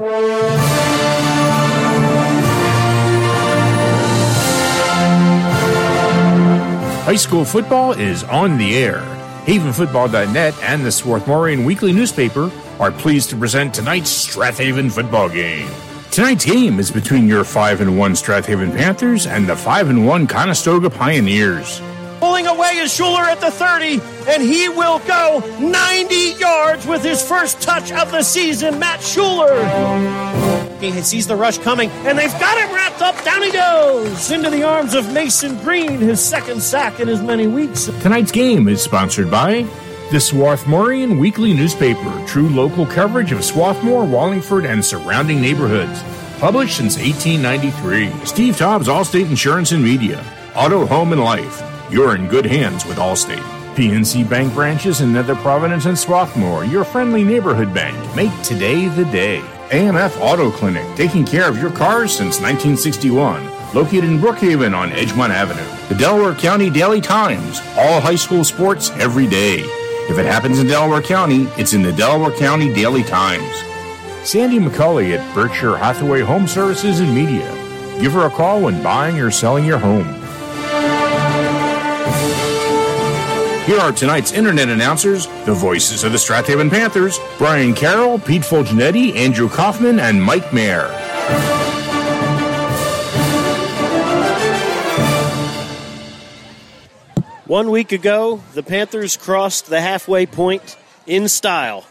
High school football is on the air. HavenFootball.net and the Swarthmorean Weekly Newspaper are pleased to present tonight's Strath Haven football game. Tonight's game is between your 5 and 1 Strath Haven Panthers and the 5 and 1 Conestoga Pioneers. Pulling away is Shuler at the 30, and he will go 90 yards with his first touch of the season. Matt Shuler. He sees the rush coming, and they've got him wrapped up. Down he goes into the arms of Mason Green, his second sack in as many weeks. Tonight's game is sponsored by the Swarthmorean Weekly Newspaper, true local coverage of Swarthmore, Wallingford, and surrounding neighborhoods. Published since 1893. Steve Tobbs, Allstate Insurance and Media. Auto, Home, and Life. You're in good hands with Allstate. PNC Bank branches in Nether Providence and Swarthmore, your friendly neighborhood bank. Make today the day. AMF Auto Clinic, taking care of your cars since 1961. Located in Brookhaven on Edgemont Avenue. The Delaware County Daily Times, all high school sports every day. If it happens in Delaware County, it's in the Delaware County Daily Times. Sandy McCulley at Berkshire Hathaway Home Services and Media. Give her a call when buying or selling your home. Here are tonight's internet announcers, the voices of the Strath Haven Panthers, Brian Carroll, Pete Fulgenetti, Andrew Kaufman, and Mike Mayer. One week ago, the Panthers crossed the halfway point in style.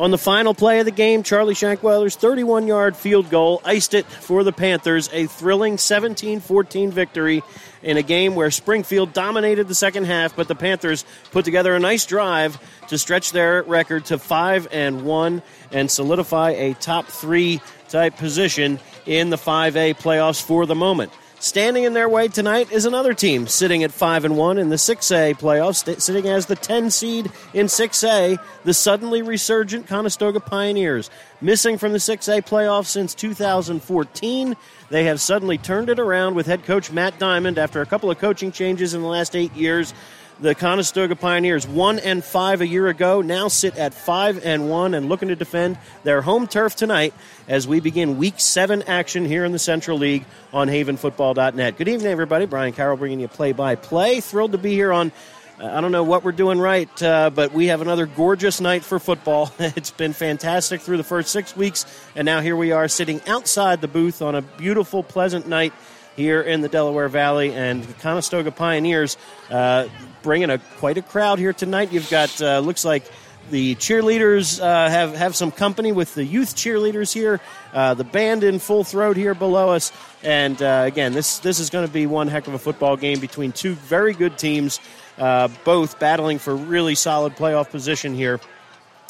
On the final play of the game, Charlie Shankweiler's 31 yard field goal iced it for the Panthers, a thrilling 17 14 victory in a game where Springfield dominated the second half, but the Panthers put together a nice drive to stretch their record to 5 and 1 and solidify a top 3 type position in the 5A playoffs for the moment. Standing in their way tonight is another team sitting at 5 and 1 in the 6A playoffs, sitting as the 10 seed in 6A, the suddenly resurgent Conestoga Pioneers. Missing from the 6A playoffs since 2014, they have suddenly turned it around with head coach Matt Diamond after a couple of coaching changes in the last 8 years. The Conestoga Pioneers, one and five a year ago, now sit at five and one and looking to defend their home turf tonight as we begin Week Seven action here in the Central League on HavenFootball.net. Good evening, everybody. Brian Carroll bringing you play-by-play. Thrilled to be here on. Uh, I don't know what we're doing right, uh, but we have another gorgeous night for football. it's been fantastic through the first six weeks, and now here we are sitting outside the booth on a beautiful, pleasant night here in the Delaware Valley, and the Conestoga Pioneers uh, bringing a quite a crowd here tonight. You've got uh, looks like the cheerleaders uh, have have some company with the youth cheerleaders here, uh, the band in full throat here below us, and uh, again, this this is going to be one heck of a football game between two very good teams, uh, both battling for really solid playoff position here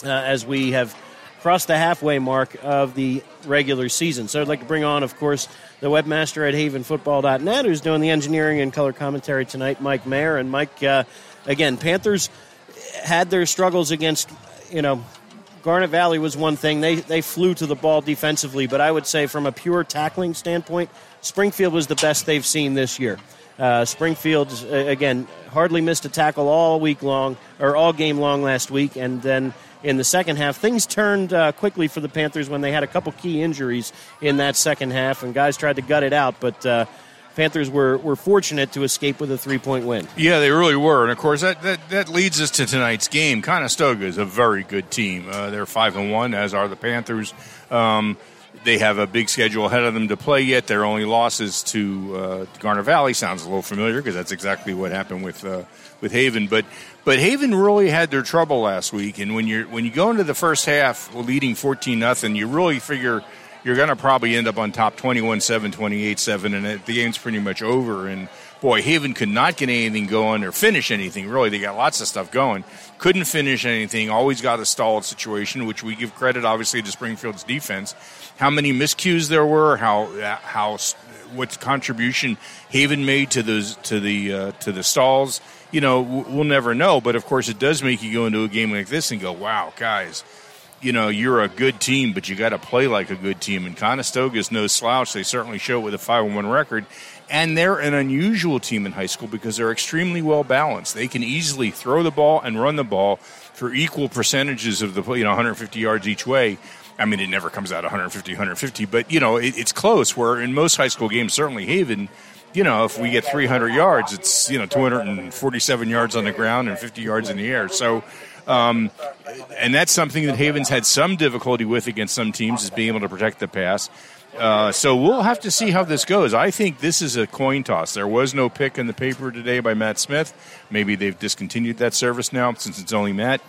as we have crossed the halfway mark of the regular season. So I'd like to bring on, of course, the webmaster at havenfootball.net who's doing the engineering and color commentary tonight, Mike Mayer. And Mike, uh, again, Panthers had their struggles against, you know, Garnet Valley was one thing. They, they flew to the ball defensively, but I would say from a pure tackling standpoint, Springfield was the best they've seen this year. Uh, Springfield, uh, again, hardly missed a tackle all week long, or all game long last week, and then in the second half. Things turned uh, quickly for the Panthers when they had a couple key injuries in that second half, and guys tried to gut it out, but. Uh, Panthers were, were fortunate to escape with a three point win. Yeah, they really were, and of course that, that, that leads us to tonight's game. Conestoga is a very good team. Uh, they're five and one, as are the Panthers. Um, they have a big schedule ahead of them to play yet. Their only losses to uh, Garnet Valley sounds a little familiar because that's exactly what happened with uh, with Haven. But but Haven really had their trouble last week, and when you when you go into the first half leading fourteen nothing, you really figure you're going to probably end up on top 21-7, 28-7, and the game's pretty much over. And boy, Haven could not get anything going or finish anything. Really, they got lots of stuff going, couldn't finish anything. Always got a stalled situation, which we give credit obviously to Springfield's defense. How many miscues there were, how how what contribution Haven made to those to the uh, to the stalls you know, we'll never know. But of course, it does make you go into a game like this and go, wow, guys, you know, you're a good team, but you got to play like a good team. And Conestoga's no slouch. They certainly show it with a 5 1 record. And they're an unusual team in high school because they're extremely well balanced. They can easily throw the ball and run the ball for equal percentages of the, you know, 150 yards each way. I mean, it never comes out 150, 150, but you know, it, it's close. Where in most high school games, certainly Haven, you know, if we get 300 yards, it's you know 247 yards on the ground and 50 yards in the air. So. Um, and that's something that Havens had some difficulty with against some teams is being able to protect the pass. Uh, so we'll have to see how this goes. I think this is a coin toss. There was no pick in the paper today by Matt Smith. Maybe they've discontinued that service now since it's only Matt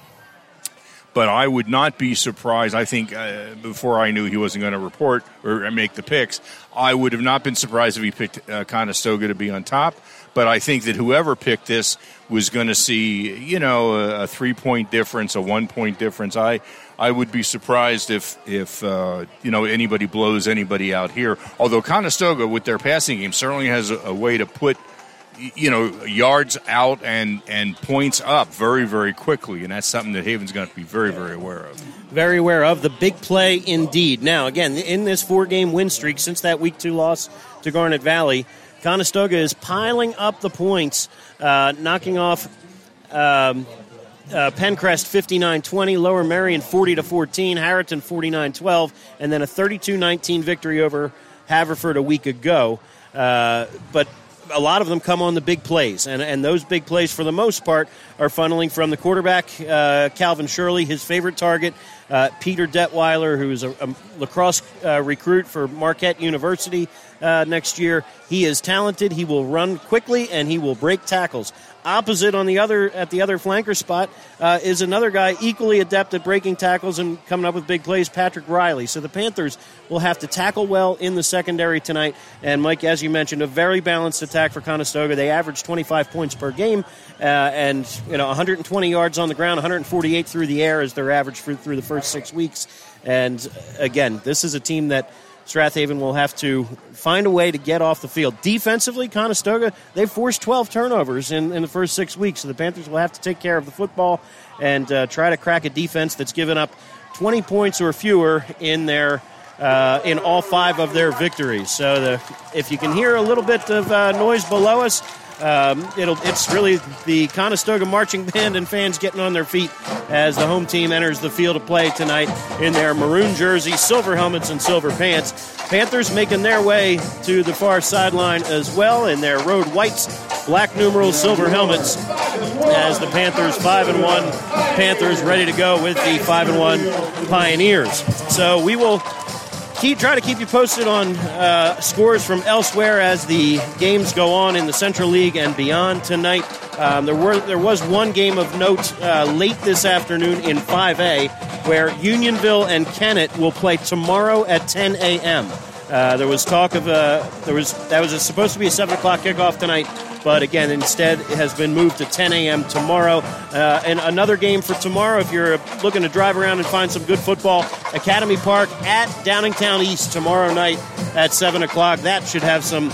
but I would not be surprised. I think uh, before I knew he wasn't going to report or make the picks, I would have not been surprised if he picked uh, Conestoga to be on top. But I think that whoever picked this was going to see, you know, a, a three point difference, a one point difference. I I would be surprised if if uh, you know anybody blows anybody out here. Although Conestoga, with their passing game, certainly has a, a way to put you know yards out and and points up very very quickly and that's something that haven's going to be very very aware of very aware of the big play indeed now again in this four game win streak since that week two loss to garnet valley conestoga is piling up the points uh, knocking off um, uh, Penncrest 59-20, Lower Merion 40 to 14, Harriton 49-12, and then a 32-19 victory over Haverford a week ago. Uh, but a lot of them come on the big plays, and, and those big plays, for the most part, are funneling from the quarterback, uh, Calvin Shirley, his favorite target, uh, Peter Detweiler, who's a, a lacrosse uh, recruit for Marquette University uh, next year. He is talented. He will run quickly, and he will break tackles. Opposite on the other at the other flanker spot uh, is another guy equally adept at breaking tackles and coming up with big plays, Patrick Riley. So the Panthers will have to tackle well in the secondary tonight. And Mike, as you mentioned, a very balanced attack for Conestoga. They average 25 points per game, uh, and you know 120 yards on the ground, 148 through the air is their average for, through the first six weeks. And again, this is a team that Strath Haven will have to find a way to get off the field. Defensively, Conestoga, they've forced 12 turnovers in, in the first six weeks, so the Panthers will have to take care of the football and uh, try to crack a defense that's given up 20 points or fewer in their uh, in all five of their victories. So the, if you can hear a little bit of uh, noise below us, um, it's really the Conestoga marching band and fans getting on their feet as the home team enters the field of play tonight in their maroon jerseys, silver helmets, and silver pants. Panthers making their way to the far sideline as well in their road whites, black numerals, silver helmets. As the Panthers five and one, Panthers ready to go with the five and one Pioneers. So we will keep try to keep you posted on uh, scores from elsewhere as the games go on in the Central League and beyond tonight. Um, there were there was one game of note uh, late this afternoon in 5A where Unionville and Kennett will play tomorrow at 10 a.m. Uh, there was talk of uh, there was that was supposed to be a seven o'clock kickoff tonight. But again, instead, it has been moved to 10 a.m. tomorrow. Uh, and another game for tomorrow, if you're looking to drive around and find some good football, Academy Park at Downingtown East tomorrow night at 7 o'clock. That should have some.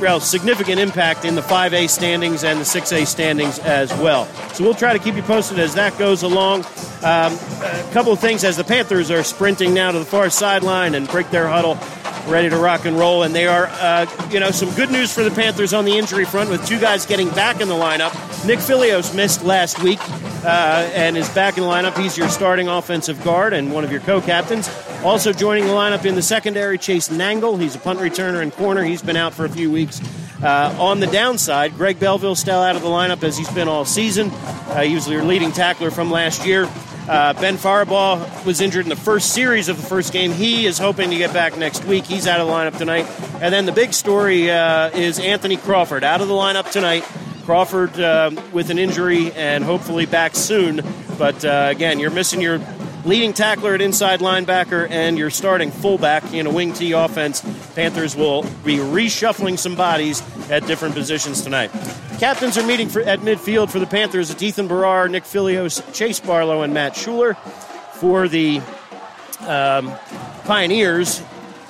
Well, significant impact in the 5A standings and the 6A standings as well. So we'll try to keep you posted as that goes along. Um, a couple of things as the Panthers are sprinting now to the far sideline and break their huddle ready to rock and roll. And they are, uh, you know, some good news for the Panthers on the injury front with two guys getting back in the lineup. Nick Filios missed last week uh, and is back in the lineup. He's your starting offensive guard and one of your co captains. Also joining the lineup in the secondary, Chase Nangle. He's a punt returner and corner. He's been out for a few weeks. Uh, on the downside, Greg Belville still out of the lineup as he's been all season. Uh, he was your leading tackler from last year. Uh, ben Faribaugh was injured in the first series of the first game. He is hoping to get back next week. He's out of the lineup tonight. And then the big story uh, is Anthony Crawford out of the lineup tonight. Crawford uh, with an injury and hopefully back soon. But uh, again, you're missing your leading tackler at inside linebacker and your starting fullback in a wing T offense. Panthers will be reshuffling some bodies at different positions tonight. Captains are meeting for, at midfield for the Panthers. It's Ethan Barrar, Nick Filios, Chase Barlow, and Matt Shuler. For the um, Pioneers,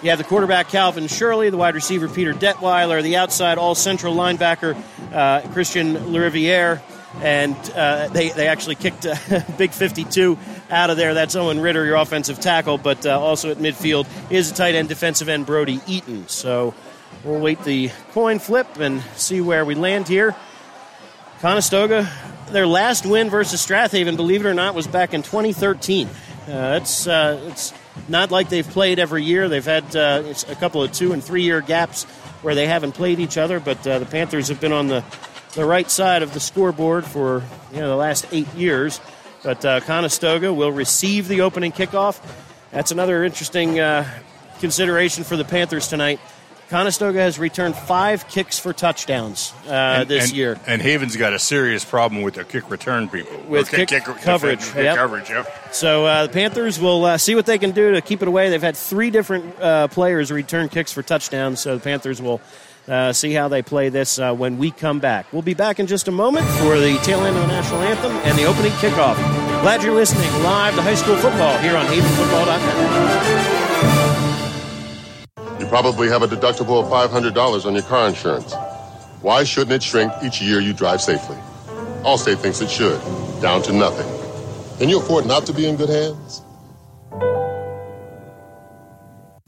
you have the quarterback Calvin Shirley, the wide receiver Peter Detweiler, the outside all central linebacker uh, Christian Lariviere, and uh, they, they actually kicked uh, Big 52 out of there. That's Owen Ritter, your offensive tackle, but uh, also at midfield is a tight end defensive end Brody Eaton. So We'll wait the coin flip and see where we land here. Conestoga, their last win versus Strath Haven, believe it or not, was back in 2013. Uh, it's uh, it's not like they've played every year. They've had uh, a couple of two and three year gaps where they haven't played each other, but uh, the Panthers have been on the the right side of the scoreboard for you know the last eight years. But uh, Conestoga will receive the opening kickoff. That's another interesting uh, consideration for the Panthers tonight. Conestoga has returned five kicks for touchdowns uh, And- this and- year. And Haven's got a serious problem with their kick return people. With kick coverage, Kick yep. coverage, yep. So uh, the Panthers will uh, see what they can do to keep it away. They've had three different uh, players return kicks for touchdowns, so the Panthers will uh, see how they play this uh, when we come back. We'll be back in just a moment for the tail end of the national anthem and the opening kickoff. Glad you're listening live to high school football here on HavenFootball.net. You probably have a deductible of $500 on your car insurance. Why shouldn't it shrink each year you drive safely? Allstate thinks it should, down to nothing. Can you afford not to be in good hands?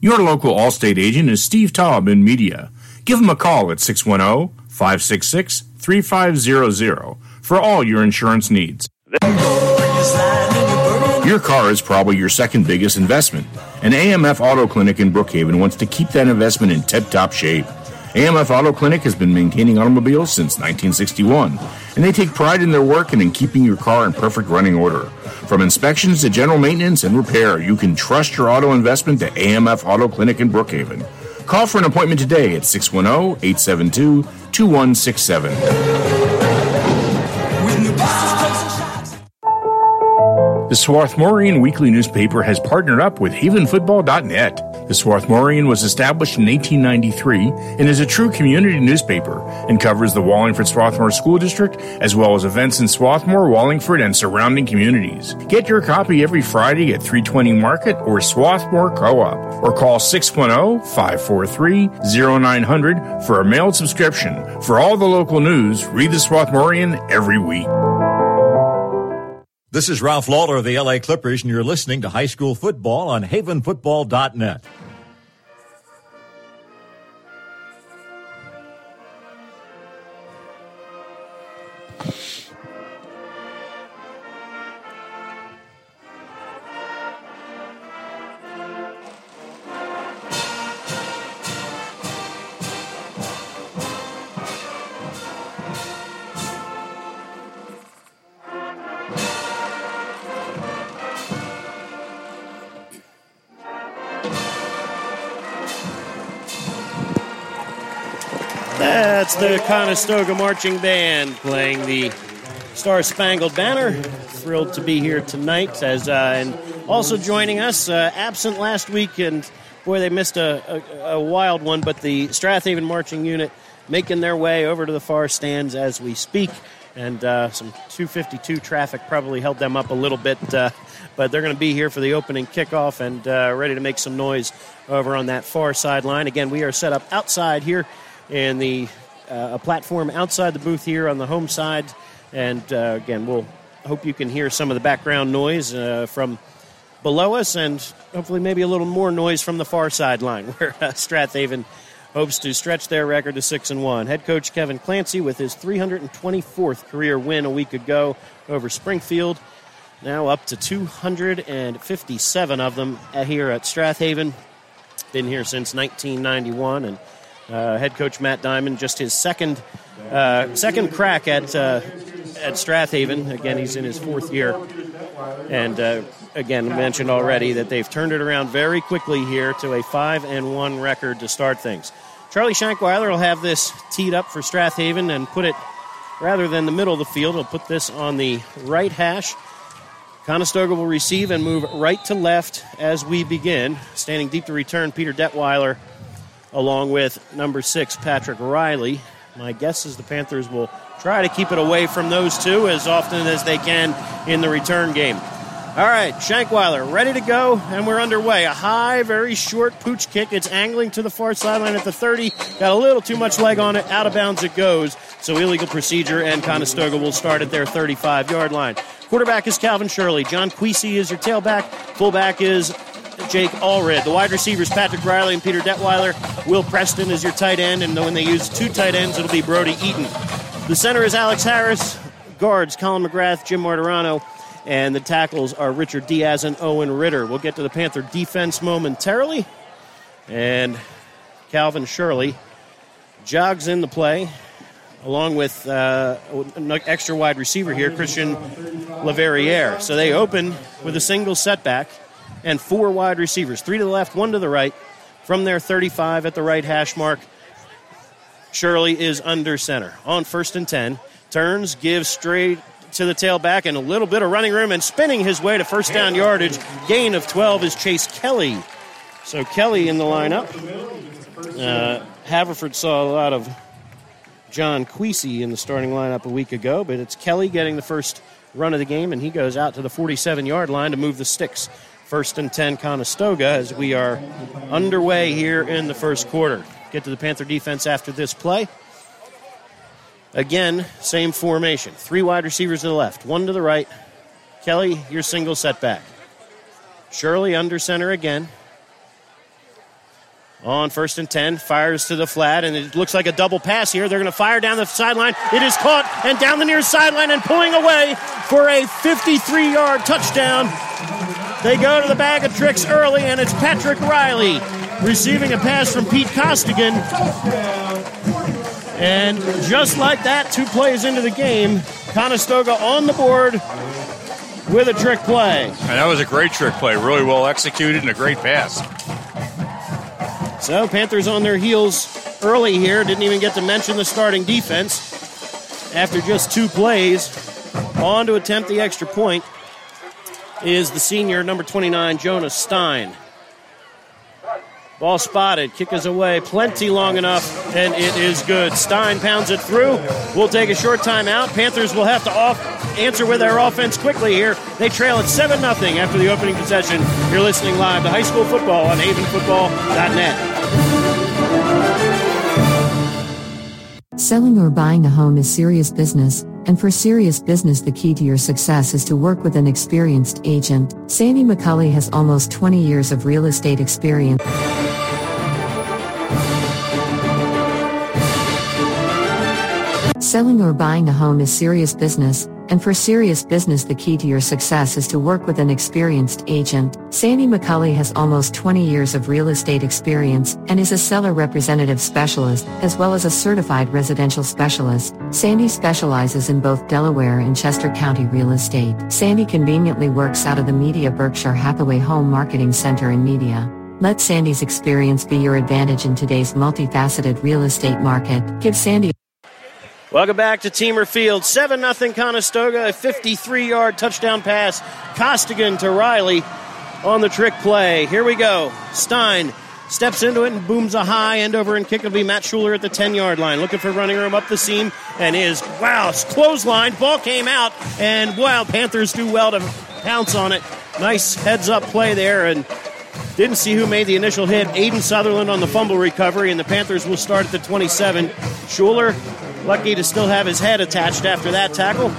Your local Allstate agent is Steve Taub in media. Give them a call at 610 566 3500 for all your insurance needs. Your car is probably your second biggest investment, and AMF Auto Clinic in Brookhaven wants to keep that investment in tip top shape. AMF Auto Clinic has been maintaining automobiles since 1961, and they take pride in their work and in keeping your car in perfect running order. From inspections to general maintenance and repair, you can trust your auto investment to AMF Auto Clinic in Brookhaven. Call for an appointment today at 610 872 2167. The Swarthmorean Weekly newspaper has partnered up with HavenFootball.net. The Swarthmorean was established in 1893 and is a true community newspaper and covers the Wallingford Swarthmore School District as well as events in Swarthmore, Wallingford, and surrounding communities. Get your copy every Friday at 320 Market or Swarthmore Co-op or call 610-543-0900 for a mailed subscription. For all the local news, read the Swarthmorean every week. This is Ralph Lawler of the LA Clippers, and you're listening to high school football on havenfootball.net. Conestoga Marching Band playing the Star Spangled Banner. Thrilled to be here tonight, as uh, and also joining us, uh, absent last week, and boy, they missed a, a, a wild one. But the Strath Haven Marching Unit making their way over to the far stands as we speak, and uh, some 252 traffic probably held them up a little bit, uh, but they're going to be here for the opening kickoff and uh, ready to make some noise over on that far sideline. Again, we are set up outside here in the a platform outside the booth here on the home side. And uh, again, we'll hope you can hear some of the background noise uh, from below us, and hopefully maybe a little more noise from the far sideline, where uh, Strath Haven hopes to stretch their record to six and one. Head coach Kevin Clancy with his 324th career win a week ago over Springfield, now up to 257 of them uh, here at Strath Haven. Been here since 1991, and uh, head coach Matt Diamond, just his second uh, second crack at uh, at Strath Haven. Again, he's in his fourth year, and uh, again mentioned already that they've turned it around very quickly here to a five and one record to start things. Charlie Shankweiler will have this teed up for Strath Haven and put it rather than the middle of the field. He'll put this on the right hash. Conestoga will receive and move right to left as we begin. Standing deep to return, Peter Detweiler along with number six, Patrick Riley. My guess is the Panthers will try to keep it away from those two as often as they can in the return game. All right, Shankweiler ready to go, and we're underway. A high, very short pooch kick. It's angling to the far sideline at the 30. Got a little too much leg on it. Out of bounds it goes. So illegal procedure, and Conestoga will start at their 35 yard line. Quarterback is Calvin Shirley. John Queasy is your tailback. Fullback is Jake Allred. The wide receivers, Patrick Riley and Peter Detweiler. Will Preston is your tight end, and when they use two tight ends, it'll be Brody Eaton. The center is Alex Harris. Guards, Colin McGrath, Jim Martirano, And the tackles are Richard Diaz and Owen Ritter. We'll get to the Panther defense momentarily. And Calvin Shirley jogs in the play along with uh, an extra wide receiver here, Christian Lariviere. So they open with a single setback and four wide receivers, three to the left, one to the right. From their 35 at the right hash mark, Shirley is under center. On first and 10, turns, gives straight to the tailback and a little bit of running room and spinning his way to first down yardage. Gain of 12 is Chase Kelly. So Kelly in the lineup. Uh, Haverford saw a lot of John Queasy in the starting lineup a week ago, but it's Kelly getting the first run of the game, and he goes out to the 47 yard line to move the sticks. First and 10 Conestoga as we are underway here in the first quarter. Get to the Panther defense after this play. Again, same formation. Three wide receivers to the left, one to the right. Kelly, your single setback. Shirley under center again on first and 10, fires to the flat, and it looks like a double pass here. They're going to fire down the sideline. It is caught and down the near sideline and pulling away for a 53 yard touchdown. They go to the bag of tricks early, and it's Patrick Riley receiving a pass from Pete Costigan. And just like that, two plays into the game, Conestoga on the board with a trick play. And that was a great trick play, really well executed and a great pass. So Panthers on their heels early here. Didn't even get to mention the starting defense. After just two plays, on to attempt the extra point is the senior number 29 Jonas Stein. Ball spotted, kick is away, plenty long enough, and it is good. Stein pounds it through. We'll take a short timeout. Panthers will have to off answer with their offense quickly here. They trail at 7 0 after the opening possession. You're listening live to high school football on havenfootball.net. Selling or buying a home is serious business, and for serious business, the key to your success is to work with an experienced agent. Sandy McCulley has almost 20 years of real estate experience. Selling or buying a home is serious business, and for serious business, the key to your success is to work with an experienced agent. Sandy McCulley has almost 20 years of real estate experience and is a seller representative specialist, as well as a certified residential specialist. Sandy specializes in both Delaware and Chester County real estate. Sandy conveniently works out of the Media Berkshire Hathaway Home Marketing Center in Media. Let Sandy's experience be your advantage in today's multifaceted real estate market. Give Sandy Welcome back to Teamer Field. 7 0 Conestoga, a 53 yard touchdown pass. Costigan to Riley on the trick play. Here we go. Stein steps into it and booms a high end over and kick will be Matt Shuler at the 10 yard line. Looking for running room up the seam and is, wow, clothesline. Ball came out and, wow, Panthers do well to pounce on it. Nice heads up play there and didn't see who made the initial hit. Aiden Sutherland on the fumble recovery, and the Panthers will start at the 27. Shuler Lucky to still have his head attached after that tackle.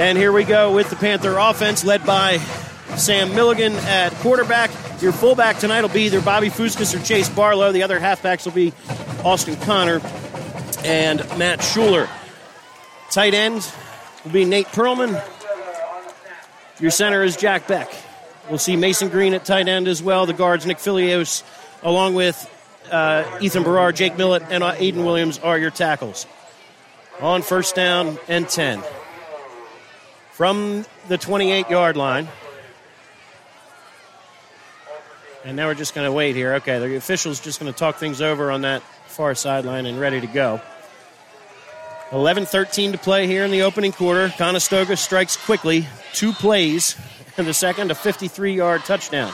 And here we go with the Panther offense led by Sam Milligan at quarterback. Your fullback tonight will be either Bobby Fuskas or Chase Barlow. The other halfbacks will be Austin Connor and Matt Shuler. Tight end will be Nate Perlman. Your center is Jack Beck. We'll see Mason Green at tight end as well. The guards, Nick Filios, along with uh, Ethan Barrar, Jake Millett, and uh, Aiden Williams are your tackles. On first down and 10. From the 28 yard line. And now we're just going to wait here. Okay, the official's just going to talk things over on that far sideline and ready to go. 11 13 to play here in the opening quarter. Conestoga strikes quickly. Two plays, and the second, a 53 yard touchdown.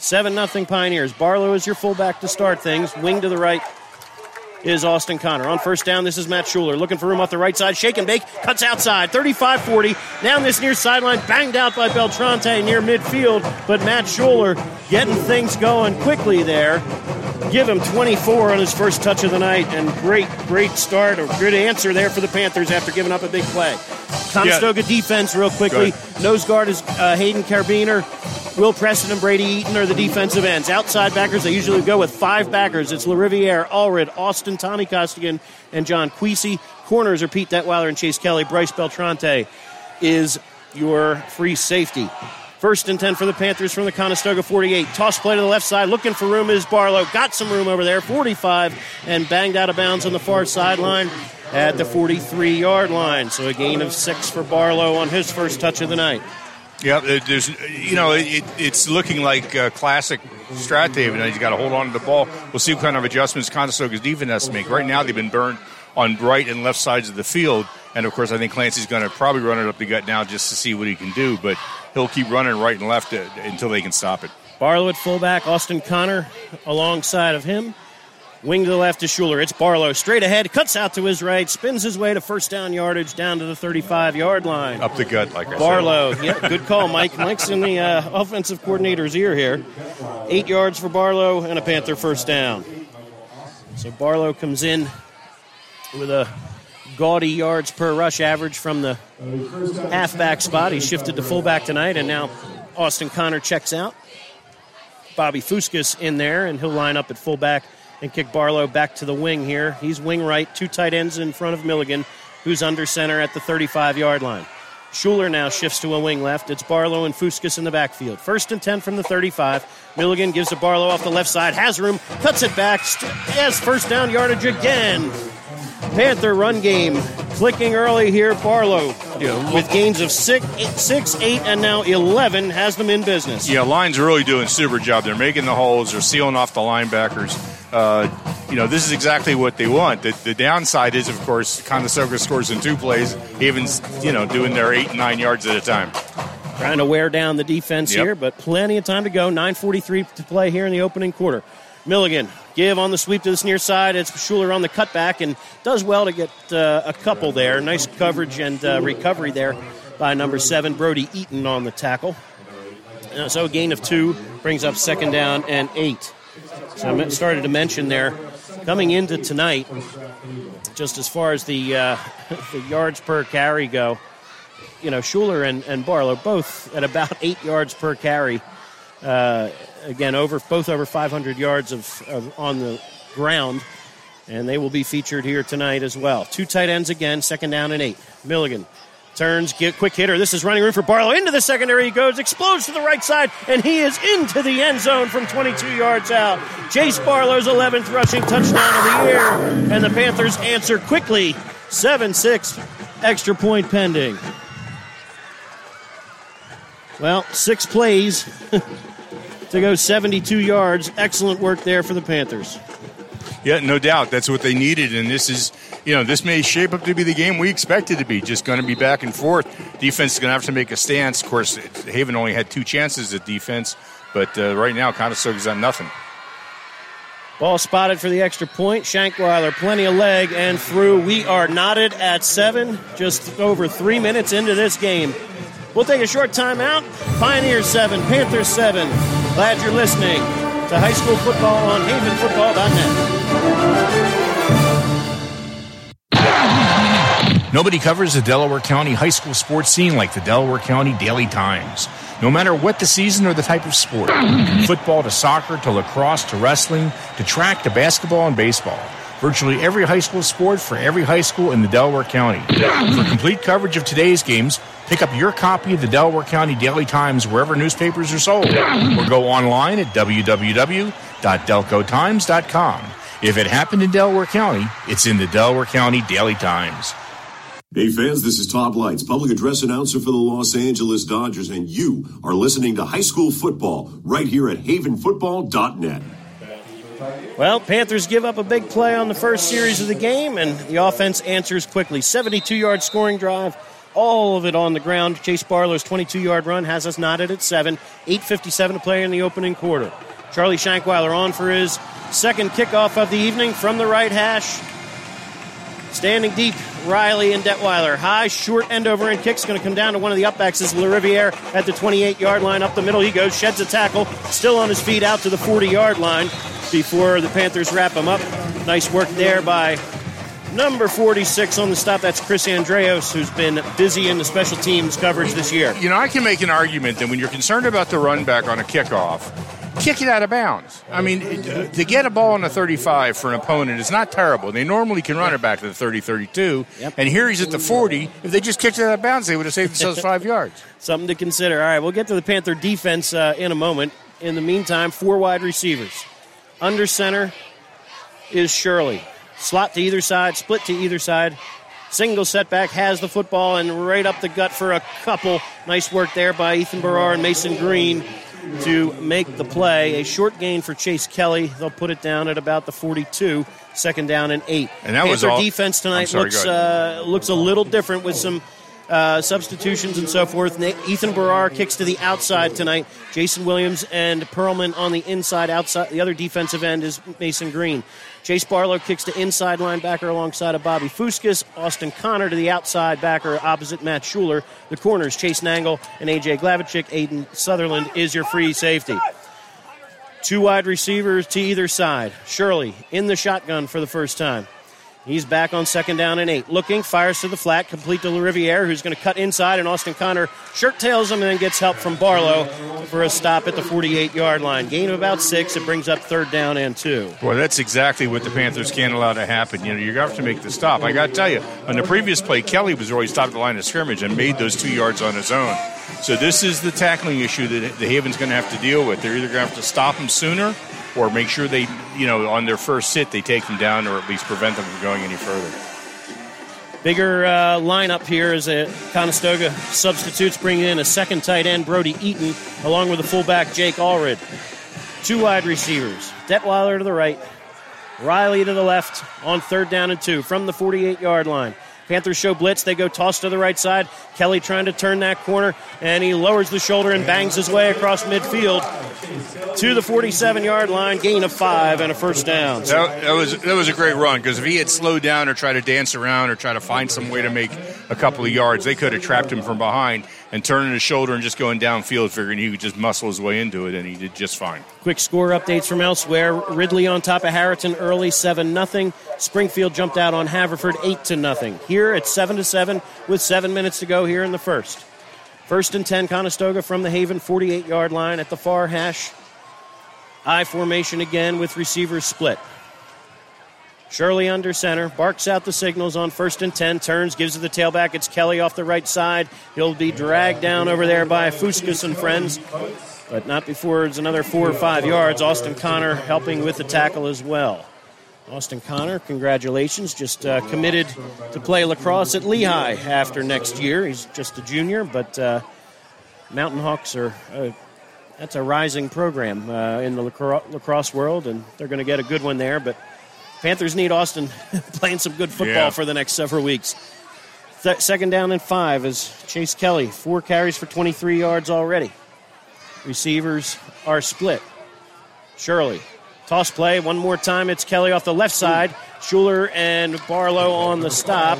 7 0 Pioneers. Barlow is your fullback to start things. Wing to the right is Austin Connor. On first down, this is Matt Shuler looking for room off the right side. Shake and bake, cuts outside. 35 40. Down this near sideline, banged out by Beltrante near midfield. But Matt Shuler getting things going quickly there. Give him 24 on his first touch of the night, and great, great start or good answer there for the Panthers after giving up a big play. Conestoga yeah. defense, real quickly. Nose guard is uh, Hayden Carbiner. Will Preston and Brody Eaton are the defensive ends. Outside backers, they usually go with five backers. It's LaRiviere, Allred, Austin, Tommy Costigan, and John Queasy. Corners are Pete Detweiler and Chase Kelly. Bryce Beltrante is your free safety. First and 10 for the Panthers from the Conestoga 48. Toss play to the left side. Looking for room is Barlow. Got some room over there. 45 and banged out of bounds on the far sideline at the 43 yard line. So a gain of six for Barlow on his first touch of the night. Yeah, there's you know it, it's looking like a classic Strath Haven. He's got to hold on to the ball. We'll see what kind of adjustments Conestoga's defense has to make. Right now, they've been burned on right and left sides of the field, and of course, I think Clancy's going to probably run it up the gut now just to see what he can do. But he'll keep running right and left uh, until they can stop it. Barlow at fullback, Austin Connor alongside of him. Wing to the left to Shuler. It's Barlow straight ahead, cuts out to his right, spins his way to first down yardage down to the 35 yard line. Up the gut, like I Barlow. said. yeah, good call, Mike. Mike's in the uh, offensive coordinator's ear here. Eight yards for Barlow and a Panther first down. So Barlow comes in with a gaudy yards per rush average from the halfback spot. He shifted to fullback tonight, and now Austin Connor checks out. Bobby Fuskas in there, and he'll line up at fullback and kick Barlow back to the wing here. He's wing right, two tight ends in front of Milligan, who's under center at the 35 yard line. Shuler now shifts to a wing left. It's Barlow and Fuskas in the backfield. First and 10 from the 35. Milligan gives to Barlow off the left side, has room, cuts it back, has first down yardage again. Panther run game clicking early here. Barlow yeah, with gains of six, eight, six, eight, and now 11 has them in business. Yeah, line's really doing super job. They're making the holes. They're sealing off the linebackers. Uh, you know, this is exactly what they want. The, the downside is, of course, Conestoga scores in two plays. even you know, doing their eight and nine yards at a time. Trying to wear down the defense yep. here, but plenty of time to go. 9.43 to play here in the opening quarter. Milligan give on the sweep to this near side. It's Shuler on the cutback and does well to get uh, a couple there. Nice coverage and uh, recovery there by number seven, Brody Eaton on the tackle. Uh, so a gain of two brings up second down and eight. So I started to mention there, coming into tonight, just as far as the, uh, the yards per carry go, you know, Shuler and, and Barlow both at about eight yards per carry. Uh, again, over both over 500 yards of, of, on the ground, and they will be featured here tonight as well. Two tight ends again, second down and eight. Milligan turns, get quick hitter. This is running room for Barlow into the secondary. He goes, explodes to the right side, and he is into the end zone from 22 yards out. Chase Barlow's 11th rushing touchdown of the year, and the Panthers answer quickly, 7-6, extra point pending. Well, six plays to go 72 yards. Excellent work there for the Panthers. Yeah, no doubt. That's what they needed. And this is, you know, this may shape up to be the game we expected to be. Just going to be back and forth. Defense is going to have to make a stance. Of course, Haven only had two chances at defense, but uh, right now, Conestoga's on nothing. Ball spotted for the extra point. Shankweiler, plenty of leg and through. We are knotted at seven, just over three minutes into this game. We'll take a short timeout. Pioneers seven, Panthers seven. Glad you're listening to high school football on havenfootball.net. Nobody covers the Delaware County high school sports scene like the Delaware County Daily Times. No matter what the season or the type of sport, from football to soccer to lacrosse to wrestling to track to basketball and baseball. Virtually every high school sport for every high school in the Delaware County. For complete coverage of today's games, pick up your copy of the Delaware County Daily Times wherever newspapers are sold, or go online at www.delcotimes.com. If it happened in Delaware County, it's in the Delaware County Daily Times. Hey fans, this is Todd Leitz, public address announcer for the Los Angeles Dodgers, and you are listening to high school football right here at havenfootball.net. Well, Panthers give up a big play on the first series of the game, and the offense answers quickly. 72 yard scoring drive, all of it on the ground. Chase Barlow's 22 yard run has us knotted at 7. 8.57 to play in the opening quarter. Charlie Shankweiler on for his second kickoff of the evening from the right hash. Standing deep, Riley and Detweiler. High, short end over end kick's going to come down to one of the upbacks. Is LaRiviere at the 28 yard line. Up the middle he goes, sheds a tackle, still on his feet out to the 40 yard line before the Panthers wrap him up. Nice work there by number 46 on the stop. That's Chris Andreos, who's been busy in the special teams coverage this year. You know, I can make an argument that when you're concerned about the run back on a kickoff, kick it out of bounds. I mean, to get a ball on the 35 for an opponent is not terrible. They normally can run it back to the 30, 32. Yep. And here he's at the 40. If they just kicked it out of bounds, they would have saved themselves five yards. Something to consider. All right, we'll get to the Panther defense uh, in a moment. In the meantime, four wide receivers. Under center is Shirley. Slot to either side, split to either side. Single setback has the football and right up the gut for a couple. Nice work there by Ethan Barrar and Mason Green to make the play. A short gain for Chase Kelly. They'll put it down at about the 42. Second down and eight. And that was Panther all- defense tonight sorry, looks uh, looks a little different with some uh, substitutions and so forth. Ethan Barrar kicks to the outside tonight. Jason Williams and Perlman on the inside. Outside, the other defensive end is Mason Green. Chase Barlow kicks to inside linebacker alongside of Bobby Fuskas. Austin Connor to the outside backer opposite Matt Shuler. The corners Chase Nangle and AJ Glavichik. Aiden Sutherland is your free safety. Two wide receivers to either side. Shirley in the shotgun for the first time. He's back on second down and eight. Looking, fires to the flat, complete to LaRiviere, who's going to cut inside, and Austin Connor shirt tails him and then gets help from Barlow for a stop at the 48 yard line. Gain of about six. It brings up third down and two. Well, that's exactly what the Panthers can't allow to happen. You know, you have to make the stop. I got to tell you, on the previous play, Kelly was already stopped at the line of scrimmage and made those two yards on his own. So this is the tackling issue that the Haven's going to have to deal with. They're either going to have to stop him sooner or make sure they, you know, on their first sit, they take them down or at least prevent them from going any further. Bigger uh, lineup here as a Conestoga substitutes bringing in a second tight end, Brody Eaton, along with the fullback, Jake Allred. Two wide receivers, Detweiler to the right, Riley to the left on third down and two from the 48 yard line. Panthers show blitz. They go toss to the right side. Kelly trying to turn that corner, and he lowers the shoulder and bangs his way across midfield to the 47 yard line. Gain of five and a first down. That, that was that was a great run because if he had slowed down or tried to dance around or try to find some way to make a couple of yards, they could have trapped him from behind and turning his shoulder and just going downfield, figuring he could just muscle his way into it, and he did just fine. Quick score updates from elsewhere. Ridley on top of Harriton early 7 0. Springfield jumped out on Haverford 8 to nothing. Here it's 7 to 7 with 7 minutes to go here in the first. First and 10 Conestoga from the Haven 48 yard line at the far hash. I formation again with receivers split. Shirley under center, barks out the signals on first and 10, turns, gives it the tailback. It's Kelly off the right side. He'll be dragged down over there by Fuskas and friends but not before it's another four or five yards. Austin Connor helping with the tackle as well. Austin Connor, congratulations, just uh, committed to play lacrosse at Lehigh after next year. He's just a junior, but uh, Mountain Hawks are. Uh, that's a rising program uh, in the lacrosse world, and they're going to get a good one there. But Panthers need Austin playing some good football Yeah. for the next several weeks. Th- second down and five is Chase Kelly, four carries for 23 yards already. Receivers are split. Shirley. Toss play one more time. It's Kelly off the left side. Shuler and Barlow on the stop.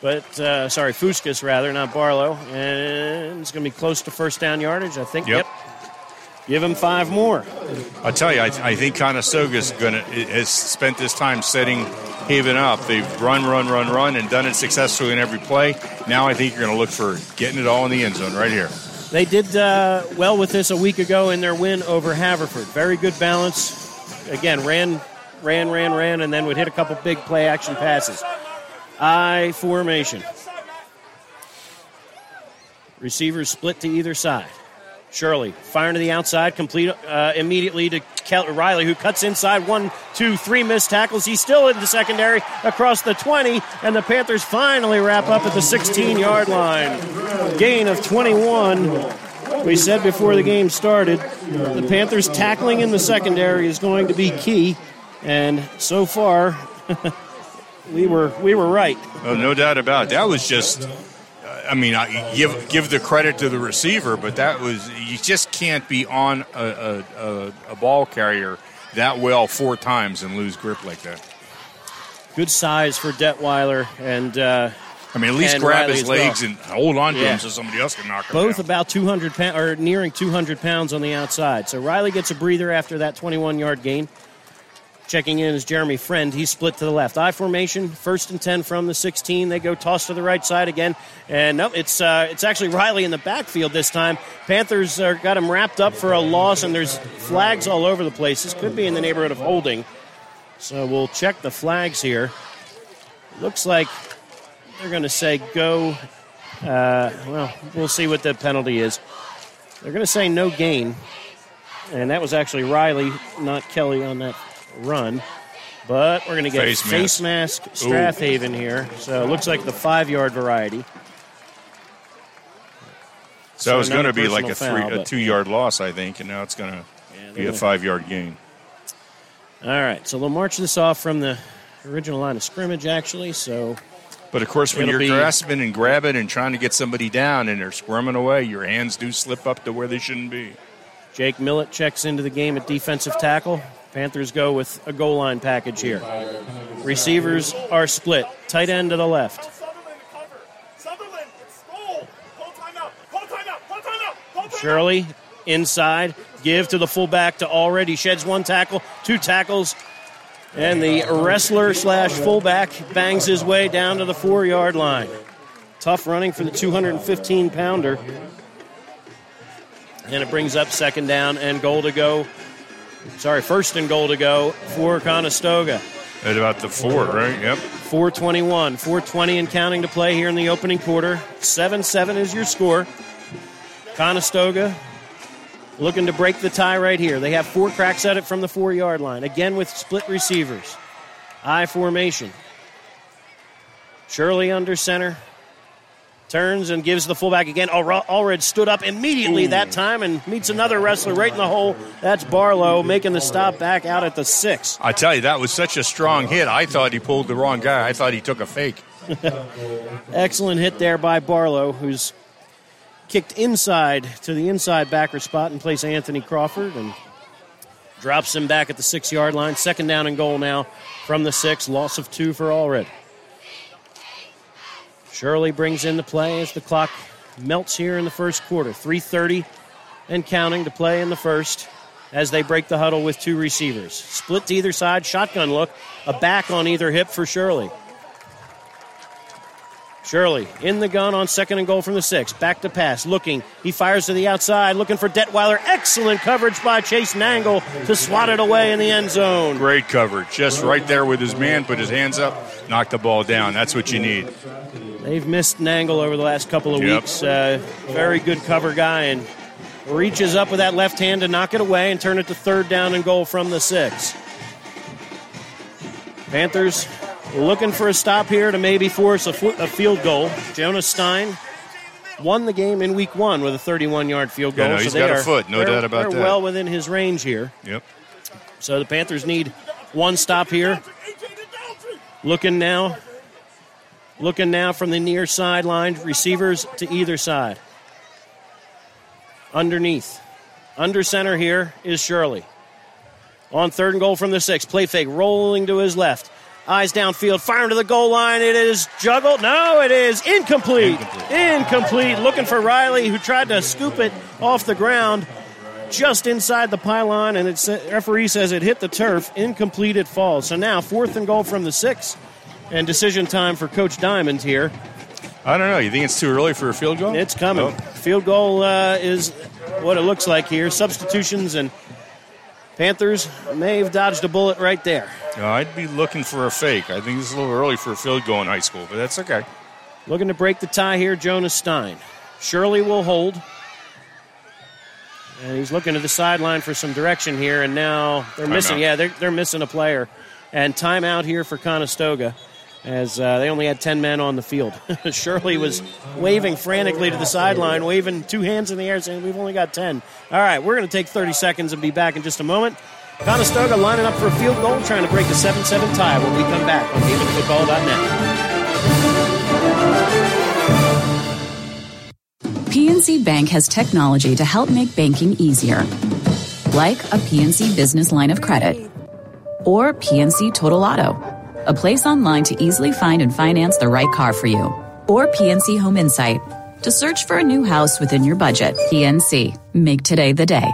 But, uh, sorry, Fuskas rather, not Barlow. And it's going to be close to first down yardage, I think. Yep. Give him five more. I tell you, I, I think Conestoga's going to has spent this time setting Haven up. They've run, run, run, run, and done it successfully in every play. Now I think you're going to look for getting it all in the end zone right here. They did uh, well with this a week ago in their win over Haverford. Very good balance. Again, ran, ran, ran, ran, and then would hit a couple big play action passes. I formation. Receivers split to either side. Shirley firing to the outside, complete uh, immediately to Kel- Riley, who cuts inside. One, two, three missed tackles. He's still in the secondary across the 20, and the Panthers finally wrap up at the 16 yard line. Gain of 21. We said before the game started, the Panthers tackling in the secondary is going to be key, and so far, we were we were right. Oh, no doubt about it. That was just. I mean, I give give the credit to the receiver, but that was you just can't be on a, a, a, ball carrier that well four times and lose grip like that. Good size for Detweiler, and uh, I mean, at least grab Riley his as well. legs and hold on to Yeah. him so somebody else can knock him both down. about 200 pounds or nearing 200 pounds on the outside. So Riley gets a breather after that 21 yard gain. Checking in is Jeremy Friend. He's split to the left. I formation, first and 10 from the 16. They go toss to the right side again. And no, it's uh, it's actually Riley in the backfield this time. Panthers got him wrapped up for a loss, and there's flags all over the place. This could be in the neighborhood of holding. So we'll check the flags here. Looks like they're going to say go. Uh, well, we'll see what the penalty is. They're going to say no gain. And that was actually Riley, not Kelly, on that run. But we're going to get Face face, mask. mask, Strath Haven here. So it looks like the five yard variety. So, it was going to be like a three, foul, a two yard loss, I think, and now it's going to they're be a five yard gain. All right, so they'll march this off from the original line of scrimmage, actually. So But of course, when you're be- grasping and grabbing and trying to get somebody down and they're squirming away, your hands do slip up to where they shouldn't be. Jake Millett checks into the game at defensive tackle. Panthers go with a goal line package here. Receivers are split. Tight end to the left. Shirley inside. Give to the fullback to already sheds one tackle, two tackles, and the wrestler slash fullback bangs his way down to the four yard line. Tough running for the 215 pounder. And it brings up second down and goal to go. Sorry, first and goal to go for Conestoga. At about the four, right? Yep. 421, 420 and counting to play here in the opening quarter. 7 7 is your score. Conestoga looking to break the tie right here. They have four cracks at it from the four yard line. Again with split receivers. I formation. Shirley under center. Turns and gives the fullback again. Allred stood up immediately that time and meets another wrestler right in the hole. That's Barlow making the stop back out at the six. I tell you, that was such a strong hit. I thought he pulled the wrong guy. I thought he took a fake. Excellent hit there by Barlow, who's kicked inside to the inside backer spot and place Anthony Crawford and drops him back at the six yard line. Second down and goal now from the six. Loss of two for Allred. Shirley brings in the play as the clock melts here in the first quarter. 3.30 and counting to play in the first as they break the huddle with two receivers. Split to either side, shotgun look, a back on either hip for Shirley. Shirley in the gun on second and goal from the six. Back to pass, looking. He fires to the outside, looking for Detweiler. Excellent coverage by Chase Nangle to swat it away in the end zone. Great coverage. Just right there with his man, put his hands up, knock the ball down. That's what you need. They've missed Nangle over the last couple of Yep. weeks. Uh, very good cover guy and reaches up with that left hand to knock it away and turn it to third down and goal from the six. Panthers looking for a stop here to maybe force a, fo- a field goal. Jonas Stein won the game in week one with a 31 yard field goal. Yeah, no, so he's they got a foot, no doubt about they're that. well within his range here. Yep. So the Panthers need one stop here. AJ to Downtree. Looking now. Looking now from the near sideline, receivers to either side. Underneath. Under center here is Shirley. On third and goal from the six. Play fake, rolling to his left. Eyes downfield, firing to the goal line. It is juggled. No, it is incomplete. Incomplete. Looking for Riley, who tried to scoop it off the ground just inside the pylon, and it's referee says it hit the turf. Incomplete, it falls. So now fourth and goal from the six, and decision time for Coach Diamond here. I don't know. You think it's too early for a field goal? It's coming. Field goal uh, is what it looks like here. Substitutions and Panthers may have dodged a bullet right there. I'd be looking for a fake. I think it's a little early for a field goal in high school, but that's okay. Looking to break the tie here, Jonas Stein. Shirley will hold. And he's looking to the sideline for some direction here, and now they're missing. Timeout. Yeah, they're, they're missing a player. And timeout here for Conestoga as uh, they only had 10 men on the field. Shirley was waving frantically to the sideline, waving two hands in the air, saying, We've only got 10. All right, we're going to take 30 seconds and be back in just a moment. Conestoga lining up for a field goal, trying to break the 7 7 tie when we come back on HavenFootball.net. PNC Bank has technology to help make banking easier. Like a PNC business line of credit or PNC Total Auto, a place online to easily find and finance the right car for you. Or PNC Home Insight to search for a new house within your budget. PNC, make today the day.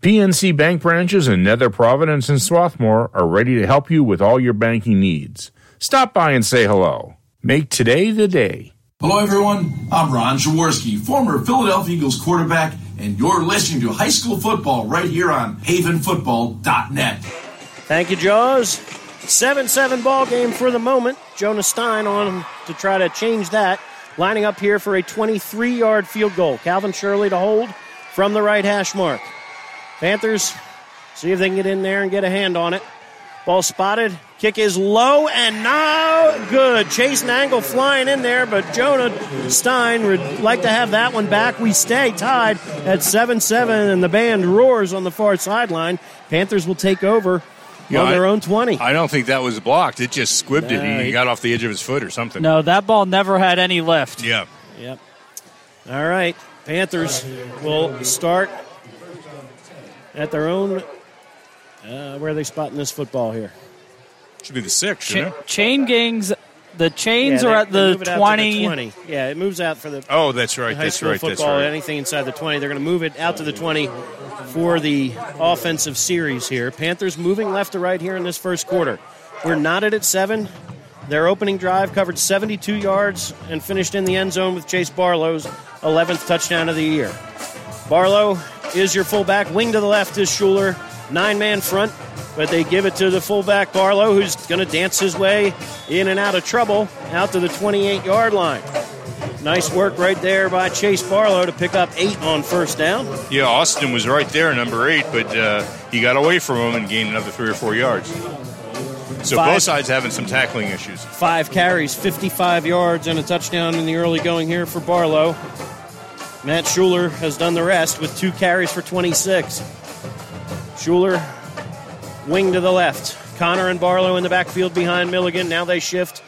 PNC Bank branches in Nether Providence and Swarthmore are ready to help you with all your banking needs. Stop by and say hello. Make today the day. Hello, everyone. I'm Ron Jaworski, former Philadelphia Eagles quarterback, and you're listening to high school football right here on havenfootball.net. Thank you, Jaws. 7 7 ball game for the moment. Jonah Stein on to try to change that. Lining up here for a 23 yard field goal. Calvin Shirley to hold from the right hash mark. Panthers see if they can get in there and get a hand on it. Ball spotted. Kick is low and now good. Chase Nangle flying in there, but Jonah Stein would like to have that one back. We stay tied at 7 7, and the band roars on the far sideline. Panthers will take over Yeah, on I- their own 20. I don't think that was blocked. It just squibbed it. He he- got off the edge of his foot or something. No, that ball never had any lift. Yeah. Yep. All right. Panthers will start at their own. Uh, where are they spotting this football here? Should be the six, Cha- shouldn't chain gangs, the chains Yeah, are at the move it out to 20. 20. Yeah, it moves out for the Oh, that's right. high That's school right. That's football. right. Anything inside the 20, they're going to move it out to the 20 for the offensive series here. Panthers moving left to right here in this first quarter. We're knotted at seven. Their opening drive covered 72 yards and finished in the end zone with Chase Barlow's 11th touchdown of the year. Barlow is your fullback. Wing to the left is Shuler. Nine man front, but they give it to the fullback Barlow, who's going to dance his way in and out of trouble out to the 28 yard line. Nice work right there by Chase Barlow to pick up eight on first down. Yeah, Austin was right there, number eight, but uh, he got away from him and gained another three or four yards. So Five. both sides having some tackling issues. Five carries, 55 yards, and a touchdown in the early going here for Barlow. Matt Shuler has done the rest with two carries for 26. Shuler, wing to the left. Connor and Barlow in the backfield behind Milligan. Now they shift.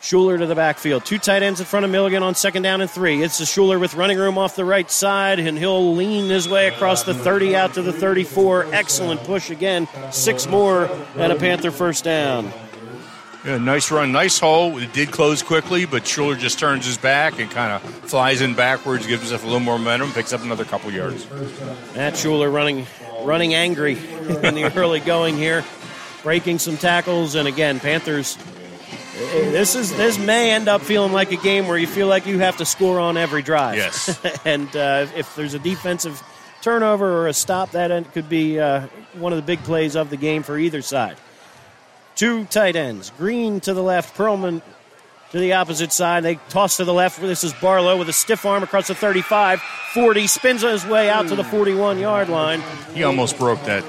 Shuler to the backfield. Two tight ends in front of Milligan on second down and three. It's the Shuler with running room off the right side, and he'll lean his way across the 30 out to the 34. Excellent push again. Six more and a Panther first down. Yeah, nice run, nice hole. It did close quickly, but Shuler just turns his back and kind of flies in backwards, gives himself a little more momentum, picks up another couple yards. Matt Shuler running running angry in the early going here, breaking some tackles, and again, Panthers. This is this may end up feeling like a game where you feel like you have to score on every drive. Yes. and uh, if there's a defensive turnover or a stop, that end could be uh, one of the big plays of the game for either side. Two tight ends, Green to the left, Perlman to the opposite side. They toss to the left. This is Barlow with a stiff arm across the 35, 40, spins his way out to the 41 yard line. He almost broke that.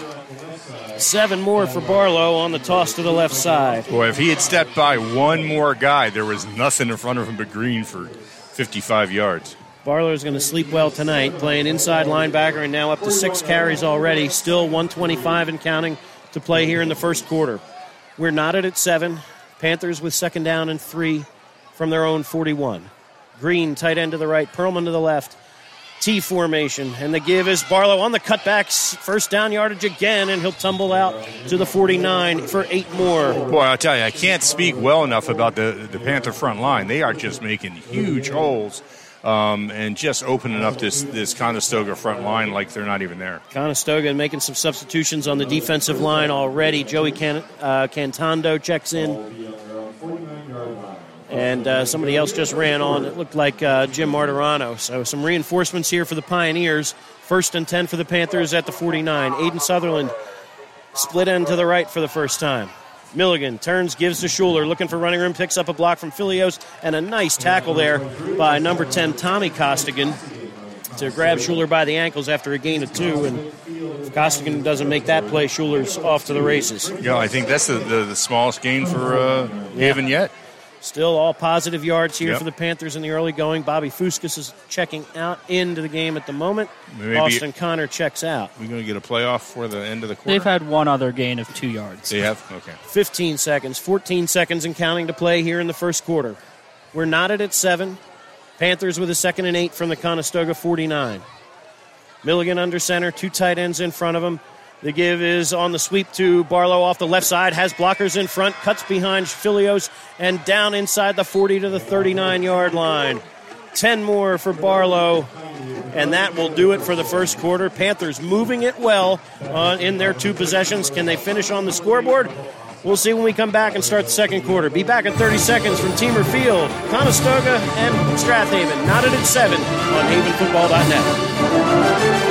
Seven more for Barlow on the toss to the left side. Boy, if he had stepped by one more guy, there was nothing in front of him but Green for 55 yards. Barlow is going to sleep well tonight, playing inside linebacker and now up to six carries already. Still 125 and counting to play here in the first quarter. We're knotted at seven. Panthers with second down and three from their own 41. Green, tight end to the right, Perlman to the left. T formation, and the give is Barlow on the cutbacks. First down yardage again, and he'll tumble out to the 49 for eight more. Boy, I'll tell you, I can't speak well enough about the, the Panther front line. They are just making huge holes um, and just opening up this, this Conestoga front line like they're not even there. Conestoga making some substitutions on the defensive line already. Joey Can- uh, Cantando checks in. And uh, somebody else just ran on. It looked like uh, Jim Martirano. So some reinforcements here for the Pioneers. First and 10 for the Panthers at the 49. Aiden Sutherland split end to the right for the first time. Milligan turns, gives to Shuler, looking for running room, picks up a block from Filios, and a nice tackle there by number 10, Tommy Costigan, to grab Shuler by the ankles after a gain of two. And if Costigan doesn't make that play, Shuler's off to the races. Yeah, I think that's the, the, the smallest gain for uh, Haven yet. Still all positive yards here Yep. for the Panthers in the early going. Bobby Fuskas is checking out into the game at the moment. Maybe- Austin Connor checks out. We're going to get a playoff for the end of the quarter. They've had one other gain of two yards. They have? Okay. 15 seconds, 14 seconds and counting to play here in the first quarter. We're knotted at seven. Panthers with a second and eight from the Conestoga 49. Milligan under center, two tight ends in front of him. The give is on the sweep to Barlow off the left side, has blockers in front, cuts behind Filios, and down inside the 40 to the 39 yard line. 10 more for Barlow And that will do it for the first quarter. Panthers moving it well uh, in their two possessions. Can they finish on the scoreboard? We'll see when we come back and start the second quarter. Be back in 30 seconds from Teamer Field, Conestoga, and Strath Haven. Knotted at 7 on havenfootball.net.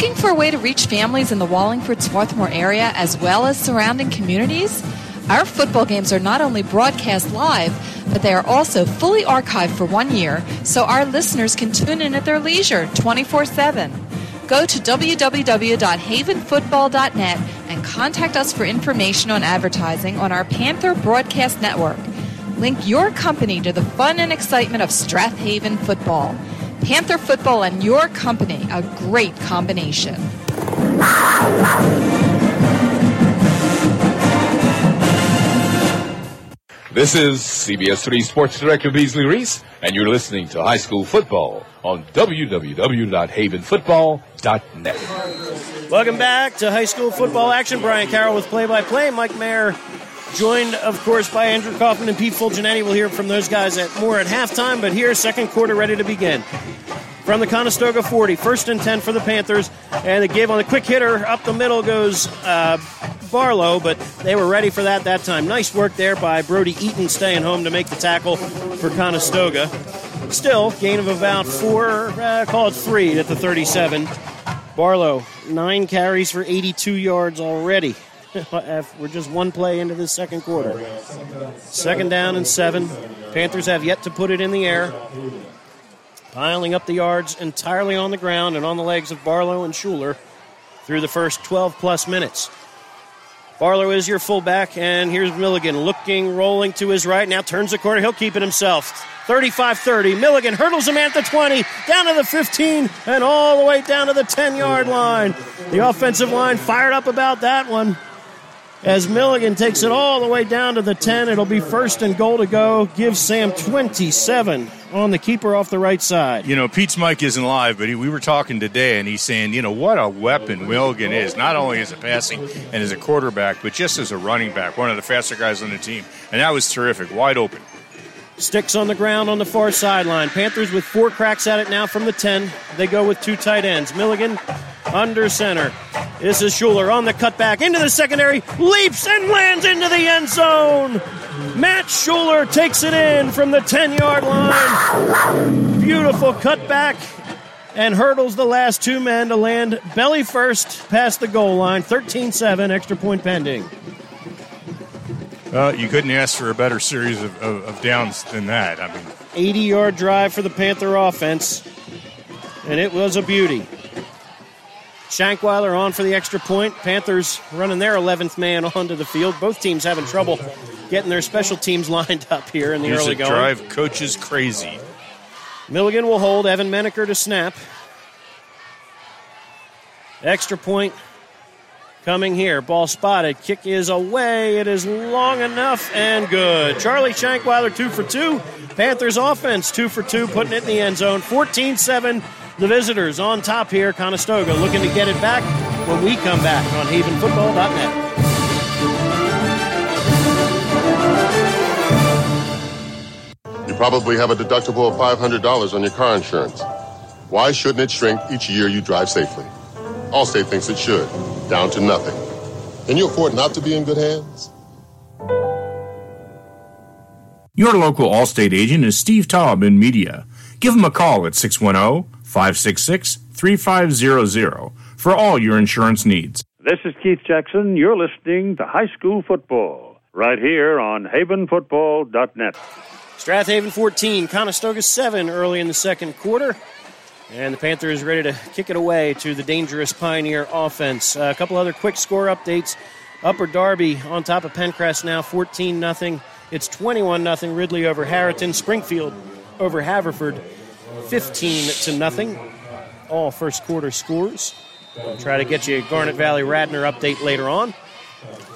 Looking for a way to reach families in the Wallingford Swarthmore area as well as surrounding communities? Our football games are not only broadcast live, but they are also fully archived for one year so our listeners can tune in at their leisure 24 7. Go to www.havenfootball.net and contact us for information on advertising on our Panther Broadcast Network. Link your company to the fun and excitement of Strath Haven football. Panther football and your company, a great combination. This is CBS 3 Sports Director Beasley Reese, and you're listening to High School Football on www.havenfootball.net. Welcome back to high school football action. Brian Carroll with play by play. Mike Mayer joined, of course, by Andrew Kaufman and Pete Fulgenetti. We'll hear from those guys at more at halftime, but here, second quarter ready to begin. From the Conestoga 40, first and 10 for the Panthers, and they give on the quick hitter. Up the middle goes uh, Barlow, but they were ready for that that time. Nice work there by Brody Eaton staying home to make the tackle for Conestoga. Still, gain of about four, uh, call it three at the 37. Barlow, nine carries for 82 yards already. We're just one play into the second quarter. Second down and seven. Panthers have yet to put it in the air. Piling up the yards entirely on the ground and on the legs of Barlow and Shuler through the first 12 plus minutes. Barlow is your fullback, and here's Milligan looking, rolling to his right. Now turns the corner. He'll keep it himself. 35 30. Milligan hurdles him at the 20, down to the 15, and all the way down to the 10 yard line. The offensive line fired up about that one. As Milligan takes it all the way down to the 10, it'll be first and goal to go. Give Sam 27 on the keeper off the right side. You know, Pete's mic isn't live, but he, we were talking today, and he's saying, you know, what a weapon Milligan is, not only as a passing and as a quarterback, but just as a running back, one of the faster guys on the team. And that was terrific, wide open. Sticks on the ground on the far sideline. Panthers with four cracks at it now from the 10. They go with two tight ends. Milligan under center. This is Shuler on the cutback into the secondary, leaps and lands into the end zone. Matt Shuler takes it in from the 10 yard line. Beautiful cutback and hurdles the last two men to land belly first past the goal line. 13 7, extra point pending. Uh, you couldn't ask for a better series of, of, of downs than that. I mean, 80 yard drive for the Panther offense, and it was a beauty. Shankweiler on for the extra point. Panthers running their 11th man onto the field. Both teams having trouble getting their special teams lined up here in the here's early a going. drive coaches crazy. Milligan will hold Evan Menaker to snap. Extra point coming here. Ball spotted. Kick is away. It is long enough and good. Charlie Shankweiler, two for two. Panthers offense, two for two, putting it in the end zone. 14 7. The visitors on top here. Conestoga looking to get it back when we come back on havenfootball.net. You probably have a deductible of $500 on your car insurance. Why shouldn't it shrink each year you drive safely? Allstate thinks it should, down to nothing. Can you afford not to be in good hands? Your local Allstate agent is Steve Taub in media. Give him a call at 610 566 3500 for all your insurance needs. This is Keith Jackson. You're listening to High School Football right here on havenfootball.net. Strath Haven 14, Conestoga 7 early in the second quarter. And the Panthers ready to kick it away to the dangerous Pioneer offense. Uh, a couple other quick score updates. Upper Darby on top of Penncrest now 14 0. It's 21 0 Ridley over Harriton. Springfield over Haverford 15 to nothing. All first quarter scores. We'll try to get you a Garnet Valley Radnor update later on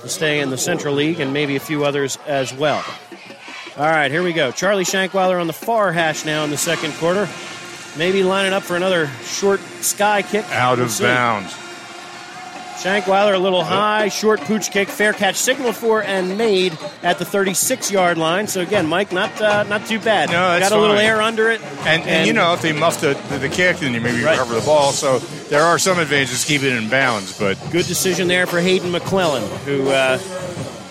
to stay in the Central League and maybe a few others as well. All right, here we go. Charlie Shankweiler on the far hash now in the second quarter. Maybe lining up for another short sky kick. Out We'll of see. bounds. Shankweiler a little high, short pooch kick, fair catch signaled for and made at the 36 yard line. So again, Mike, not uh, not too bad. No, that's Got a little air under it, And, and, you know, if they muff the, the, kick, then you maybe Right. recover the ball. So there are some advantages to keeping it in bounds. But good decision there for Hayden McClellan, who uh,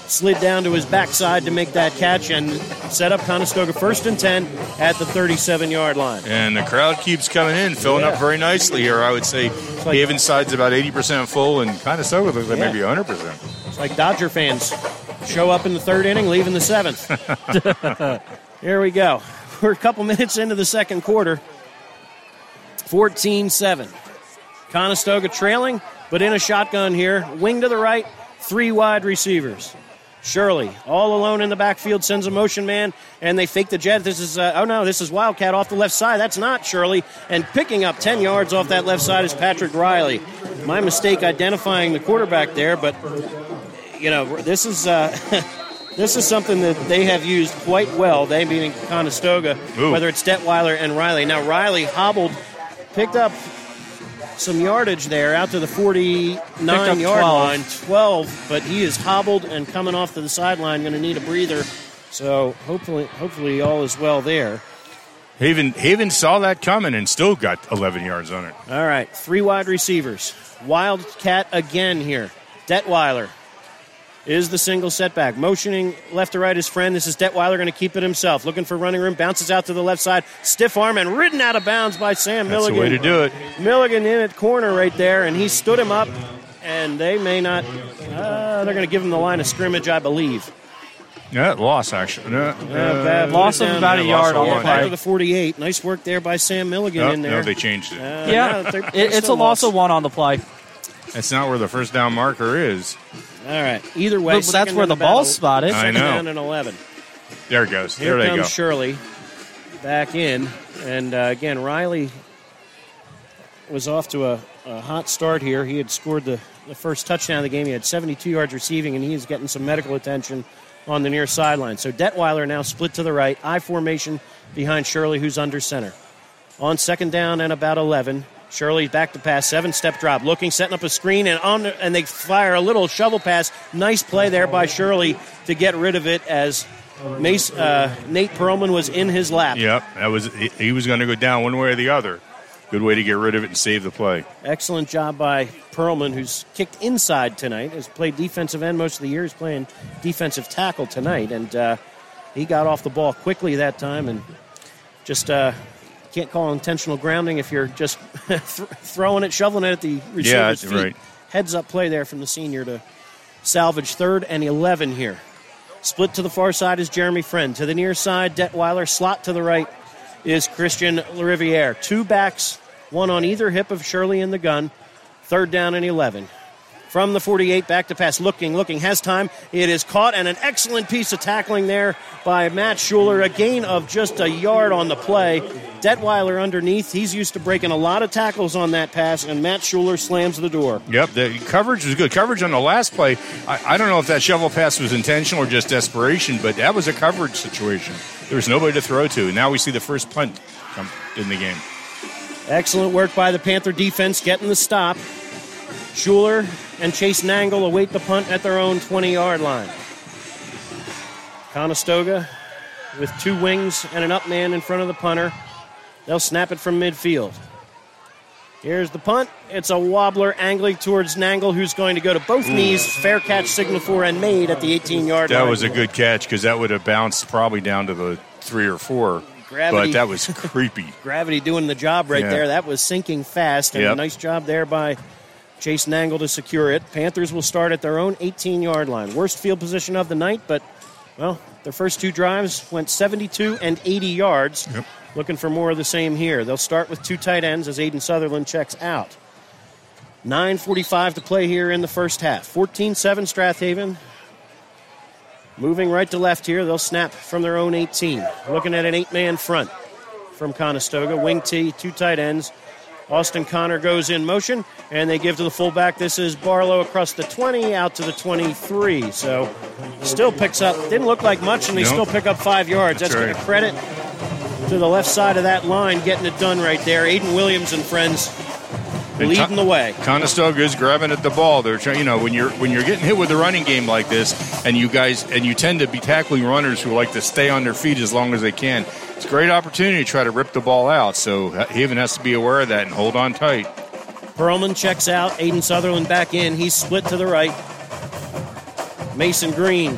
slid down to his backside to make that catch and set up Conestoga first and 10 at the 37 yard line. and the crowd keeps coming in, filling Yeah. up very nicely here. I would say like- Haven side's about 80% full, and so looks like Yeah. maybe 100%. It's like Dodger fans show up in the third inning, leave in the seventh. Here we go. We're a couple minutes into the second quarter. 14 7. Conestoga trailing, but in a shotgun here. Wing to the right, three wide receivers. Shirley, all alone in the backfield, sends a motion man, and they fake the jet. This is, uh, oh no, this is Wildcat off the left side. That's not Shirley. And picking up 10 yards off that left side is Patrick Riley. My mistake identifying the quarterback there, but, you know, this is. Uh, This is something that they have used quite well, they being Conestoga, Ooh. whether it's Detweiler and Riley. Now, Riley hobbled, picked up some yardage there out to the 49 yard 12. line, 12, but he is hobbled and coming off to the sideline, going to need a breather. So hopefully, hopefully all is well there. Haven, Haven saw that coming and still got 11 yards on it. All right, three wide receivers. Wildcat again here. Detweiler is the single setback. Motioning left to right his friend. This is Detweiler going to keep it himself. Looking for running room. Bounces out to the left side. Stiff arm and ridden out of bounds by Sam That's the Milligan. way to do it. Milligan in at corner right there, and he stood him up. And they may not. Uh, they're going to give him the line of scrimmage, I believe. Yeah, loss, actually. No, Uh, bad. Loss of about there. a yard on one. the Back play. to the 48. Nice work there by Sam Milligan Oh, in there. no, they changed it. Uh, Yeah, no, it, it's a loss of one on the play. That's not where the first down marker is. All right. Either way, But that's second where and the about ball's a- spotted. I second know. down and 11. There it goes. Here there they comes go. Shirley back in. And uh, again, Riley was off to a, a hot start here. He had scored the, the first touchdown of the game. He had 72 yards receiving, and he is getting some medical attention on the near sideline. So Detweiler now split to the right, I formation behind Shirley, who's under center. On second down and about 11, Shirley back to pass, seven step drop, looking, setting up a screen, and on and they fire a little shovel pass. Nice play there by Shirley to get rid of it as Mace, uh, Nate Perlman was in his lap. Yep, that was he, he was going to go down one way or the other. Good way to get rid of it and save the play. Excellent job by Perlman, who's kicked inside tonight. Has played defensive end most of the year. He's playing defensive tackle tonight, and uh, he got off the ball quickly that time, and just uh, can't call intentional grounding if you're just th- throwing it, shoveling it at the receiver's Yeah, feet. right. Heads up play there from the senior to salvage third and 11 here. Split to the far side is Jeremy Friend. To the near side, Detweiler. Slot to the right is Christian Riviere. Two backs, one on either hip of Shirley in the gun. Third down and 11. From the 48, back to pass. Looking, looking, has time. It is caught, and an excellent piece of tackling there by Matt Shuler. A gain of just a yard on the play. Detweiler underneath. He's used to breaking a lot of tackles on that pass, and Matt Shuler slams the door. Yep, the coverage was good. Coverage on the last play. I, I don't know if that shovel pass was intentional or just desperation, but that was a coverage situation. There was nobody to throw to. Now we see the first punt come in the game. Excellent work by the Panther defense getting the stop. Shuler and Chase Nangle await the punt at their own 20 yard line. Conestoga with two wings and an up man in front of the punter. They'll snap it from midfield. Here's the punt. It's a wobbler angling towards Nangle, who's going to go to both knees. Fair catch signal for and made at the 18 yard line. That was a good catch because that would have bounced probably down to the three or four. Gravity. But that was creepy. Gravity doing the job right Yeah. there. That was sinking fast, and a nice job there by Chase Nangle to secure it. Panthers will start at their own 18 yard line. Worst field position of the night, but, well, their first two drives went 72 and 80 yards. Looking for more of the same here. They'll start with two tight ends as Aiden Sutherland checks out. 9.45 to play here in the first half. 14 7 Strath Haven. Moving right to left here, they'll snap from their own 18. Looking at an eight man front from Conestoga. Wing T, two tight ends. Austin Connor goes in motion, and they give to the fullback. This is Barlow across the 20, out to the 23. So still picks up. Didn't look like much, and they Nope. still pick up five yards. That's, That's going to credit to the left side of that line, getting it done right there. Aiden Williams and friends And leading Con- the way. Conestoga is grabbing at the ball. They're trying, you know, when you're when you're getting hit with a running game like this, and you guys and you tend to be tackling runners who like to stay on their feet as long as they can. It's a great opportunity to try to rip the ball out. So uh, Haven has to be aware of that and hold on tight. Perlman checks out. Aiden Sutherland back in. He's split to the right. Mason Green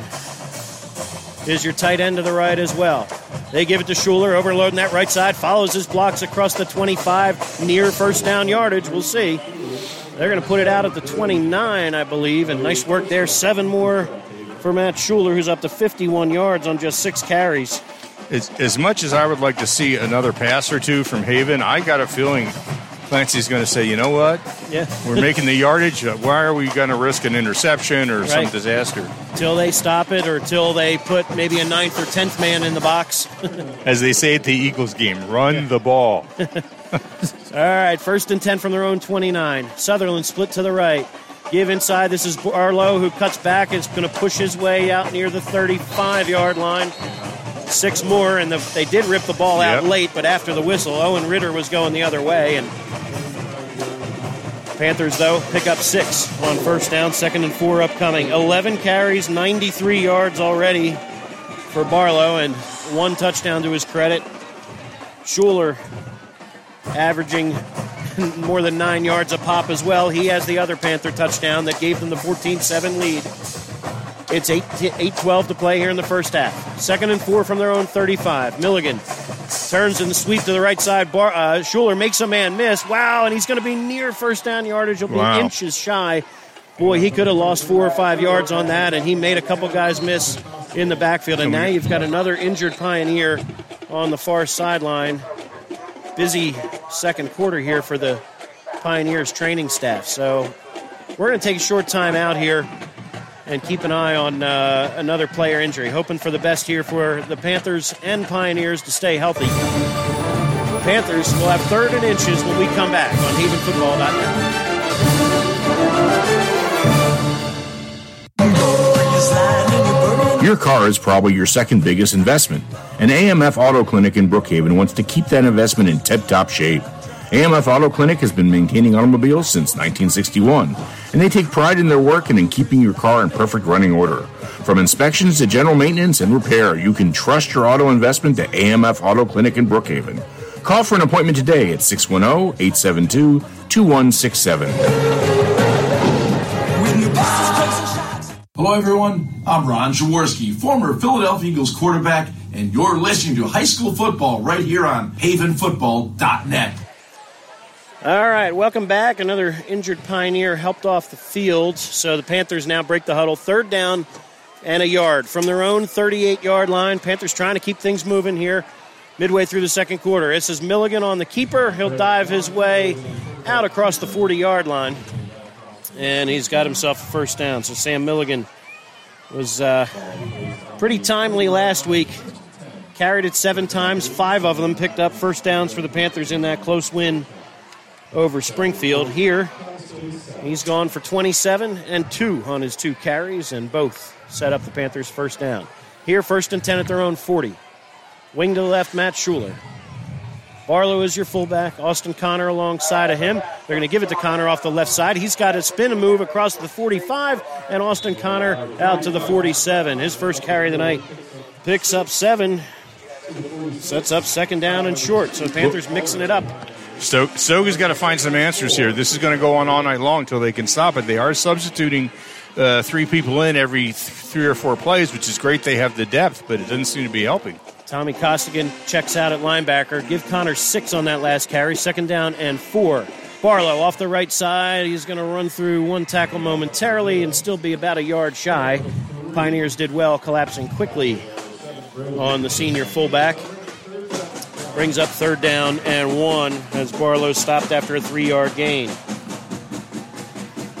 is your tight end to the right as well. They give it to Shuler, overloading that right side, follows his blocks across the 25, near first down yardage. We'll see. They're going to put it out at the 29, I believe, and nice work there. Seven more for Matt Shuler, who's up to 51 yards on just six carries. As, as much as I would like to see another pass or two from Haven, I got a feeling Clancy's going to say, you know what? Yeah. We're making the yardage. Uh, Why are we going to risk an interception or some disaster? Till they stop it or till they put maybe a ninth or tenth man in the box. As they say at the Eagles game, run the ball. All right, first and 10 from their own 29. Sutherland split to the right. Give inside. This is Barlow who cuts back. Is going to push his way out near the 35 yard line. Six more, and the, they did rip the ball out Yep. late, but after the whistle, Owen Ritter was going the other way. And Panthers, though, pick up six on first down, second and four upcoming. 11 carries, 93 yards already for Barlow, and one touchdown to his credit. Shuler averaging more than nine yards a pop as well. He has the other Panther touchdown that gave them the 14 7 lead. It's 8 12 to play here in the first half. Second and four from their own 35. Milligan turns in the sweep to the right side. Bar, uh, Shuler makes a man miss. Wow, and he's going to be near first down yardage. He'll be Wow. inches shy. Boy, he could have lost four or five yards on that, and he made a couple guys miss in the backfield. And now you've got another injured Pioneer on the far sideline. Busy second quarter here for the Pioneers training staff. So we're going to take a short time out here and keep an eye on uh, another player injury. Hoping for the best here for the Panthers and Pioneers to stay healthy. Panthers will have third and inches when we come back on HavenFootball.net. Your car is probably your second biggest investment. And AMF Auto Clinic in Brookhaven wants to keep that investment in tip top shape. AMF Auto Clinic has been maintaining automobiles since 1961, and they take pride in their work and in keeping your car in perfect running order. From inspections to general maintenance and repair, you can trust your auto investment to AMF Auto Clinic in Brookhaven. Call for an appointment today at 610 872 2167. Hello, everyone. I'm Ron Jaworski, former Philadelphia Eagles quarterback, and you're listening to high school football right here on havenfootball.net. All right, welcome back. Another injured Pioneer helped off the field. So the Panthers now break the huddle. Third down and a yard from their own 38 yard line. Panthers trying to keep things moving here midway through the second quarter. This is Milligan on the keeper. He'll dive his way out across the 40 yard line. And he's got himself a first down. So Sam Milligan was uh, pretty timely last week. Carried it seven times, five of them picked up first downs for the Panthers in that close win over Springfield. Here, he's gone for 27 and two on his two carries, and both set up the Panthers' first down. Here, first and 10 at their own 40. Wing to the left, Matt Shuler. Barlow is your fullback. Austin Connor alongside of him. They're going to give it to Connor off the left side. He's got a spin and move across the 45, and Austin Connor out to the 47. His first carry of the night picks up seven, sets up second down and short. So Panthers mixing it up. Stoke, Stoga's got to find some answers here. This is going to go on all night long until they can stop it. They are substituting uh, three people in every th- three or four plays, which is great. They have the depth, but it doesn't seem to be helping. Tommy Costigan checks out at linebacker. Give Connor six on that last carry. Second down and four. Barlow off the right side. He's going to run through one tackle momentarily and still be about a yard shy. Pioneers did well, collapsing quickly on the senior fullback. Brings up third down and one as Barlow stopped after a three yard gain.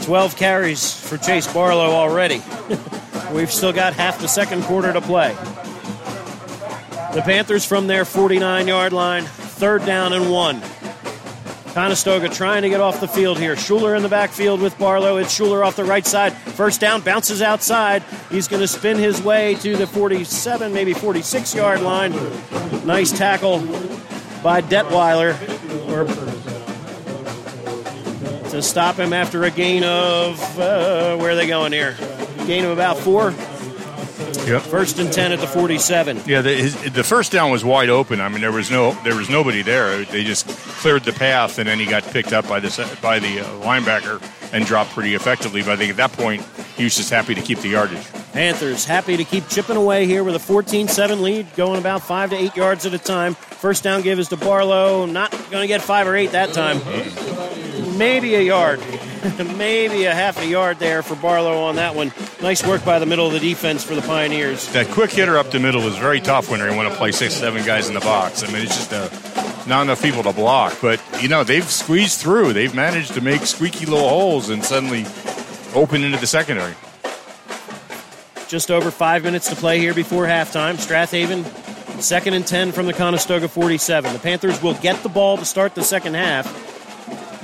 12 carries for Chase Barlow already. We've still got half the second quarter to play. The Panthers from their 49 yard line, third down and one. Conestoga trying to get off the field here. Shuler in the backfield with Barlow. It's Shuler off the right side. First down, bounces outside. He's going to spin his way to the 47, maybe 46 yard line. Nice tackle by Detweiler. To stop him after a gain of, uh, where are they going here? Gain of about four. Yep. First and 10 at the 47. Yeah, the, his, the first down was wide open. I mean, there was no there was nobody there. They just cleared the path, and then he got picked up by the by the uh, linebacker and dropped pretty effectively. But I think at that point, he was just happy to keep the yardage. Panthers happy to keep chipping away here with a 14 7 lead, going about five to eight yards at a time. First down give is to Barlow. Not going to get five or eight that time. Maybe a yard. Maybe a half a yard there for Barlow on that one. Nice work by the middle of the defense for the Pioneers. That quick hitter up the middle is very tough when they want to play six, seven guys in the box. I mean, it's just uh, not enough people to block. But you know, they've squeezed through. They've managed to make squeaky little holes and suddenly open into the secondary. Just over five minutes to play here before halftime. Strath Haven, second and 10 from the Conestoga 47. The Panthers will get the ball to start the second half,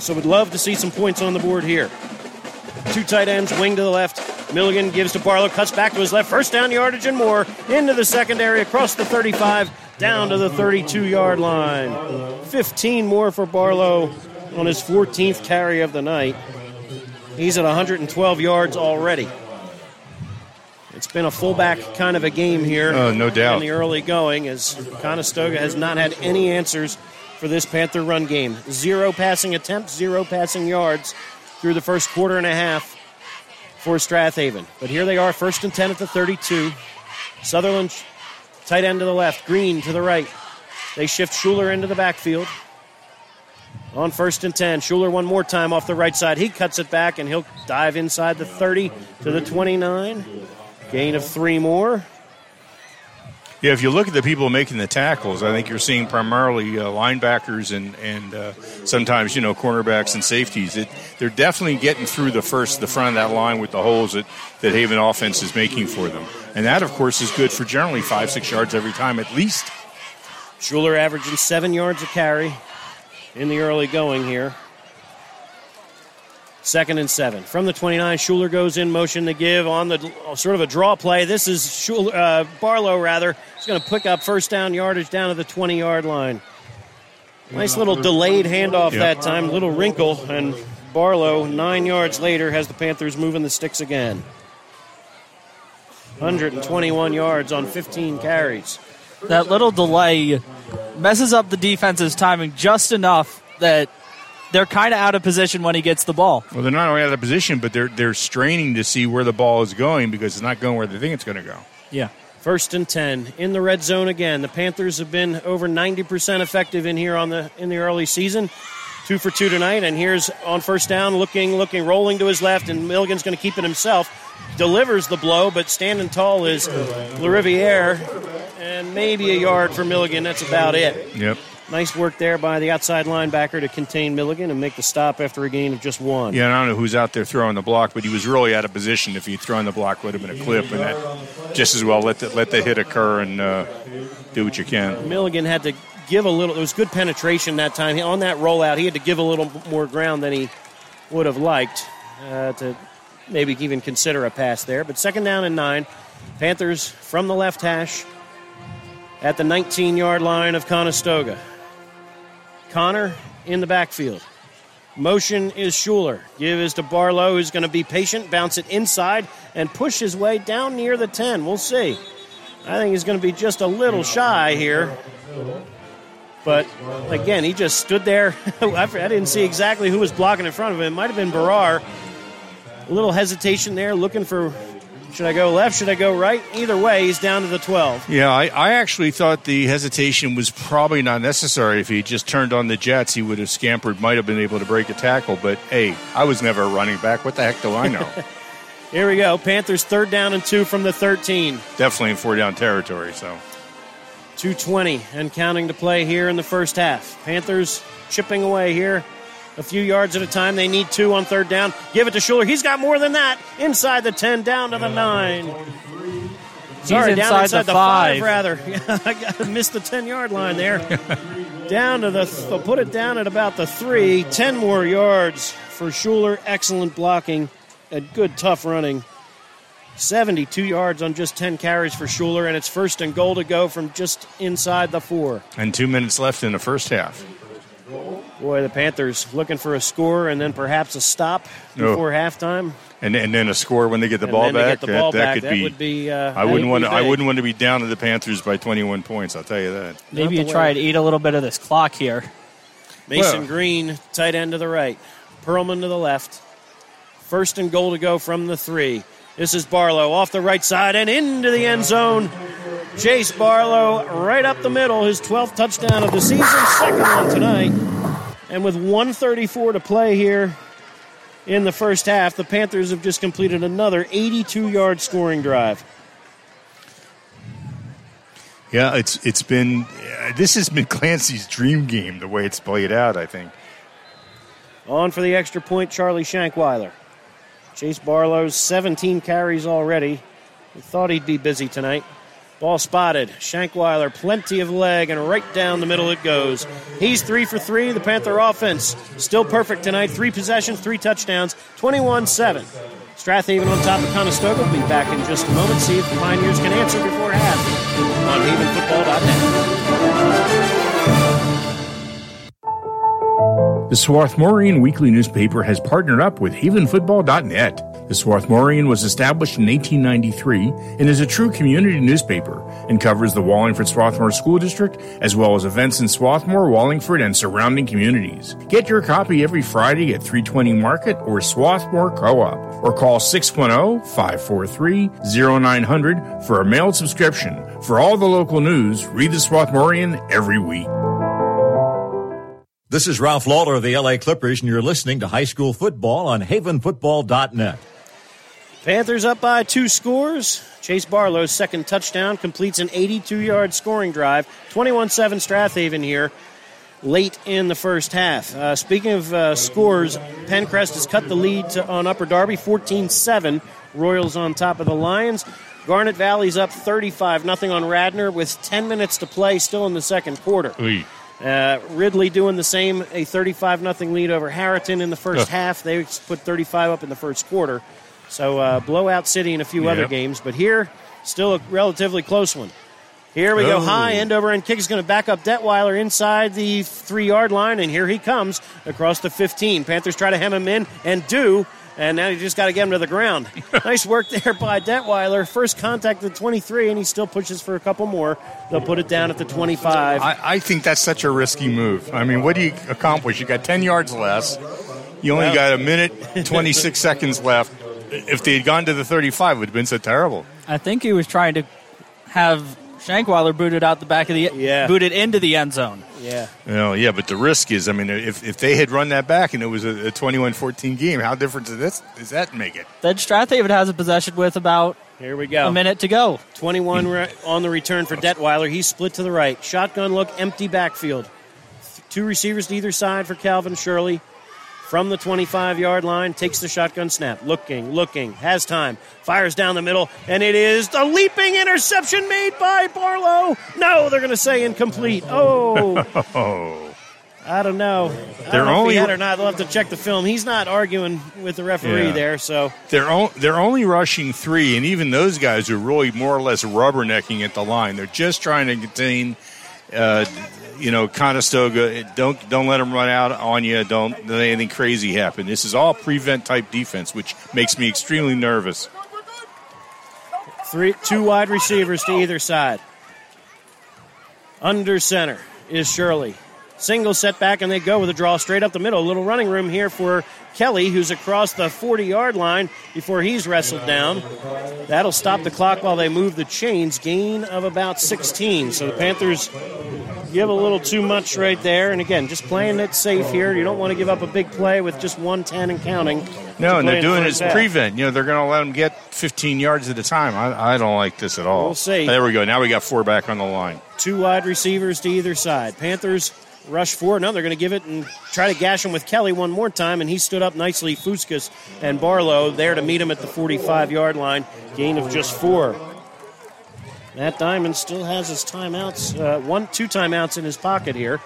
so we'd love to see some points on the board here. Two tight ends, wing to the left. Milligan gives to Barlow, cuts back to his left. First down yardage and more into the secondary, across the 35, down to the 32 yard line. 15 more for Barlow on his 14th carry of the night. He's at 112 yards already. It's been a fullback kind of a game here. Oh, no doubt. In the early going, as Conestoga has not had any answers for this Panther run game. Zero passing attempts, zero passing yards through the first quarter and a half for Strath Haven. But here they are, first and 10 at the 32. Sutherland, tight end to the left, Green to the right. They shift Shuler into the backfield. On first and 10, Shuler one more time off the right side. He cuts it back and he'll dive inside the 30 to the 29. Gain of three more. Yeah, if you look at the people making the tackles, I think you're seeing primarily uh, linebackers and and uh, sometimes you know cornerbacks and safeties. It, they're definitely getting through the first the front of that line with the holes that that Haven offense is making for them, and that of course is good for generally five six yards every time at least. Shuler averaging seven yards a carry in the early going here. Second and seven. From the 29, Shuler goes in motion to give on the sort of a draw play. This is Shuler, uh, Barlow, rather. He's going to pick up first down yardage down to the 20 yard line. Nice little delayed handoff Yep. that time, little wrinkle, and Barlow, nine yards later, has the Panthers moving the sticks again. 121 yards on 15 carries. That little delay messes up the defense's timing just enough that they're kind of out of position when he gets the ball. Well, they're not only out of position, but they're they're straining to see where the ball is going because it's not going where they think it's going to go. Yeah. First and ten in the red zone again. The Panthers have been over ninety percent effective in here on the in the early season. Two for two tonight, and here's on first down, looking, looking, rolling to his left, and Milligan's going to keep it himself. Delivers the blow, but standing tall is LaRiviere, and maybe a yard for Milligan. That's about it. Yep. Nice work there by the outside linebacker to contain Milligan and make the stop after a gain of just one. Yeah, and I don't know who's out there throwing the block, but he was really out of position. If he'd thrown the block, would have been a clip, and that just as well let the, let the hit occur and uh, do what you can. Milligan had to give a little. It was good penetration that time on that rollout. He had to give a little more ground than he would have liked uh, to maybe even consider a pass there. But second down and nine, Panthers from the left hash at the 19-yard line of Conestoga. Connor in the backfield. Motion is Shuler. Give is to Barlow, who's going to be patient, bounce it inside, and push his way down near the 10. We'll see. I think he's going to be just a little shy here. But again, he just stood there. I didn't see exactly who was blocking in front of him. It might have been Barrar. A little hesitation there, looking for should I go left, should I go right? Either way, he's down to the 12. Yeah, I, I actually thought the hesitation was probably not necessary. If he just turned on the Jets, he would have scampered, might have been able to break a tackle. But hey, I was never a running back. What the heck do I know? Here we go. Panthers third down and two from the 13. Definitely in four down territory. So 220 and counting to play here in the first half. Panthers chipping away here a few yards at a time. They need two on third down. Give it to Shuler. He's got more than that. Inside the 10, down to the 9. Sorry, down inside inside the the, five. five. rather. I missed the 10 yard line there. down to the, th- put it down at about the 3. 10 more yards for Shuler. Excellent blocking and good tough running. 72 yards on just 10 carries for Shuler, and it's first and goal to go from just inside the four. and two minutes left in the first half. Boy, the Panthers looking for a score and then perhaps a stop No. before halftime. And, and then a score when they get the And ball then they back. get the ball that, back. could That be. would be, uh, I wouldn't want to. be I wouldn't want to be down to the Panthers by 21 points. I'll tell you that. Maybe you try to eat a little bit of this clock here. Mason Well- Green, tight end to the right. Perlman to the left. First and goal to go from the three. This is Barlow off the right side and into the end zone. Chase Barlow right up the middle, his 12th touchdown of the season, second one tonight. And with 134 to play here in the first half, the Panthers have just completed another 82 yard scoring drive. Yeah, it's it's been. Uh, this has been Clancy's dream game. The way it's played out, I think. On for the extra point, Charlie Shankweiler. Chase Barlow's 17 carries already. We thought he'd be busy tonight. Ball spotted. Shankweiler, plenty of leg, and right down the middle it goes. He's three for three. The Panther offense still perfect tonight. Three possessions, three touchdowns, 21 7. Strath Haven on top of Conestoga. We'll be back in just a moment. See if the Pioneers can answer before half on havenfootball.net. The Swarthmorean Weekly newspaper has partnered up with havenfootball.net. The Swarthmorean was established in 1893 and is a true community newspaper and covers the Wallingford Swarthmore School District as well as events in Swarthmore, Wallingford, and surrounding communities. Get your copy every Friday at 320 Market or Swarthmore Co-op or call 610-543-0900 for a mailed subscription. For all the local news, read the Swarthmorean every week. This is Ralph Lawler of the LA Clippers, and you're listening to high school football on havenfootball.net. Panthers up by two scores. Chase Barlow's second touchdown completes an 82 yard scoring drive. 21 7 Strath Haven here late in the first half. Uh, speaking of uh, scores, Penncrest has cut the lead to, on Upper Darby 14 7. Royals on top of the Lions. Garnet Valley's up 35 0 on Radnor with 10 minutes to play still in the second quarter. Uh, Ridley doing the same, a 35 0 lead over Harriton in the first half. They put 35 up in the first quarter. So uh, blowout city in a few other games, but here still a relatively close one. Here we go Oh. high, end over end kick is going to back up Detweiler inside the three yard line, and here he comes across the 15. Panthers try to hem him in and do, and now you just got to get him to the ground. nice work there by Detweiler. First contact at the 23, and he still pushes for a couple more. They'll put it down at the 25. I, I think that's such a risky move. I mean, what do you accomplish? You got 10 yards less. You only Well- got a minute, 26 seconds left. If they had gone to the 35, it would have been so terrible. I think he was trying to have Shankweiler booted out the back of the Yeah. booted into the end zone. yeah. You know, yeah, but the risk is, I mean, if, if they had run that back and it was a, a 21-14 game, how different does, this, does that make it? Then Strath Haven has a possession with about Here we go. a minute to go. 21 re- on the return for Detweiler. He's split to the right. Shotgun look, empty backfield. Two receivers to either side for Calvin Shirley. From the 25 yard line, takes the shotgun snap. Looking, looking, has time. Fires down the middle, and it is the leaping interception made by Barlow. No, they're going to say incomplete. Oh, Oh, I don't know. They're don't know if only- had or not. They'll have to check the film. He's not arguing with the referee Yeah. there, so they're, o- they're only rushing three, and even those guys are really more or less rubbernecking at the line. They're just trying to contain, uh, you know, Conestoga. Don't don't let them run out on you. Don't let anything crazy happen. This is all prevent type defense, which makes me extremely nervous. Three, two wide receivers to either side. Under center is Shirley. Single setback, and they go with a draw straight up the middle. A little running room here for Kelly, who's across the 40 yard line before he's wrestled down. That'll stop the clock while they move the chains. Gain of about 16. So the Panthers give a little too much right there. And again, just playing it safe here. You don't want to give up a big play with just 110 and counting. No, and they're doing it as prevent. You know, they're going to let them get 15 yards at a time. I, I don't like this at all. We'll see. There we go. Now we got four back on the line. two wide receivers to either side. Panthers rush four. No, they're going to give it and try to gash him with Kelly one more time, and he stood up nicely. Fuskas and Barlow there to meet him at the 45 yard line. Gain of just four. Matt Diamond still has his timeouts, uh, one, two timeouts in his pocket here,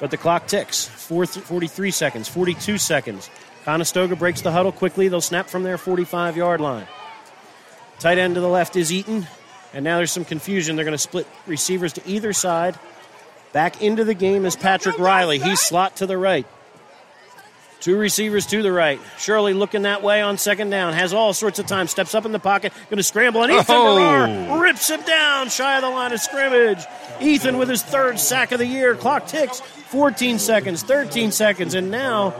but the clock ticks. Four, 43 seconds, 42 seconds. Conestoga breaks the huddle quickly. They'll snap from their 45 yard line. Tight end to the left is Eaton. And now there's some confusion. They're going to split receivers to either side. Back into the game is Patrick Riley. He's slot to the right. Two receivers to the right. Shirley looking that way on second down. Has all sorts of time. Steps up in the pocket. Going to scramble. And Ethan Oh. Barrar rips him down shy of the line of scrimmage. Ethan with his third sack of the year. Clock ticks. 14 seconds, 13 seconds. And now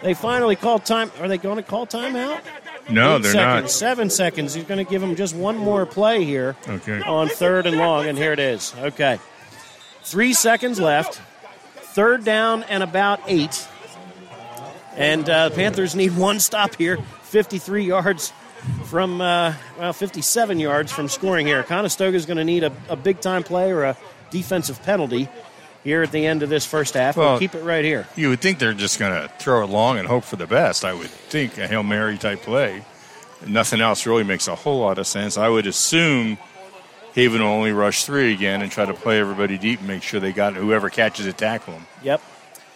they finally call time. Are they going to call timeout? No, Eight they're seconds, not. Seven seconds. He's going to give him just one more play here Okay. on third and long. And here it is. Okay. Three seconds left. Third down and about eight. And uh, the Panthers need one stop here. 53 yards from, uh, well, 57 yards from scoring here. Conestoga is going to need a, a big time play or a defensive penalty here at the end of this first half. we'll Well, keep it right here. You would think they're just going to throw it long and hope for the best. I would think a Hail Mary type play. Nothing else really makes a whole lot of sense. I would assume Haven will only rush three again and try to play everybody deep and make sure they got whoever catches it, tackle them, Yep.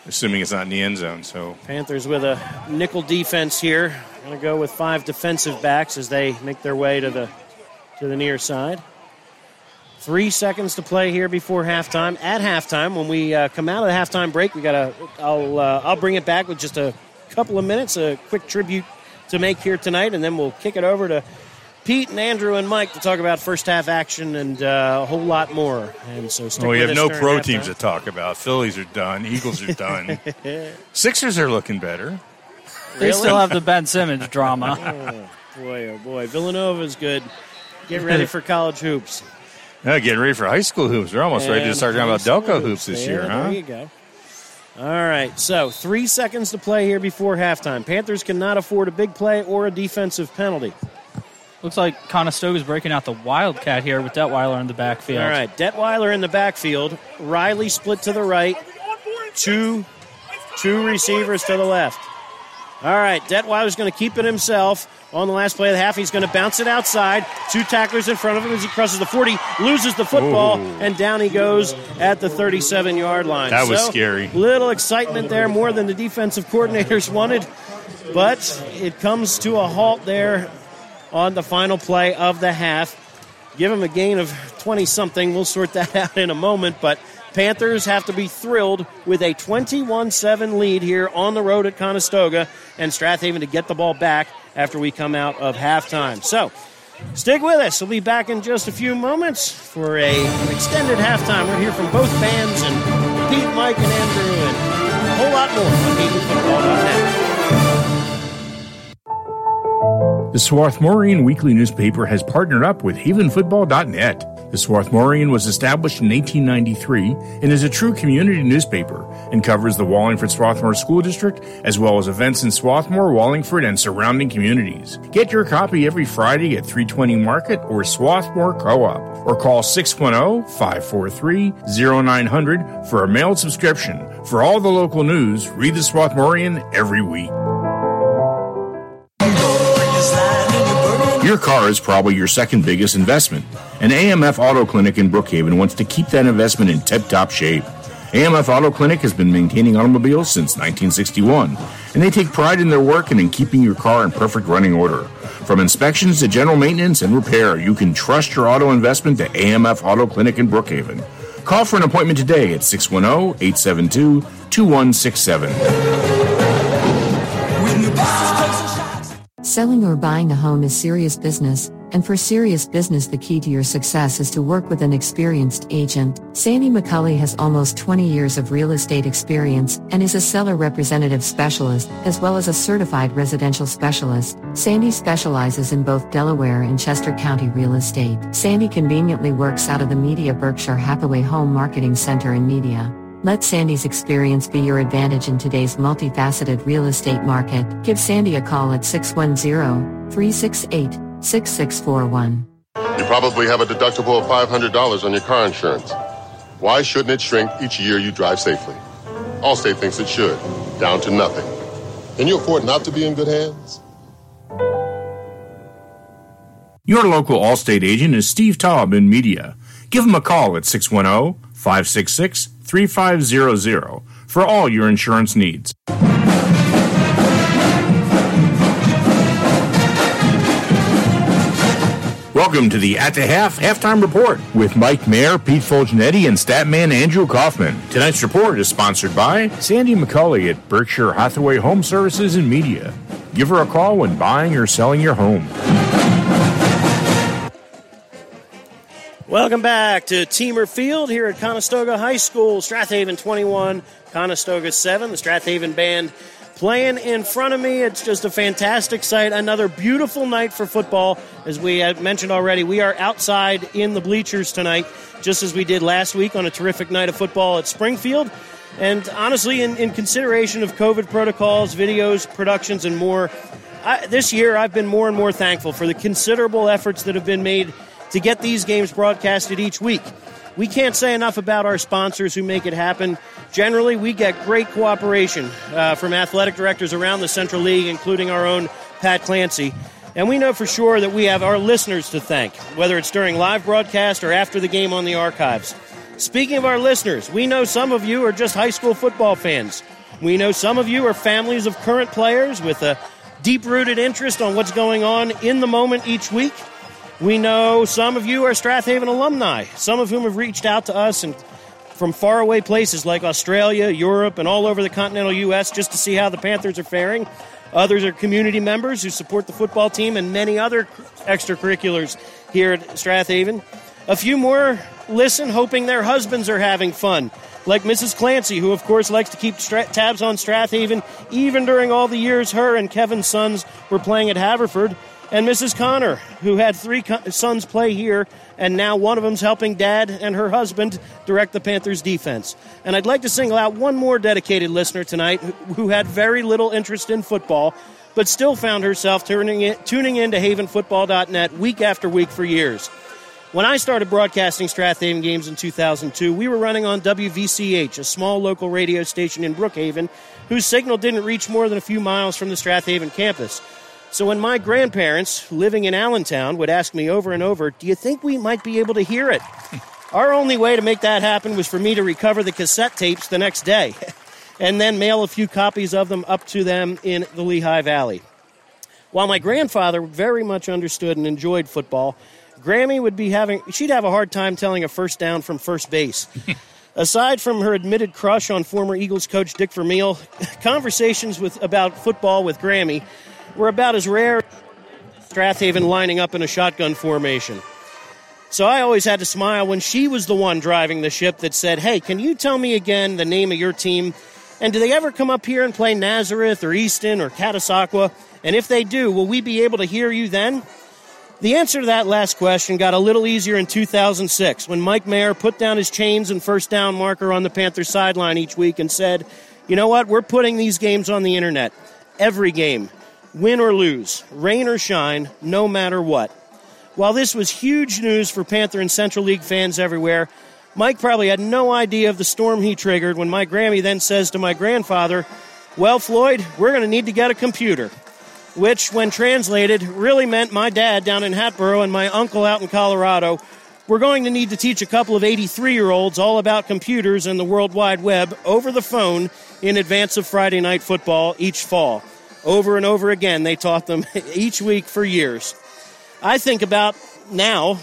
assuming it's not in the end zone. So Panthers with a nickel defense here. Going to go with five defensive backs as they make their way to the to the near side. Three seconds to play here before halftime. At halftime, when we uh, come out of the halftime break, we got to. I'll uh, I'll bring it back with just a couple of minutes, a quick tribute to make here tonight, and then we'll kick it over to Pete and Andrew and Mike to talk about first half action and uh, a whole lot more. And so, well, we have no pro halftime. teams to talk about. Phillies are done. Eagles are done. Sixers are looking better. They still have the Ben Simmons drama. Oh, boy, oh boy. Villanova's good. Get ready for college hoops. Yeah, getting ready for high school hoops. We're almost ready to start talking about high Delco hoops this There- year, huh? There you go. All right, so three seconds to play here before halftime. Panthers cannot afford a big play or a defensive penalty. Looks like Conestoga's breaking out the Wildcat here with Detweiler in the backfield. All right, Detweiler in the backfield. Riley split to the right. Two, two receivers to the left. All right, Detweiler's going to keep it himself on the last play of the half. He's going to bounce it outside. Two tacklers in front of him as he crosses the 40, loses the football, Ooh. and down he goes at the 37 yard line. That was So, scary. Little excitement there, more than the defensive coordinators wanted, but it comes to a halt there on the final play of the half. Give him a gain of 20 something. We'll sort that out in a moment, but Panthers have to be thrilled with a 21 7 lead here on the road at Conestoga and Strath Haven to get the ball back after we come out of halftime. So, stick with us. We'll be back in just a few moments for a, an extended halftime. We're here from both bands and Pete, Mike, and Andrew, and a whole lot more on HavenFootball.net. The Swarthmorean Weekly newspaper has partnered up with HavenFootball.net. The Swarthmorean was established in 1893 and is a true community newspaper and covers the Wallingford Swarthmore School District as well as events in Swarthmore, Wallingford, and surrounding communities. Get your copy every Friday at 320 Market or Swarthmore Co-op or call 610-543-0900 for a mailed subscription. For all the local news, read the Swarthmorean every week. Your car is probably your second biggest investment. An AMF Auto Clinic in Brookhaven wants to keep that investment in tip top shape. AMF Auto Clinic has been maintaining automobiles since 1961, and they take pride in their work and in keeping your car in perfect running order. From inspections to general maintenance and repair, you can trust your auto investment to AMF Auto Clinic in Brookhaven. Call for an appointment today at 610 872 2167. Selling or buying a home is serious business, and for serious business, the key to your success is to work with an experienced agent. Sandy McCulley has almost 20 years of real estate experience and is a seller representative specialist as well as a certified residential specialist. Sandy specializes in both Delaware and Chester County real estate. Sandy conveniently works out of the Media Berkshire Hathaway Home Marketing Center in Media. Let Sandy's experience be your advantage in today's multifaceted real estate market. Give Sandy a call at 610-368-6641. You probably have a deductible of $500 on your car insurance. Why shouldn't it shrink each year you drive safely? Allstate thinks it should, down to nothing. Can you afford not to be in good hands? Your local Allstate agent is Steve Taub in Media. Give him a call at 610 566 3500 for all your insurance needs. Welcome to the At the Half Halftime Report with Mike Mayer, Pete Fulgenetti, and Statman Andrew Kaufman. Tonight's report is sponsored by Sandy McCulley at Berkshire Hathaway Home Services and Media. Give her a call when buying or selling your home. Welcome back to Teamer Field here at Conestoga High School. Strath Haven 21, Conestoga 7. The Strath Haven Band playing in front of me. It's just a fantastic sight. Another beautiful night for football. As we had mentioned already, we are outside in the bleachers tonight, just as we did last week on a terrific night of football at Springfield. And honestly, in, in consideration of COVID protocols, videos, productions, and more, I, this year I've been more and more thankful for the considerable efforts that have been made to get these games broadcasted each week. We can't say enough about our sponsors who make it happen. Generally, we get great cooperation uh, from athletic directors around the Central League, including our own Pat Clancy. And we know for sure that we have our listeners to thank, whether it's during live broadcast or after the game on the archives. Speaking of our listeners, we know some of you are just high school football fans. We know some of you are families of current players with a deep rooted interest on what's going on in the moment each week. We know some of you are Strath Haven alumni, some of whom have reached out to us and from faraway places like Australia, Europe, and all over the continental U.S. just to see how the Panthers are faring. Others are community members who support the football team and many other extracurriculars here at Strath Haven. A few more listen, hoping their husbands are having fun, like Mrs. Clancy, who, of course, likes to keep tabs on Strath Haven even during all the years her and Kevin's sons were playing at Haverford and Mrs. Connor, who had three sons play here, and now one of them's helping dad and her husband direct the Panthers defense. And I'd like to single out one more dedicated listener tonight who had very little interest in football, but still found herself tuning in, tuning into havenfootball.net week after week for years. When I started broadcasting Strath Haven games in 2002, we were running on WVCH, a small local radio station in Brookhaven, whose signal didn't reach more than a few miles from the Strath Haven campus. So when my grandparents, living in Allentown, would ask me over and over, Do you think we might be able to hear it? Our only way to make that happen was for me to recover the cassette tapes the next day and then mail a few copies of them up to them in the Lehigh Valley. While my grandfather very much understood and enjoyed football, Grammy would be having, she'd have a hard time telling a first down from first base. Aside from her admitted crush on former Eagles coach Dick Vermeil, conversations with, about football with Grammy were about as rare as Strath Haven lining up in a shotgun formation. So I always had to smile when she was the one driving the ship that said, Hey, can you tell me again the name of your team? And do they ever come up here and play Nazareth or Easton or Catasauqua? And if they do, will we be able to hear you then? The answer to that last question got a little easier in 2006 when Mike Mayer put down his chains and first down marker on the Panthers sideline each week and said, You know what? We're putting these games on the internet. Every game win or lose, rain or shine, no matter what. While this was huge news for Panther and Central League fans everywhere, Mike probably had no idea of the storm he triggered when my Grammy then says to my grandfather, Well, Floyd, we're going to need to get a computer. Which, when translated, really meant my dad down in Hatboro and my uncle out in Colorado were going to need to teach a couple of 83 year olds all about computers and the World Wide Web over the phone in advance of Friday night football each fall over and over again. They taught them each week for years. I think about now,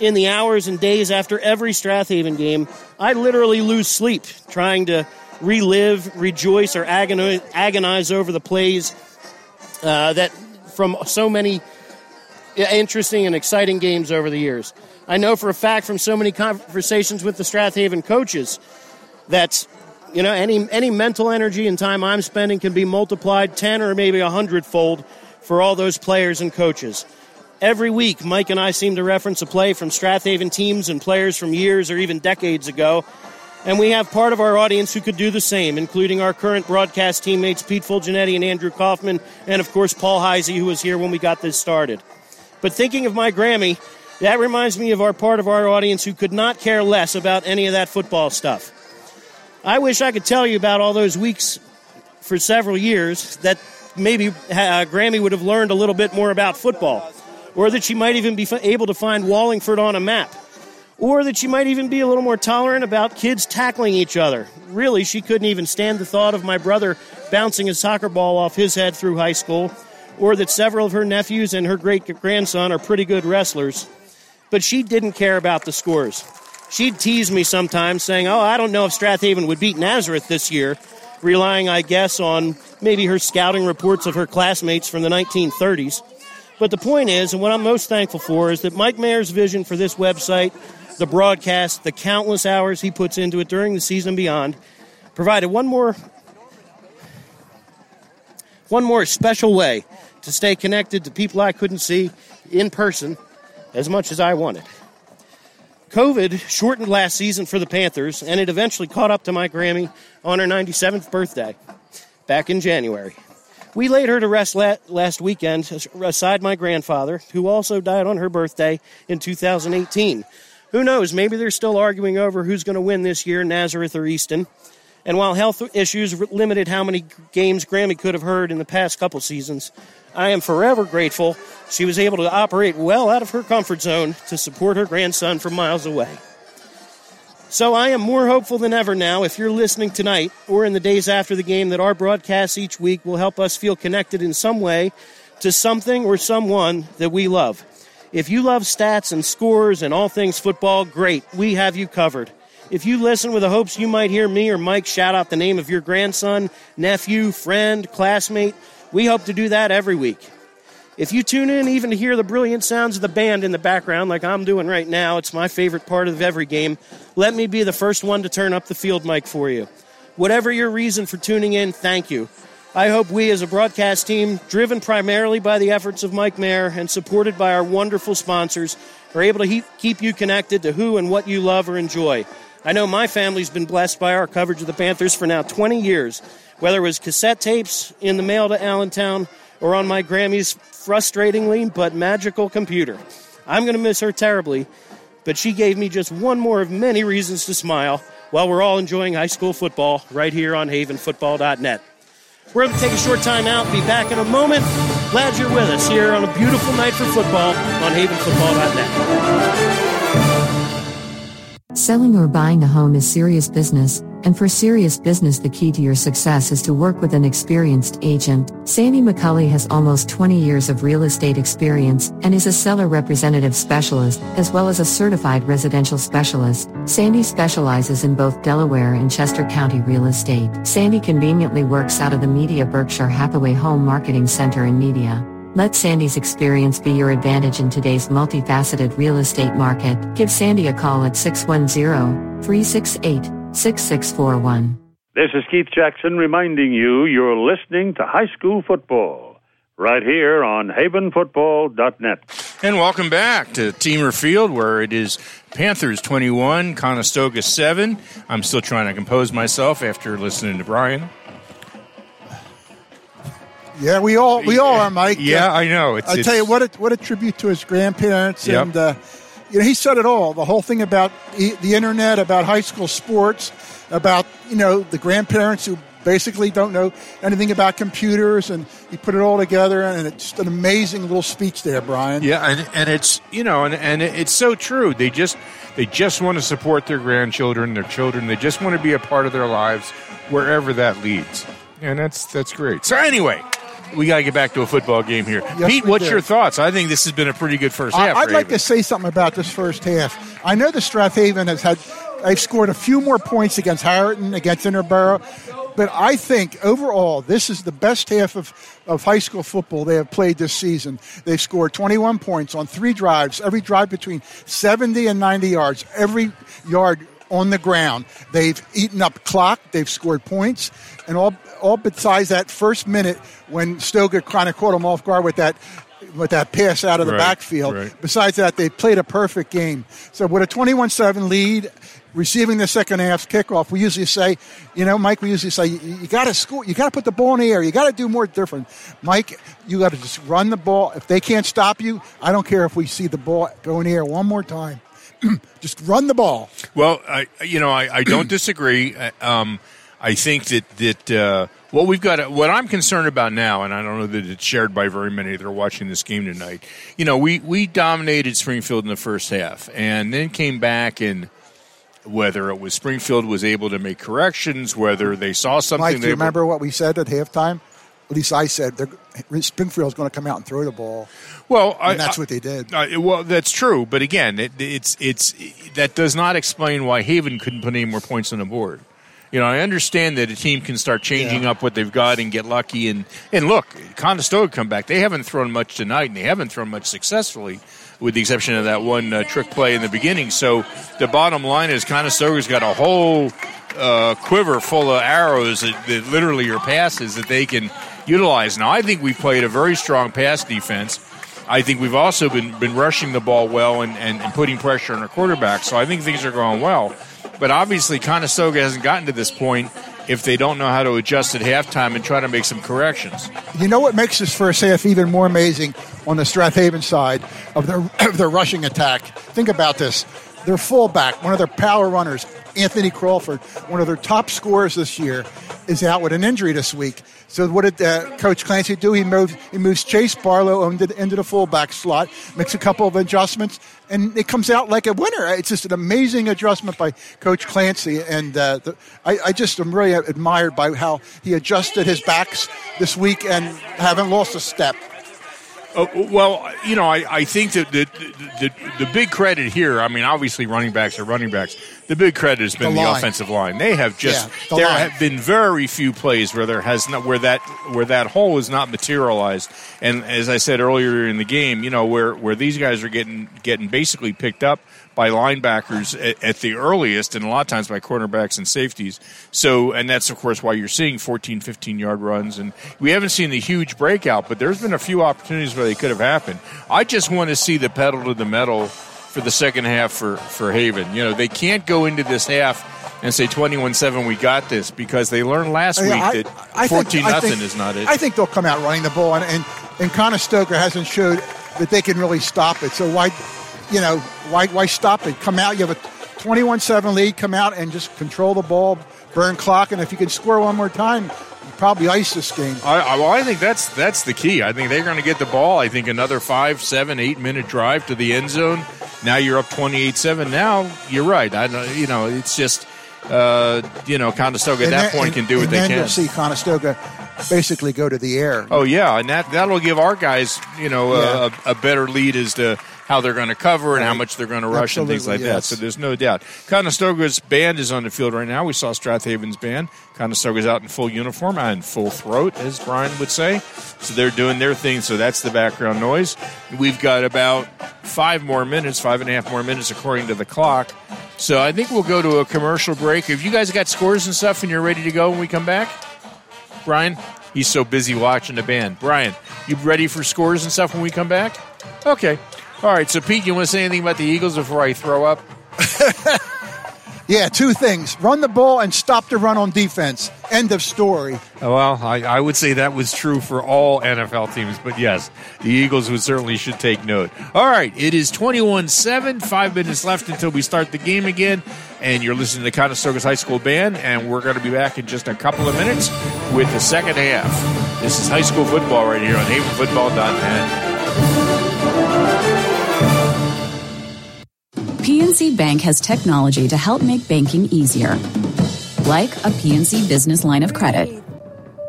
in the hours and days after every Strath Haven game, I literally lose sleep trying to relive, rejoice, or agonize, agonize over the plays uh, that from so many interesting and exciting games over the years. I know for a fact from so many conversations with the Strath Haven coaches that you know, any any mental energy and time I'm spending can be multiplied 10 or maybe a hundredfold for all those players and coaches. Every week, Mike and I seem to reference a play from Strath Haven teams and players from years or even decades ago. And we have part of our audience who could do the same, including our current broadcast teammates Pete Fulgenetti and Andrew Kaufman, and of course Paul Heisey, who was here when we got this started. But thinking of my Grammy, that reminds me of our part of our audience who could not care less about any of that football stuff. I wish I could tell you about all those weeks for several years that maybe uh, Grammy would have learned a little bit more about football, or that she might even be able to find Wallingford on a map, or that she might even be a little more tolerant about kids tackling each other. Really, she couldn't even stand the thought of my brother bouncing a soccer ball off his head through high school, or that several of her nephews and her great grandson are pretty good wrestlers. but she didn't care about the scores. She'd tease me sometimes, saying, Oh, I don't know if Strath Haven would beat Nazareth this year, relying, I guess, on maybe her scouting reports of her classmates from the 1930s. But the point is, and what I'm most thankful for, is that Mike Mayer's vision for this website, the broadcast, the countless hours he puts into it during the season and beyond, provided one more one more special way to stay connected to people I couldn't see in person as much as I wanted. COVID shortened last season for the Panthers, and it eventually caught up to my Grammy on her 97th birthday back in January. We laid her to rest last weekend aside my grandfather, who also died on her birthday in 2018. Who knows? Maybe they're still arguing over who's going to win this year, Nazareth or Easton. And while health issues limited how many games Grammy could have heard in the past couple seasons, I am forever grateful she was able to operate well out of her comfort zone to support her grandson from miles away. So I am more hopeful than ever now if you're listening tonight or in the days after the game that our broadcasts each week will help us feel connected in some way to something or someone that we love. If you love stats and scores and all things football, great. We have you covered. If you listen with the hopes you might hear me or Mike shout out the name of your grandson, nephew, friend, classmate, we hope to do that every week. If you tune in even to hear the brilliant sounds of the band in the background, like I'm doing right now, it's my favorite part of every game. Let me be the first one to turn up the field mic for you. Whatever your reason for tuning in, thank you. I hope we, as a broadcast team, driven primarily by the efforts of Mike Mayer and supported by our wonderful sponsors, are able to he- keep you connected to who and what you love or enjoy. I know my family's been blessed by our coverage of the Panthers for now 20 years, whether it was cassette tapes in the mail to Allentown or on my Grammy's frustratingly but magical computer. I'm going to miss her terribly, but she gave me just one more of many reasons to smile while we're all enjoying high school football right here on havenfootball.net. We're going to take a short time out, be back in a moment. Glad you're with us here on a beautiful night for football on havenfootball.net. Selling or buying a home is serious business, and for serious business, the key to your success is to work with an experienced agent. Sandy McCulley has almost 20 years of real estate experience and is a seller representative specialist, as well as a certified residential specialist. Sandy specializes in both Delaware and Chester County real estate. Sandy conveniently works out of the Media Berkshire Hathaway Home Marketing Center in Media. Let Sandy's experience be your advantage in today's multifaceted real estate market. Give Sandy a call at 610 368 6641. This is Keith Jackson reminding you you're listening to high school football right here on havenfootball.net. And welcome back to Teamer Field, where it is Panthers 21, Conestoga 7. I'm still trying to compose myself after listening to Brian. Yeah, we all we all are, Mike. Yeah, Uh, I know. It's, I it's, tell you what, a, what a tribute to his grandparents, Yep. and uh, you know he said it all. The whole thing about the, the internet, about high school sports, about you know the grandparents who basically don't know anything about computers, and he put it all together, and it's just an amazing little speech there, Brian. Yeah, and, and it's you know, and, and it's so true. They just they just want to support their grandchildren, their children. They just want to be a part of their lives wherever that leads, and that's that's great. So anyway, we got to get back to a football game here. Yes, Pete, what's do. your thoughts? I think this has been a pretty good first I- half. I'd like Haven. to say something about this first half. I know the Strath Haven has had, they've scored a few more points against Harriton, against Interborough, but I think overall this is the best half of, of high school football they have played this season. They've scored 21 points on three drives, every drive between 70 and 90 yards, every yard on the ground. They've eaten up clock, they've scored points, and all all besides that first minute when Stoker kind of caught them off guard with that with that pass out of the Right, backfield. right. Besides that, they played a perfect game. So with a 21-7 lead, receiving the second half kickoff, we usually say, you know, Mike, we usually say, you, you got to score, you got to put the ball in the air, you got to do more different. Mike, you got to just run the ball. If they can't stop you, I don't care if we see the ball go in the air one more time. just run the ball. Well, I, you know, I, I don't disagree. Uh, Um, I think that that uh, what we've got, what I'm concerned about now, and I don't know that it's shared by very many that are watching this game tonight. You know, we we dominated Springfield in the first half, and then came back and. Whether it was Springfield was able to make corrections, whether they saw something Mike, do you remember what we said at halftime? At least I said, Springfield's going to come out and throw the ball. Well, and I, that's I, what they did. Uh, well, that's true, but again, it, it's it's that does not explain why Haven couldn't put any more points on the board. You know, I understand that a team can start changing Yeah. up what they've got and get lucky. And, and look, Conestoga come back. They haven't thrown much tonight, and they haven't thrown much successfully, with the exception of that one uh, trick play in the beginning. So the bottom line is Conestoga's got a whole uh, quiver full of arrows that, that literally are passes that they can utilize. Now, I think we've played a very strong pass defense. I think we've also been, been rushing the ball well and, and, and putting pressure on our quarterback. So I think things are going well. But obviously, Conestoga hasn't gotten to this point if they don't know how to adjust at halftime and try to make some corrections. You know what makes this first half even more amazing on the Strath Haven side of their of their rushing attack? Think about this. Their fullback, one of their power runners, Anthony Crawford, one of their top scorers this year, is out with an injury this week. So what did uh, Coach Clancy do? He moves he moves Chase Barlow into, into the fullback slot, makes a couple of adjustments, and it comes out like a winner. It's just an amazing adjustment by Coach Clancy, and uh, the, I, I just am really admired by how he adjusted his backs this week and haven't lost a step. Uh, well, you know, I, I think that the, the, the, the big credit here, I mean, obviously running backs are running backs. The big credit has been The the, offensive line. They have just Yeah, the there line. have been very few plays where there has not where that where that hole is not materialized. And as I said earlier in the game, you know, where where these guys are getting getting basically picked up by linebackers at, at the earliest and a lot of times by cornerbacks and safeties. So, and that's of course why you're seeing 14, 15 yard runs. And we haven't seen the huge breakout, but there's been a few opportunities where they could have happened. I just want to see the pedal to the metal for the second half for, for Haven. You know, they can't go into this half and say 21 7, we got this because they learned last week that I think- 14 I nothing think- is not it. I think they'll come out running the ball, and, and, and Conestoga hasn't showed that they can really stop it. So why, you know, why, why stop it? Come out, you have a 21 7 lead, come out and just control the ball, burn clock, and if you can score one more time, you probably ice this game. I, I, well, I think that's that's the key. I think they're going to get the ball. I think another five, seven, eight minute drive to the end zone. Now you're up twenty eight seven. Now you're right. I know. You know, it's just uh, you know, Conestoga at And that then- point and- can do what and they then can. you'll see Conestoga basically go to the air. Oh yeah, and that that'll give our guys, you know, a, a better lead as to how they're going to cover and how much they're going to rush and things like Absolutely, that. So there's no doubt. Conestoga's band is on the field right now. We saw Strath Haven's band. Conestoga's out in full uniform and full throat, as Brian would say. So they're doing their thing. So that's the background noise. We've got about five more minutes, five and a half more minutes according to the clock. So I think we'll go to a commercial break. Have you guys got scores and stuff and you're ready to go when we come back? Brian? He's so busy watching the band. Brian, you ready for scores and stuff when we come back? Okay. All right. So, Pete, you want to say anything about the Eagles before I throw up? Yeah, two things run the ball and stop the run on defense. End of story. Well, I, I would say that was true for all NFL teams, but yes, the Eagles would certainly should take note. All right, it is 21 7, five minutes left until we start the game again. And you're listening to Conestoga's High School Band, and we're going to be back in just a couple of minutes with the second half. This is high school football right here on havenfootball.net. PNC Bank has technology to help make banking easier, like a PNC business line of credit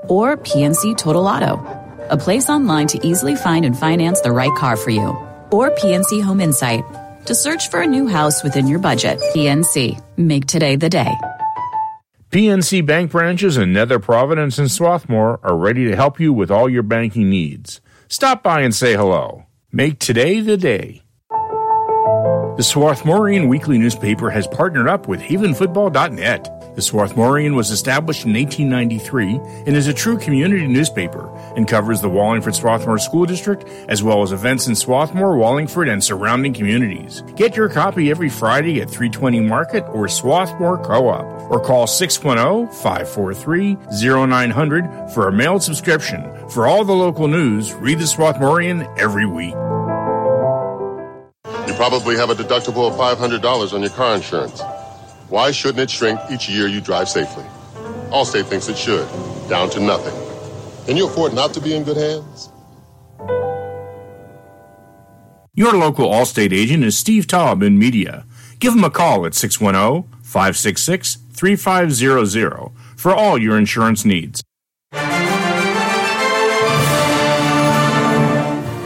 or PNC Total Auto, a place online to easily find and finance the right car for you, or PNC Home Insight to search for a new house within your budget. PNC, make today the day. PNC Bank branches in Nether Providence and Swarthmore are ready to help you with all your banking needs. Stop by and say hello. Make today the day. The Swarthmorean Weekly newspaper has partnered up with HavenFootball.net. The Swarthmorean was established in 1893 and is a true community newspaper and covers the Wallingford Swarthmore School District as well as events in Swarthmore, Wallingford, and surrounding communities. Get your copy every Friday at 320 Market or Swarthmore Co-op or call 610-543-0900 for a mailed subscription. For all the local news, read the Swarthmorean every week. Probably have a deductible of $500 on your car insurance. Why shouldn't it shrink each year you drive safely? Allstate thinks it should, down to nothing. Can you afford not to be in good hands? Your local Allstate agent is Steve Taub in media. Give him a call at 610 566 3500 for all your insurance needs.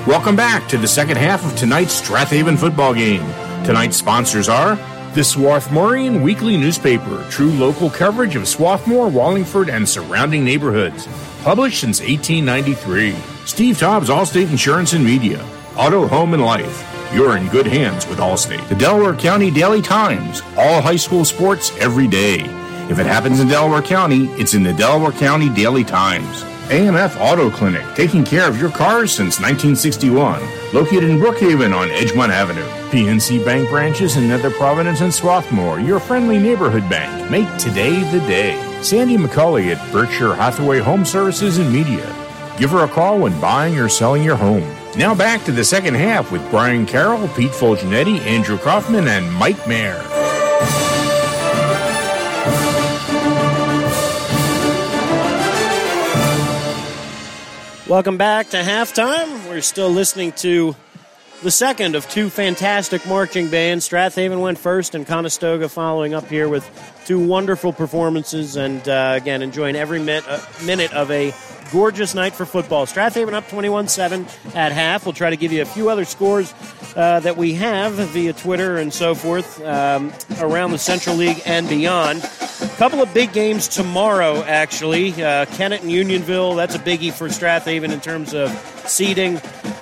Welcome back to the second half of tonight's Strath Haven football game. Tonight's sponsors are the Swarthmorean Weekly Newspaper, true local coverage of Swarthmore, Wallingford, and surrounding neighborhoods. Published since 1893. Steve Tobbs, Allstate Insurance and Media. Auto, Home, and Life. You're in good hands with Allstate. The Delaware County Daily Times. All high school sports every day. If it happens in Delaware County, it's in the Delaware County Daily Times. AMF Auto Clinic, taking care of your cars since 1961. Located in Brookhaven on Edgemont Avenue. PNC Bank branches in Nether Providence and Swarthmore, your friendly neighborhood bank. Make today the day. Sandy McCauley at Berkshire Hathaway Home Services and Media. Give her a call when buying or selling your home. Now back to the second half with Brian Carroll, Pete Fulgenetti, Andrew Kaufman, and Mike Mayer. Welcome back to halftime. We're still listening to the second of two fantastic marching bands. Strath Haven went first, and Conestoga following up here with two wonderful performances. And uh, again, enjoying every minute, uh, minute of a gorgeous night for football. Strath Haven up 21 7 at half. We'll try to give you a few other scores uh, that we have via Twitter and so forth um, around the Central League and beyond. A couple of big games tomorrow, actually. Uh, Kennett and Unionville, that's a biggie for Strath Haven in terms of seeding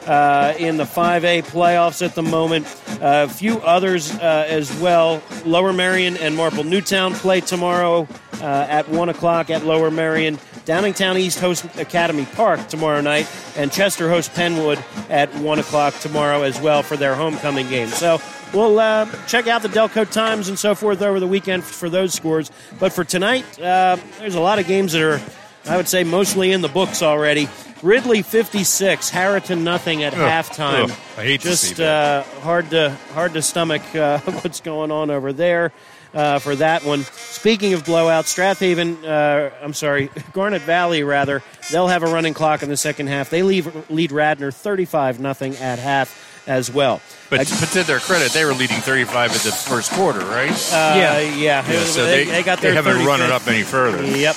uh, in the 5A playoffs at the moment. Uh, a few others as well. Lower Merion and Marple Newtown play tomorrow uh, at 1 o'clock at Lower Merion. Downingtown East hosts Academy Park tomorrow night, and Chester hosts Penn Wood at 1 o'clock tomorrow as well for their homecoming game. So we'll uh, check out the Delco Times and so forth over the weekend for those scores. But for tonight, uh, there's a lot of games that are, I would say, mostly in the books already. Ridley 56, Harriton nothing at Ugh, halftime. ugh, I hate to Just that. Uh, hard to hard to stomach uh, what's going on over there uh, for that one. Speaking of blowouts, Strath Haven, uh, I'm sorry, Garnet Valley rather, they'll have a running clock in the second half. They leave, lead Radnor 35 nothing at half as well. But, but to their credit, they were leading 35 at the first quarter, right? Uh, yeah, yeah. so they, they, they got they haven't run it up any further. Yep.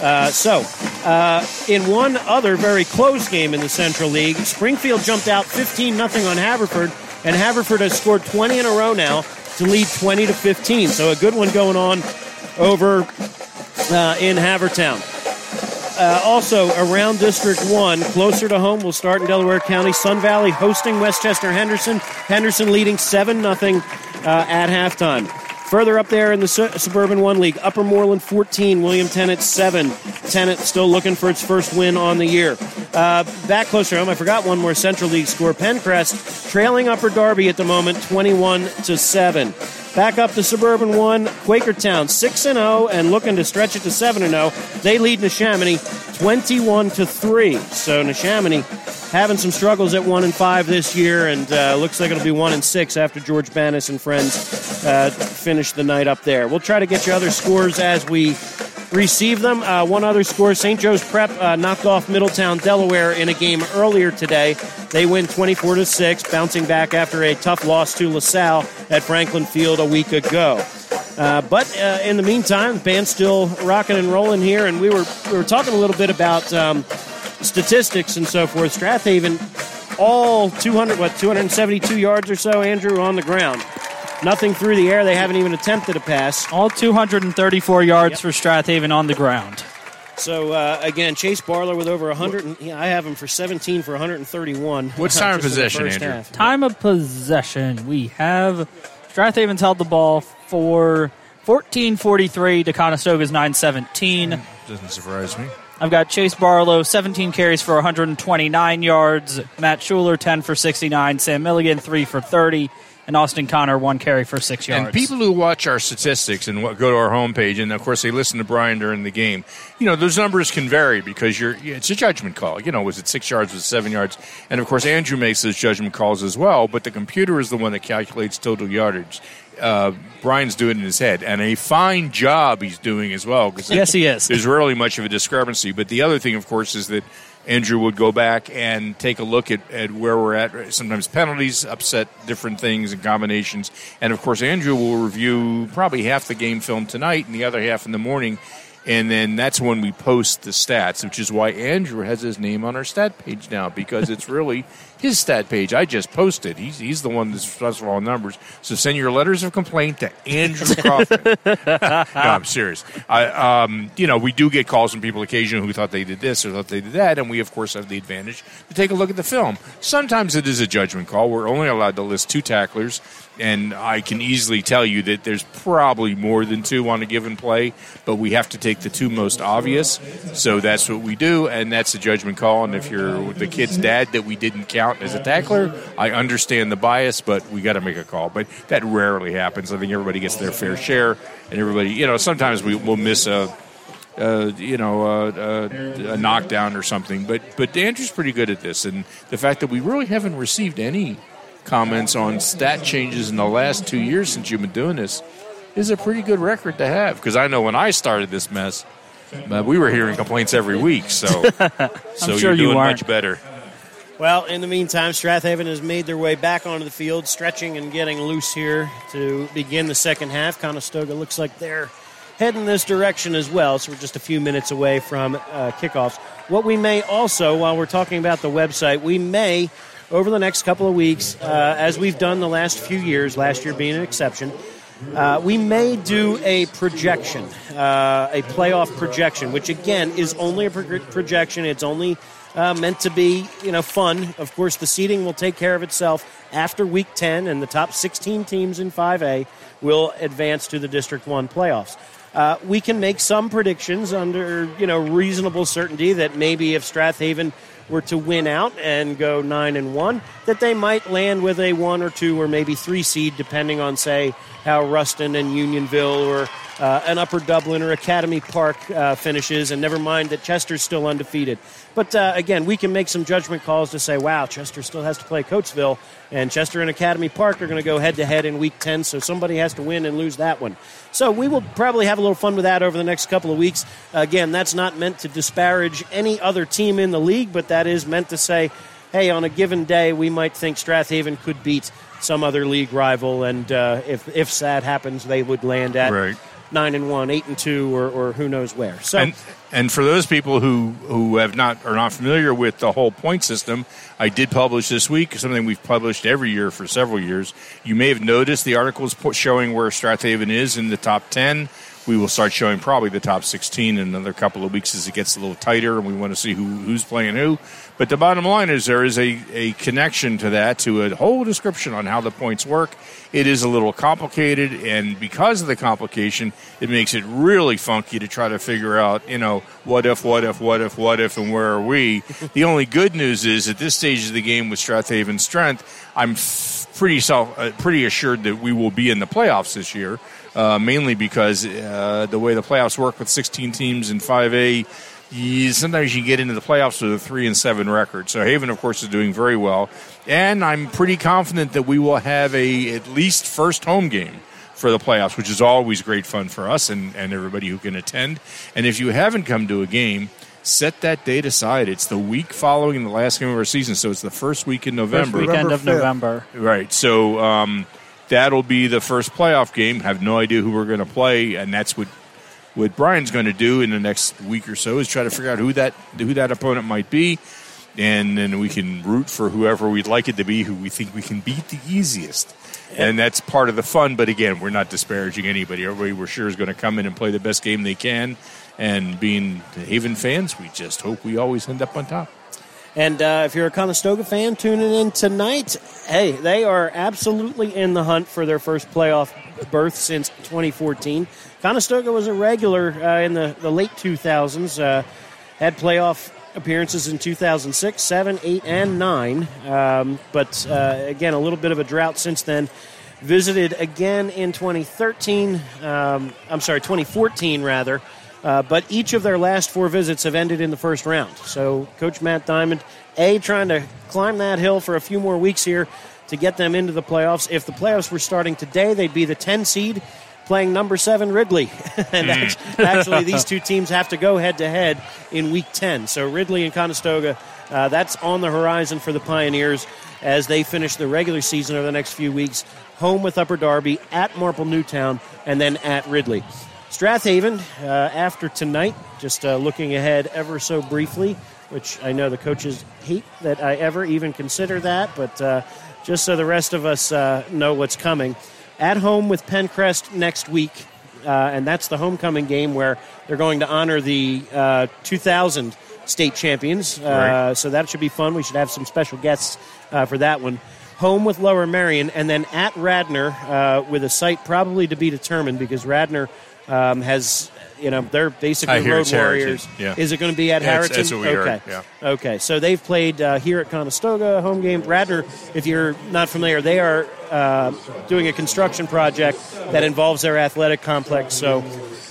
Uh, so, uh, in one other very close game in the Central League, Springfield jumped out 15 0 on Haverford, and Haverford has scored 20 in a row now to lead 20 to 15. So, a good one going on over uh, in Havertown. Uh, also, around District 1, closer to home, we'll start in Delaware County. Sun Valley hosting West Chester Henderson. Henderson leading 7 0 uh, at halftime. Further up there in the su- Suburban 1 League, Upper Moreland 14, William Tennent 7. Tennent still looking for its first win on the year. Uh, back closer home, I forgot one more Central League score. Penncrest trailing Upper Darby at the moment 21 to 7. Back up to Suburban 1, Quakertown 6 and 0 and looking to stretch it to 7 and 0. They lead Neshaminy 21 to 3. So Neshaminy having some struggles at 1 and 5 this year and uh, looks like it'll be 1 and 6 after George Bannis and friends uh, finish the night up there. We'll try to get you other scores as we receive them. Uh, one other score St. Joe's Prep uh, knocked off Middletown, Delaware in a game earlier today. They win 24 to 6, bouncing back after a tough loss to LaSalle at Franklin Field a week ago. Uh, but uh, in the meantime, the band's still rocking and rolling here, and we were we were talking a little bit about um, statistics and so forth. Strath Haven, all 200 what 272 yards or so, Andrew, on the ground. Nothing through the air. They haven't even attempted a pass. All 234 yards for Strath Haven on the ground. So uh, again, Chase Barlow with over 100. And, yeah, I have him for 17 for 131. What's time of just in the possession, Andrew? half. Time of possession. We have Strath Haven's held the ball for 1443 to Conestoga's 917. Doesn't surprise me. I've got Chase Barlow, 17 carries for 129 yards. Matt Shuler, 10 for 69. Sam Milligan, 3 for 30. And Austin Connor, 1 carry for 6 yards. And people who watch our statistics and what, go to our homepage, and of course they listen to Brian during the game, you know those numbers can vary because you're it's a judgment call. You know, was it six yards? Was it seven yards? And of course Andrew makes those judgment calls as well. But the computer is the one that calculates total yardage. Uh, Brian's doing it in his head, and a fine job he's doing as well. 'cause Yes, he is. There's rarely much of a discrepancy. But the other thing, of course, is that Andrew would go back and take a look at, at where we're at. Sometimes penalties upset different things and combinations. And of course, Andrew will review probably half the game film tonight and the other half in the morning. and then that's when we post the stats, which is why Andrew has his name on our stat page now because it's really his stat page. I just posted. He's he's the one that's responsible for all numbers. So send your letters of complaint to Andrew Crawford. no, I'm serious. I, um, you know, we do get calls from people occasionally who thought they did this or thought they did that, and we of course have the advantage to take a look at the film. Sometimes it is a judgment call. We're only allowed to list two tacklers and I can easily tell you that there's probably more than two on a given play, but we have to take the two most obvious. So that's what we do, and that's a judgment call. And if you're the kid's dad that we didn't count as a tackler, I understand the bias, but we got to make a call. But that rarely happens. I think everybody gets their fair share, and everybody, you know, sometimes we will miss a. Uh, you know, uh, uh, a knockdown or something, but but Andrew's pretty good at this, and the fact that we really haven't received any comments on stat changes in the last two years since you've been doing this is a pretty good record to have. Because I know when I started this mess, uh, we were hearing complaints every week. So, so sure you're doing aren't. much better. Well, in the meantime, Strath Haven has made their way back onto the field, stretching and getting loose here to begin the second half. Conestoga looks like they're heading this direction as well, so we're just a few minutes away from uh, kickoffs. What we may also, while we're talking about the website, we may, over the next couple of weeks, uh, as we've done the last few years, last year being an exception, uh, we may do a projection, uh, a playoff projection, which again is only a pro- projection. It's only uh, meant to be, you know, fun. Of course, the seeding will take care of itself after Week 10, and the top 16 teams in 5A will advance to the District 1 playoffs. Uh, we can make some predictions under, you know, reasonable certainty that maybe if Strath Haven were to win out and go nine and one, that they might land with a one or two or maybe three seed, depending on say how Rustin and Unionville or uh, an Upper Dublin or Academy Park uh, finishes, and never mind that Chester's still undefeated. But uh, again, we can make some judgment calls to say, wow, Chester still has to play Coatesville, and Chester and Academy Park are going to go head to head in Week 10, so somebody has to win and lose that one. So we will probably have a little fun with that over the next couple of weeks. Again, that's not meant to disparage any other team in the league, but that is meant to say, hey, on a given day, we might think Strath Haven could beat some other league rival, and uh, if if that happens, they would land at Right. Nine and one, eight and two, or, or who knows where. So. and, and for those people who, who have not are not familiar with the whole point system, I did publish this week something we've published every year for several years. You may have noticed the articles showing where Strath Haven is in the top ten. We will start showing probably the top sixteen in another couple of weeks as it gets a little tighter, and we want to see who who's playing who. But the bottom line is there is a, a connection to that, to a whole description on how the points work. It is a little complicated, and because of the complication, it makes it really funky to try to figure out, you know, what if, what if, what if, what if, and where are we? the only good news is at this stage of the game with Strath Haven's strength, I'm pretty self, uh, pretty assured that we will be in the playoffs this year. Uh, mainly because uh, the way the playoffs work with 16 teams in 5A, you, sometimes you get into the playoffs with a three and seven record. So Haven, of course, is doing very well, and I'm pretty confident that we will have a at least first home game for the playoffs, which is always great fun for us and, and everybody who can attend. And if you haven't come to a game, set that date aside. It's the week following the last game of our season, so it's the first week in November. weekend of November. Right. So um, that'll be the first playoff game. Have no idea who we're going to play, and that's what what Brian's going to do in the next week or so is try to figure out who that who that opponent might be, and then we can root for whoever we'd like it to be, who we think we can beat the easiest. And that's part of the fun. But again, we're not disparaging anybody. Everybody we're sure is going to come in and play the best game they can. And being Haven fans, we just hope we always end up on top. And uh, if you're a Conestoga fan tuning in tonight, hey, they are absolutely in the hunt for their first playoff berth since 2014. Conestoga was a regular uh, in the, the late 2000s, uh, had playoff appearances in 2006, 7, 8, and 9. Um, but uh, again, a little bit of a drought since then. Visited again in 2013, um, I'm sorry, 2014 rather. Uh, but each of their last four visits have ended in the first round. So, Coach Matt Diamond, A, trying to climb that hill for a few more weeks here to get them into the playoffs. If the playoffs were starting today, they'd be the 10 seed playing number seven Ridley. and act- actually, these two teams have to go head to head in week 10. So, Ridley and Conestoga, uh, that's on the horizon for the Pioneers as they finish the regular season over the next few weeks. Home with Upper Darby, at Marple Newtown, and then at Ridley. Strath Haven, uh, after tonight, just uh, looking ahead ever so briefly, which I know the coaches hate that I ever even consider that, but uh, just so the rest of us uh, know what's coming. At home with Penncrest next week, uh, and that's the homecoming game where they're going to honor the uh, 2000 state champions. Right. So that should be fun. We should have some special guests for that one home with Lower Merion, and then at Radnor uh, with a site probably to be determined because Radnor um, has, you know, they're basically road warriors. yeah. Is it going to be at Yeah, it's- Harriton? that's what we okay. yeah. Okay, so they've played uh, here at Conestoga, home game. Radnor, if you're not familiar, they are uh, doing a construction project that involves their athletic complex. So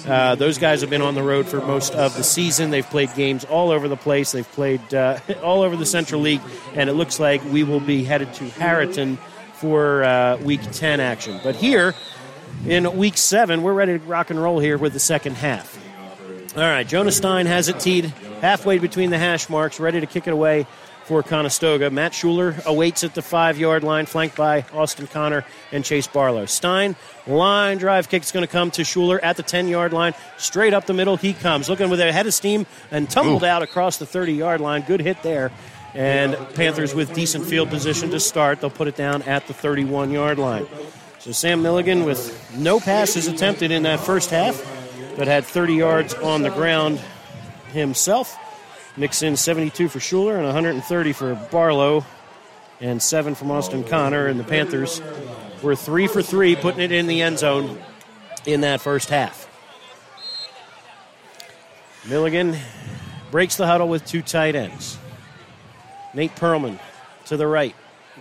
uh, those guys have been on the road for most of the season. They've played games all over the place. They've played uh, all over the Central League, and it looks like we will be headed to Harriton for uh, Week 10 action. But here in Week 7, we're ready to rock and roll here with the second half. All right, Jonah Stein has it teed halfway between the hash marks, ready to kick it away for Conestoga. Matt Shuler awaits at the five yard line, flanked by Austin Connor and Chase Barlow. Stein, line drive kick is going to come to Shuler at the 10 yard line. Straight up the middle, he comes. Looking with a head of steam and tumbled out across the 30 yard line. Good hit there. And Panthers with decent field position to start. They'll put it down at the 31 yard line. So Sam Milligan with no passes attempted in that first half, but had 30 yards on the ground himself. Mix in 72 for Shuler and 130 for Barlow, and seven from Austin Connor. And the Panthers were three for three, putting it in the end zone in that first half. Milligan breaks the huddle with two tight ends. Nate Perlman to the right,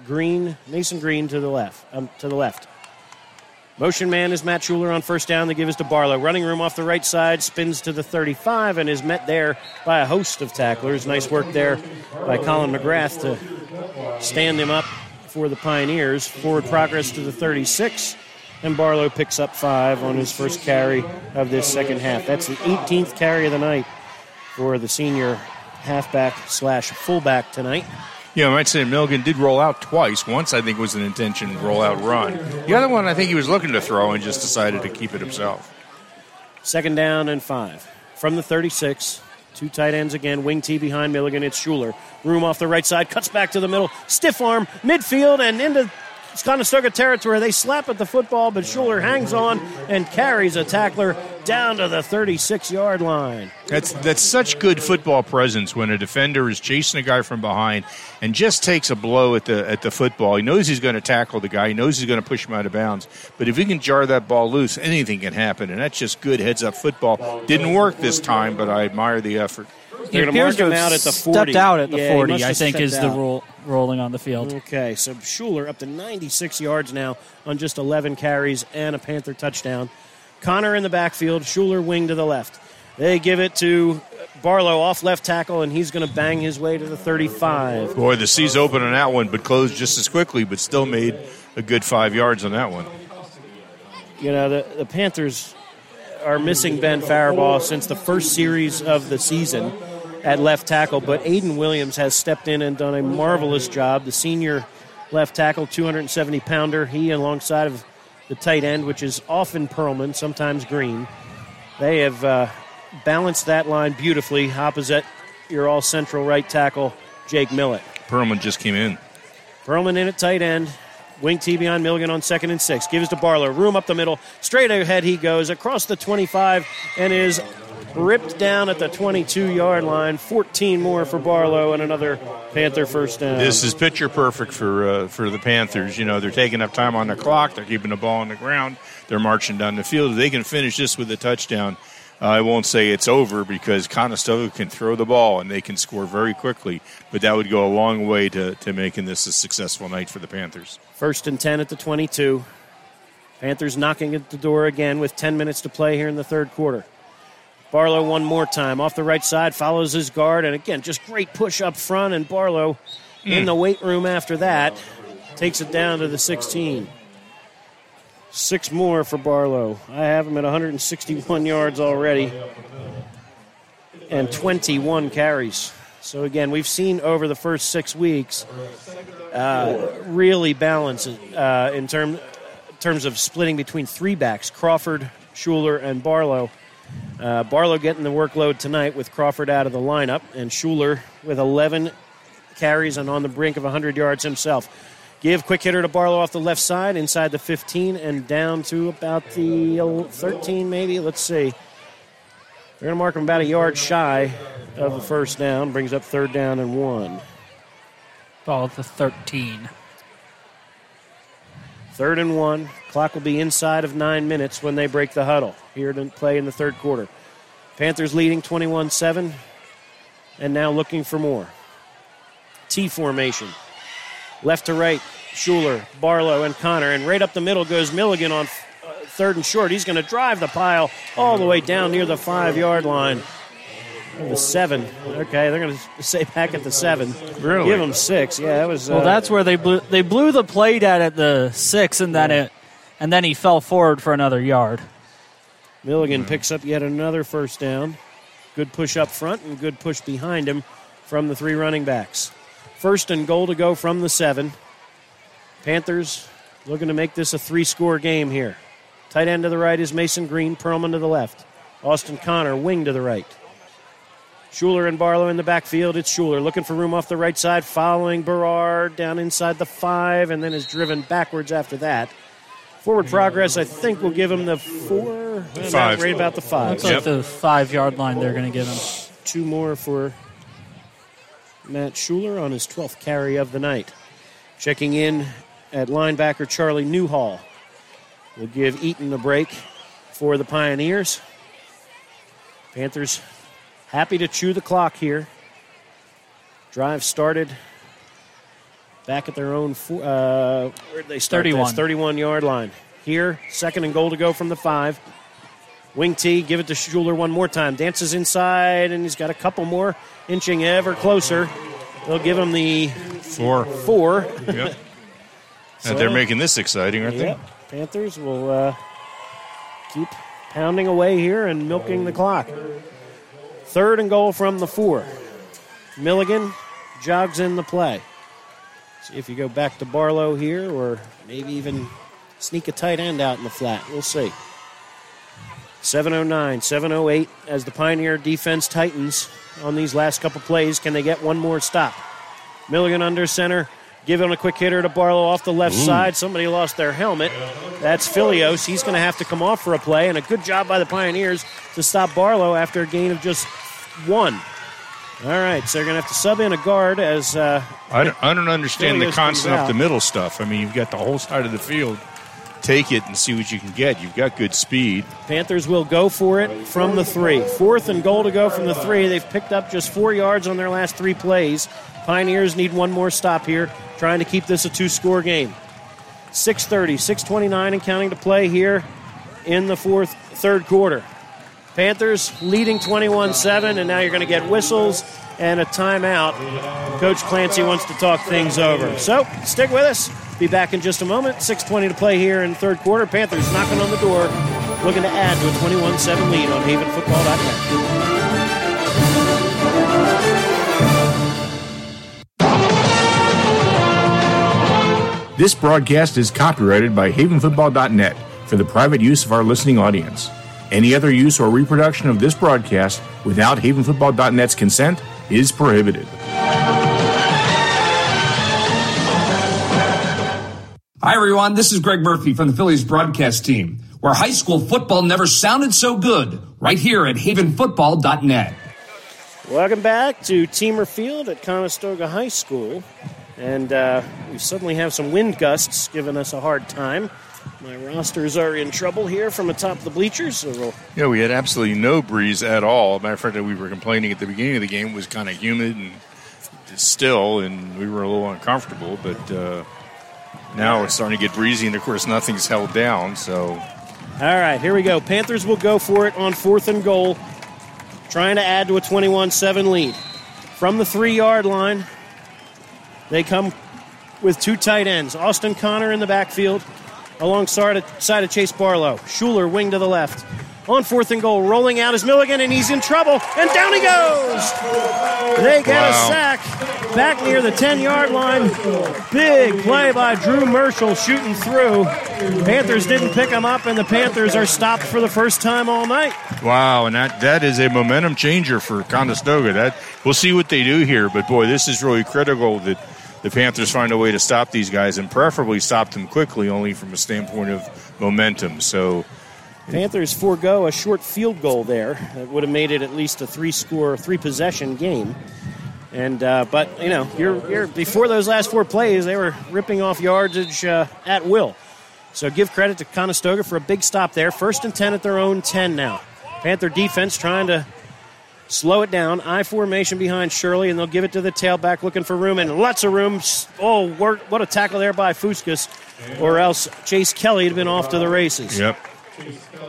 Green Mason Green to the left. Um, to the left. Motion man is Matt Shuler on first down. They give us to Barlow. Running room off the right side, spins to the 35 and is met there by a host of tacklers. Nice work there by Colin McGrath to stand him up for the Pioneers. Forward progress to the 36, and Barlow picks up five on his first carry of this second half. That's the 18th carry of the night for the senior halfback slash fullback tonight. Yeah, I might say Milligan did roll out twice. Once, I think, was an intention roll out run. The other one, I think he was looking to throw and just decided to keep it himself. Second down and five. From the 36, two tight ends again. Wing T behind Milligan. It's Shuler. Room off the right side. Cuts back to the middle. Stiff arm. Midfield and into Conestoga territory. They slap at the football, but Shuler hangs on and carries a tackler down to the 36 yard line. That's that's such good football presence when a defender is chasing a guy from behind and just takes a blow at the at the football. He knows he's going to tackle the guy. He knows he's going to push him out of bounds. But if he can jar that ball loose, anything can happen, and that's just good heads up football. Didn't work this time, but I admire the effort. He They're gonna appears mark to him have out at the stepped 40. out at the Yeah, 40, I think, is stepped the out. roll, rolling on the field. Okay, so Shuler up to 96 yards now on just 11 carries and a Panther touchdown. Connor in the backfield, Shuler wing to the left. They give it to Barlow off left tackle, and he's going to bang his way to the 35. Boy, the C's open on that one, but closed just as quickly, but still made a good five yards on that one. You know, the, the Panthers are missing Ben Faribaugh since the first series of the season at left tackle, but Aiden Williams has stepped in and done a marvelous job. The senior left tackle, 270 pounder, he alongside of the tight end, which is often Perlman, sometimes Green. They have uh, balanced that line beautifully opposite your all central right tackle, Jake Millett. Perlman just came in. Perlman in at tight end. Wing T behind Milligan on second and six. Gives to Barlow. Room up the middle. Straight ahead he goes across the 25 and is ripped down at the 22 yard line. 14 more for Barlow and another Panther first down. This is picture perfect for uh, for the Panthers. You know, they're taking up time on the clock. They're keeping the ball on the ground. They're marching down the field. If they can finish this with a touchdown, uh, I won't say it's over because Conestoga can throw the ball and they can score very quickly. But that would go a long way to, to making this a successful night for the Panthers. First and 10 at the 22. Panthers knocking at the door again with 10 minutes to play here in the third quarter. Barlow one more time off the right side, follows his guard, and again, just great push up front. And Barlow in Mm. the weight room after that takes it down to the 16. Six more for Barlow. I have him at 161 yards already and 21 carries. So again, we've seen over the first six weeks uh, really balance uh, in term, terms of splitting between three backs: Crawford, Shuler and Barlow. Uh, Barlow getting the workload tonight with Crawford out of the lineup, and Shuler with 11 carries and on the brink of 100 yards himself. Give quick hitter to Barlow off the left side, inside the 15 and down to about the 13, maybe. Let's see. They're going to mark him about a yard shy of the first down, brings up third down and one. Ball at the 13. Third and one. Clock will be inside of nine minutes when they break the huddle here to play in the third quarter. Panthers leading 21 7 and now looking for more. T formation. Left to right, Shuler, Barlow, and Connor. And right up the middle goes Milligan on uh, third and short. He's going to drive the pile all the way down near the five yard line. The seven. Okay, they're going to say back at the seven. Really? Give them six. Yeah, that was. Well, uh, that's where they blew they blew the plate at at the six, and then it and then he fell forward for another yard. Milligan picks up yet another first down. Good push up front and good push behind him from the three running backs. First and goal to go from the seven. Panthers looking to make this a three score game here. Tight end to the right is Mason Green, Perlman to the left. Austin Connor, wing to the right. Shuler and Barlow in the backfield. It's Shuler looking for room off the right side, following Berard down inside the five, and then is driven backwards after that. Forward progress, I think, will give him the four, Five. right about the five. Looks like the five yard line they're going to give him. Two more for Matt Shuler on his 12th carry of the night. Checking in at linebacker Charlie Newhall. Will give Eaton a break for the Pioneers. Panthers happy to chew the clock here. Drive started back at their own. Four, uh, where'd they start? 31. This? 31 yard line. Here, second and goal to go from the five. Wing T, give it to Shuler one more time. Dances inside, and he's got a couple more inching ever closer. They'll give him the Four. four. Yep. So- and they're making this exciting, aren't Yep. Panthers will uh, keep pounding away here and milking the clock. Third and goal from the four. Milligan jogs in the play. See if you go back to Barlow here or maybe even sneak a tight end out in the flat. We'll see. 709, 708 as the Pioneer defense tightens on these last couple plays. Can they get one more stop? Milligan under center, giving a quick hitter to Barlow off the left side. Somebody lost their helmet. That's Filios. He's going to have to come off for a play, and a good job by the Pioneers to stop Barlow after a gain of just one. All right, so they're going to have to sub in a guard as uh. I don't, I don't understand the constant up the middle stuff. I mean, you've got the whole side of the field. Take it and see what you can get. You've got good speed. Panthers will go for it from the three. Fourth and goal to go from the three. They've picked up just four yards on their last three plays. Pioneers need one more stop here, trying to keep this a two score game. 6.30, 6.29 and counting to play here in the fourth, third quarter. Panthers leading 21 7, and now you're going to get whistles and a timeout. Coach Clancy wants to talk things over. So stick with us. Be back in just a moment. 6.20 to play here in third quarter. Panthers knocking on the door, looking to add to a 21 7 lead on havenfootball.net. This broadcast is copyrighted by havenfootball.net for the private use of our listening audience. Any other use or reproduction of this broadcast without havenfootball.net's consent is prohibited. Hi, everyone. This is Greg Murphy from the Phillies broadcast team, where high school football never sounded so good, right here at havenfootball.net. Welcome back to Teamer Field at Conestoga High School. And uh, we suddenly have some wind gusts giving us a hard time. My rosters are in trouble here from atop the bleachers, so we'll Yeah, we had absolutely no breeze at all. Matter of fact, we were complaining at the beginning of the game it was kind of humid and still, and we were a little uncomfortable. But uh, now it's starting to get breezy, and of course, nothing's held down. So All right, here we go. Panthers will go for it on fourth and goal, trying to add to a 21 7 lead. From the three yard line, they come with two tight ends Austin Connor in the backfield, alongside of, side of Chase Barlow. Shuler, wing to the left. On fourth and goal, rolling out is Milligan, and he's in trouble, and down he goes. They get a sack back near the 10 yard line. Big play by Drew Merschel shooting through. Panthers didn't pick him up, and the Panthers are stopped for the first time all night. Wow, and that, that is a momentum changer for Conestoga. That we'll see what they do here, but boy, this is really critical that the Panthers find a way to stop these guys and preferably stop them quickly, only from a standpoint of momentum. So Panthers forego a short field goal there. That would have made it at least a three score, three possession game. And uh, but you know, you're, you're before those last four plays, they were ripping off yardage uh, at will. So give credit to Conestoga for a big stop there. First and ten at their own ten now. Panther defense trying to slow it down. I formation behind Shirley, and they'll give it to the tailback looking for room and lots of room. Oh, what a tackle there by Fuskas, or else Chase Kelly had been off to the races. Yep.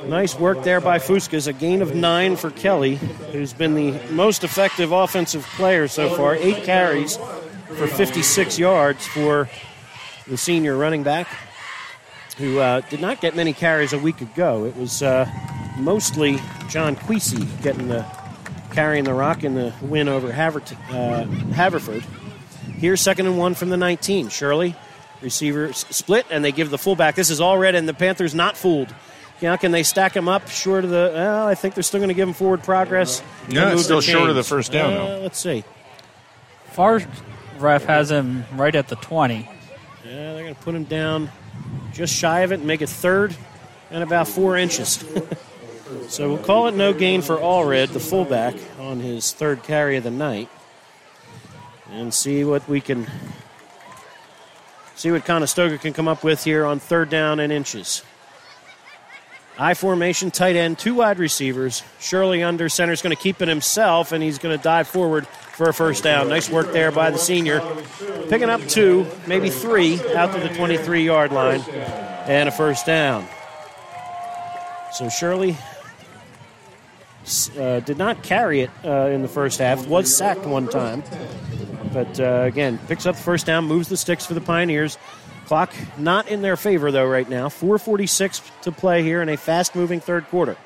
Nice work there by Fuskas. A gain of nine for Kelly, who's been the most effective offensive player so far. Eight carries for 56 yards for the senior running back, who uh, did not get many carries a week ago. It was uh, mostly John Queasy getting the carrying the rock in the win over Havert, uh, Haverford. Here's second and one from the 19. Shirley, receiver split, and they give the fullback. This is Allred, and the Panthers not fooled. Now, can they stack him up short of the? Well, I think they're still going to give him forward progress. No, it's still short of the first down. Uh, though. let's see. Far ref has him right at the 20. Yeah, they're going to put him down just shy of it and make it third and about four inches. so we'll call it no gain for Allred, the fullback, on his third carry of the night, and see what we can see what Conestoga can come up with here on third down and inches. I formation, tight end, two wide receivers. Shirley under center is going to keep it himself, and he's going to dive forward for a first down. Nice work there by the senior. Picking up two, maybe three, out to the 23 yard line, and a first down. So Shirley uh, did not carry it uh, in the first half, was sacked one time. But uh, again, picks up the first down, moves the sticks for the Pioneers. Clock not in their favor, though, right now. 4.46 to play here in a fast moving third quarter.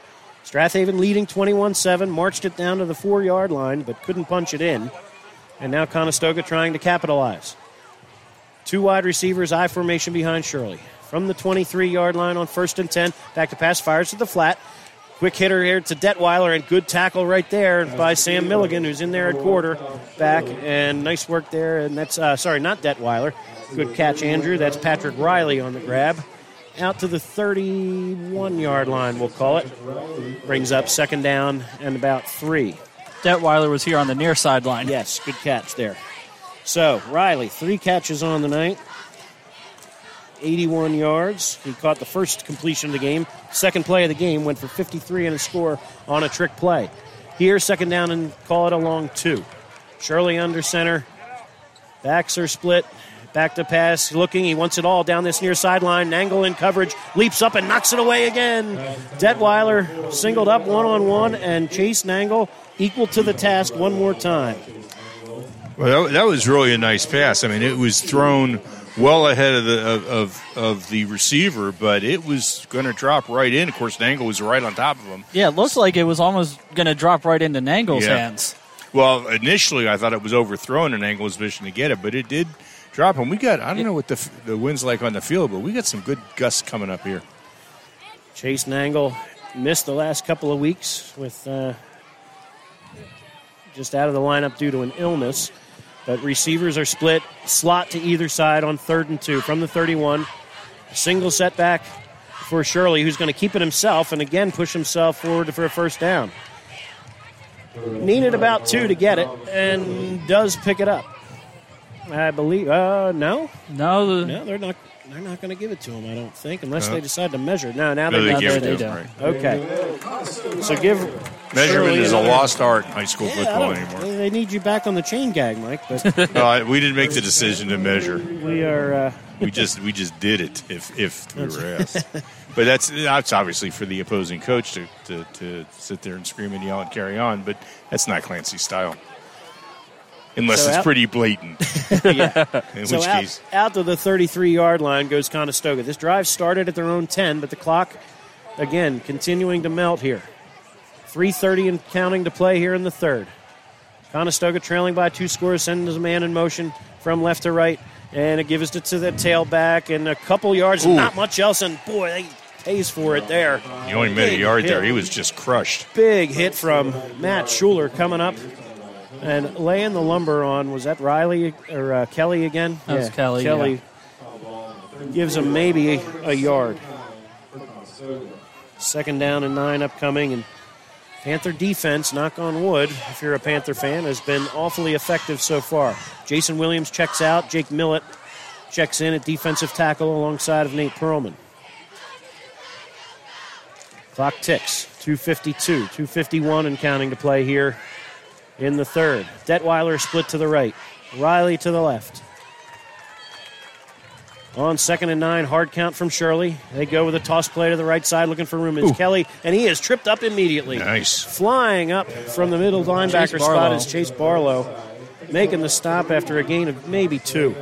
Strath Haven leading 21 7, marched it down to the four yard line, but couldn't punch it in. And now Conestoga trying to capitalize. Two wide receivers, I formation behind Shirley. From the 23 yard line on first and 10, back to pass, fires to the flat. Quick hitter here to Detweiler, and good tackle right there by Sam Milligan, who's in there at quarter back. And nice work there. And that's, uh, sorry, not Detweiler. Good catch, Andrew. That's Patrick Riley on the grab. Out to the 31 yard line, we'll call it. Brings up second down and about three. Detweiler was here on the near sideline. Yes, good catch there. So, Riley, three catches on the night, 81 yards. He caught the first completion of the game. Second play of the game went for 53 and a score on a trick play. Here, second down and call it a long two. Shirley under center. Backs are split. Back to pass, looking. He wants it all down this near sideline. Nangle in coverage, leaps up and knocks it away again. Detweiler singled up one on one, and Chase Nangle equal to the task one more time. Well, that was really a nice pass. I mean, it was thrown well ahead of the of, of, of the receiver, but it was going to drop right in. Of course, Nangle was right on top of him. Yeah, it looks like it was almost going to drop right into Nangle's Yeah. hands. Well, initially I thought it was overthrown and Angle's vision to get it, but it did drop him. We got I don't know what the the wind's like on the field, but we got some good gusts coming up here. Chase Nangle missed the last couple of weeks with uh, just out of the lineup due to an illness. But receivers are split, slot to either side on third and two from the 31. Single setback for Shirley, who's going to keep it himself and again push himself forward for a first down. Needed about two to get it and does pick it up. I believe. Uh, no, no, no, they're not. They're not going to give it to him. I don't think, unless No. they decide to measure. No, now No, they, they give it they to don't. him, Okay, so give Measurement is a lost art in high school Yeah, football anymore. They they need you back on the chain gag, Mike. But we didn't make the decision to measure. we are. Uh, We just we just did it if if we were asked. But that's that's obviously for the opposing coach to, to, to sit there and scream and yell and carry on. But that's not Clancy's style, unless So it's out- pretty blatant. yeah. In so which out, case, out to the 33 yard line goes Conestoga. This drive started at their own 10, but the clock, again, continuing to melt here. 3.30 and counting to play here in the third. Conestoga trailing by two scores, sends a man in motion from left to right, and it gives it to the tailback and a couple yards, Ooh. not much else, and boy, they pays for it there. He only made a yard hit. there. He was just crushed. Big hit from Matt Shuler coming up and laying the lumber on. Was that Riley or uh, Kelly again? That was Kelly, Kelly gives him maybe a yard. Second down and nine upcoming, and Panther defense, knock on wood, if you're a Panther fan, has been awfully effective so far. Jason Williams checks out. Jake Millett checks in at defensive tackle alongside of Nate Perlman. Clock ticks. 252, 251 and counting to play here in the third. Detweiler split to the right. Riley to the left. On second and nine, hard count from Shirley. They go with a toss play to the right side, looking for room is Ooh. Kelly, and he is tripped up immediately. Nice. Flying up from the middle linebacker Chase spot is Chase Barlow, making the stop after a gain of maybe two.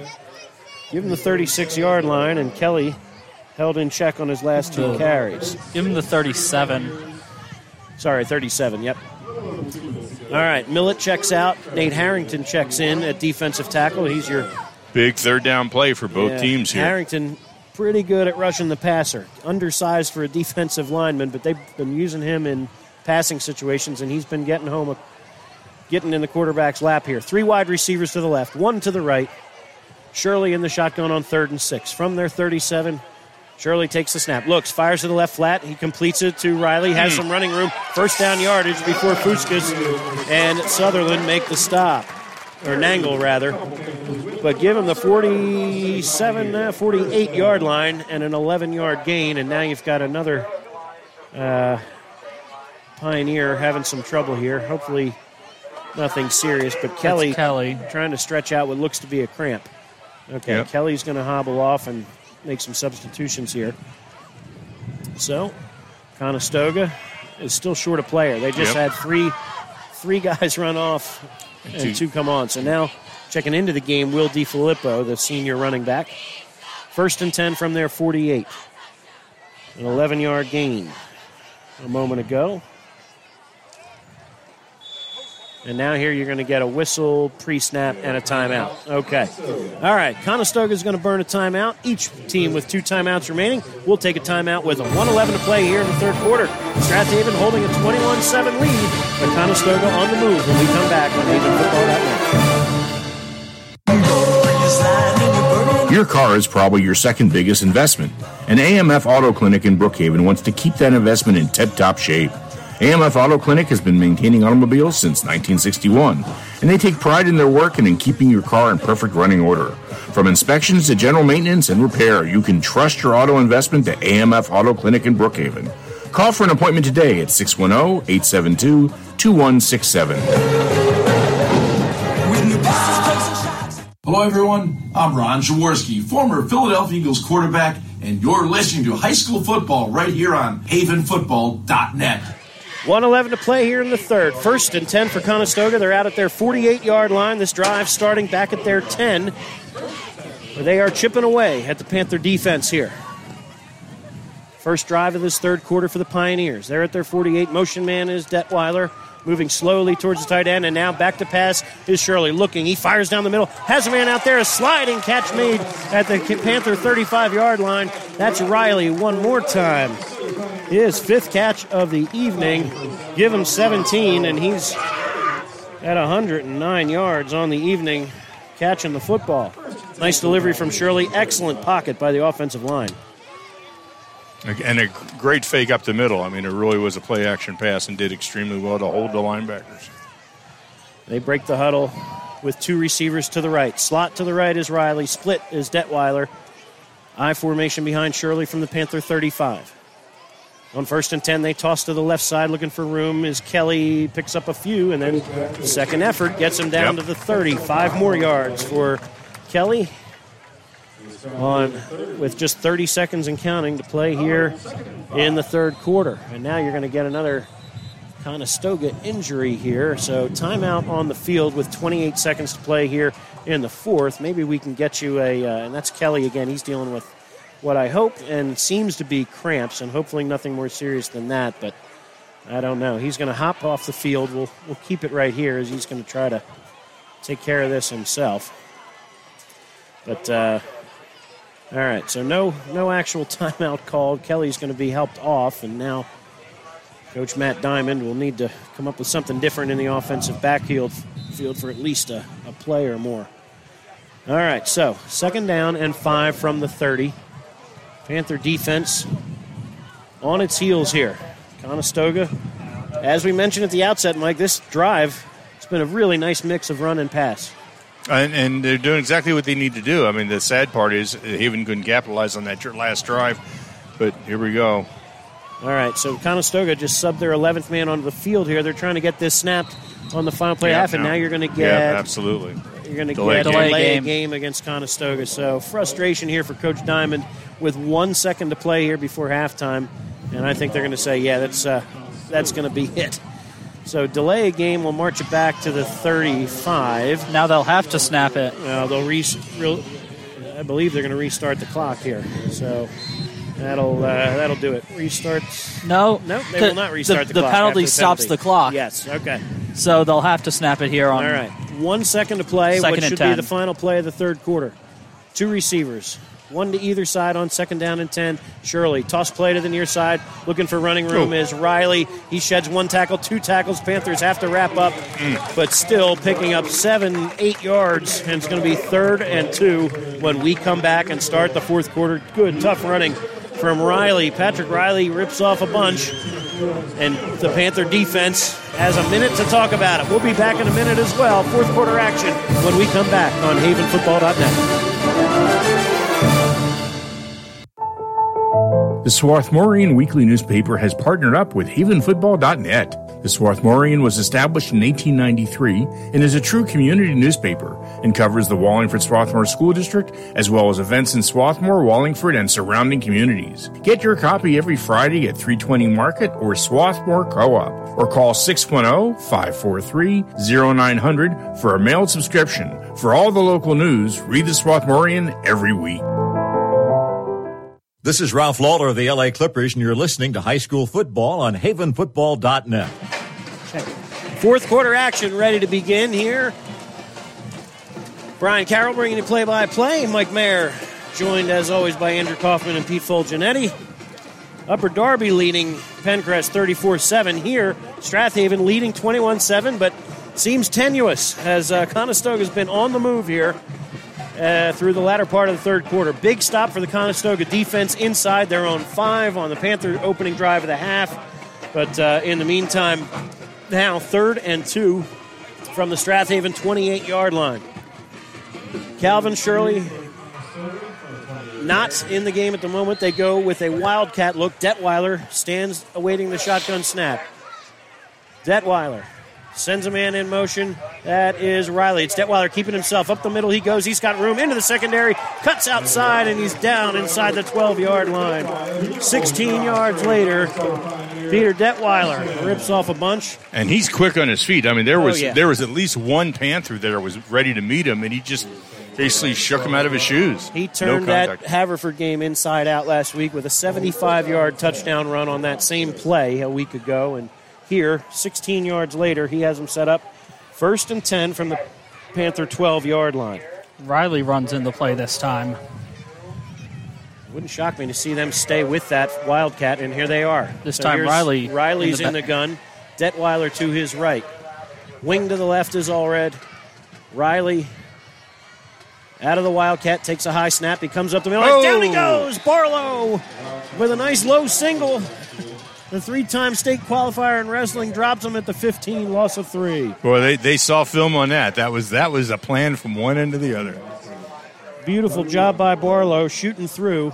Give him the 36 yard line, and Kelly held in check on his last two carries. Give him the 37. Sorry, 37, yep. All right, Millett checks out. Nate Harrington checks in at defensive tackle. He's your Big third down play for both Yeah, teams here. Harrington, pretty good at rushing the passer. Undersized for a defensive lineman, but they've been using him in passing situations, and he's been getting home, a, getting in the quarterback's lap here. Three wide receivers to the left, one to the right. Shirley in the shotgun on third and six. From their 37, Shirley takes the snap, looks, fires to the left flat. He completes it to Riley, has some running room. First down yardage before Fuskas and Sutherland make the stop, or Nangle rather. But give him the 47, uh, 48 yard line and an 11 yard gain, and now you've got another uh, Pioneer having some trouble here. Hopefully, nothing serious. But Kelly, Kelly. trying to stretch out what looks to be a cramp. Okay, Yep. Kelly's going to hobble off and make some substitutions here. So, Conestoga is still short a player. They just Yep. had three three guys run off and two- two come on. So now checking into the game, Will DiFilippo, the senior running back. First and 10 from their 48. An 11 yard gain a moment ago. And now here you're going to get a whistle, pre-snap, and a timeout. Okay. All right. Conestoga is going to burn a timeout. Each team with two timeouts remaining. We'll take a timeout with them. 111 to play here in the third quarter. Strath Haven holding a 21-7 lead. But Conestoga on the move when we come back on HavenFootball.net. Your car is probably your second biggest investment, and AMF Auto Clinic in Brookhaven wants to keep that investment in tip top shape. AMF Auto Clinic has been maintaining automobiles since 1961, and they take pride in their work and in keeping your car in perfect running order. From inspections to general maintenance and repair, you can trust your auto investment to AMF Auto Clinic in Brookhaven. Call for an appointment today at oh, 610 872 2167. Hello, everyone. I'm Ron Jaworski, former Philadelphia Eagles quarterback, and you're listening to high school football right here on havenfootball.net. 111 to play here in the third. First and 10 for Conestoga. They're out at their 48 yard line. This drive starting back at their 10. Where they are chipping away at the Panther defense here. First drive of this third quarter for the Pioneers. They're at their 48. Motion man is Detweiler. Moving slowly towards the tight end, and now back to pass is Shirley. Looking, he fires down the middle. Has a man out there, a sliding catch made at the Panther 35 yard line. That's Riley one more time. His fifth catch of the evening. Give him 17, and he's at 109 yards on the evening catching the football. Nice delivery from Shirley. Excellent pocket by the offensive line. And a great fake up the middle. I mean, it really was a play action pass and did extremely well to hold the linebackers. They break the huddle with two receivers to the right. Slot to the right is Riley. Split is Detweiler. I formation behind Shirley from the Panther 35. On first and 10, they toss to the left side looking for room. as Kelly picks up a few, and then second effort gets him down Yep. to the 30. Five more yards for Kelly. On with just 30 seconds and counting to play here in the third quarter. And now you're going to get another Conestoga injury here. So timeout on the field with 28 seconds to play here in the fourth. Maybe we can get you a, uh, and that's Kelly again. He's dealing with what I hope and seems to be cramps, and hopefully nothing more serious than that. But I don't know. He's going to hop off the field. We'll, we'll keep it right here as he's going to try to take care of this himself. But, uh, all right, so no, no actual timeout called. Kelly's going to be helped off, and now Coach Matt Diamond will need to come up with something different in the offensive backfield field for at least a, a play or more. All right, so second down and five from the 30. Panther defense on its heels here. Conestoga, as we mentioned at the outset, Mike, this drive, it's been a really nice mix of run and pass. And, and they're doing exactly what they need to do. I mean, the sad part is Haven couldn't capitalize on that last drive, but here we go. All right, so Conestoga just subbed their 11th man onto the field here. They're trying to get this snapped on the final play Yeah, half, and no. now you're going to get Yeah, absolutely. You're going to Delay get game. delay, Delay game. game against Conestoga. So frustration here for Coach Diamond with one second to play here before halftime, and I think they're going to say, yeah, that's uh, that's going to be it. So delay a game. We'll march it back to the 35. Now they'll have to snap it. Well, they'll re- real, I believe they're going to restart the clock here. So that'll uh, that'll do it. Restart. No, No, they the- will not restart the, clock. the clock. penalty after stops the clock. Yes. Okay. So they'll have to snap it here on. All right. One second to play. Second what should 10. be the final play of the third quarter. Two receivers. One to either side on second down and 10. Shirley, toss play to the near side. Looking for running room Oh. is Riley. He sheds one tackle, two tackles. Panthers have to wrap up, mm. but still picking up seven, eight yards. And it's going to be third and two when we come back and start the fourth quarter. Good, tough running from Riley. Patrick Riley rips off a bunch. And the Panther defense has a minute to talk about it. We'll be back in a minute as well. Fourth quarter action when we come back on havenfootball.net. The Swarthmorean Weekly newspaper has partnered up with havenfootball.net. The Swarthmorean was established in 1893 and is a true community newspaper and covers the Wallingford Swarthmore School District as well as events in Swarthmore, Wallingford, and surrounding communities. Get your copy every Friday at 320 Market or Swarthmore Co-op or call 610-543-0900 for a mailed subscription. For all the local news, read the Swarthmorean every week. This is Ralph Lawler of the LA Clippers, and you're listening to high school football on havenfootball.net. Fourth quarter action ready to begin here. Brian Carroll bringing you play by play. Mike Mayer joined as always by Andrew Kaufman and Pete Fulgenetti. Upper Darby leading Penncrest 34 7 here. Strath Haven leading 21 7, but seems tenuous as uh, Conestoga's been on the move here uh, through the latter part of the third quarter. Big stop for the Conestoga defense inside their own five on the Panther opening drive of the half. But uh, in the meantime, now third and two from the Strath Haven 28 yard line. Calvin Shirley not in the game at the moment. They go with a wildcat look. Detweiler stands awaiting the shotgun snap. Detweiler sends a man in motion. That is Riley. It's Detweiler keeping himself up the middle. He goes. He's got room into the secondary. Cuts outside, and he's down inside the 12 yard line. 16 yards later, Peter Detweiler rips off a bunch. And he's quick on his feet. I mean, there Oh, was yeah. there was at least one Panther there was ready to meet him, and he just basically shook him out of his shoes. He turned no that. Haverford game inside out last week with a 75 yard touchdown run on that same play a week ago. And here, 16 yards later, he has them set up first and 10 from the Panther 12 yard line. Riley runs in the play this time. Wouldn't shock me to see them stay with that Wildcat, and here they are. This time Riley Riley's in in the the, gun. Detweiler to his right. Wing to the left is Allred. Riley out of the Wildcat takes a high snap. He comes up the middle. and Down he Oh! goes. Barlow with a nice low single. The three-time state qualifier in wrestling drops him at the 15, loss of three. Boy, they, they saw film on that. That was that was a plan from one end to the other. Beautiful job by Barlow shooting through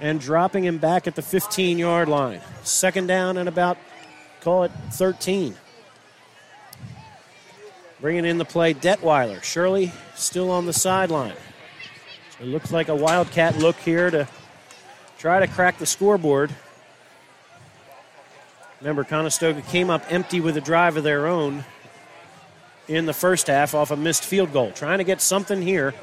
and dropping him back at the 15 yard line. Second down and about, call it 13. Bringing in the play, Detweiler. Shirley still on the sideline. So it looks like a Wildcat look here to try to crack the scoreboard. Remember, Conestoga came up empty with a drive of their own in the first half off a missed field goal. Trying to get something here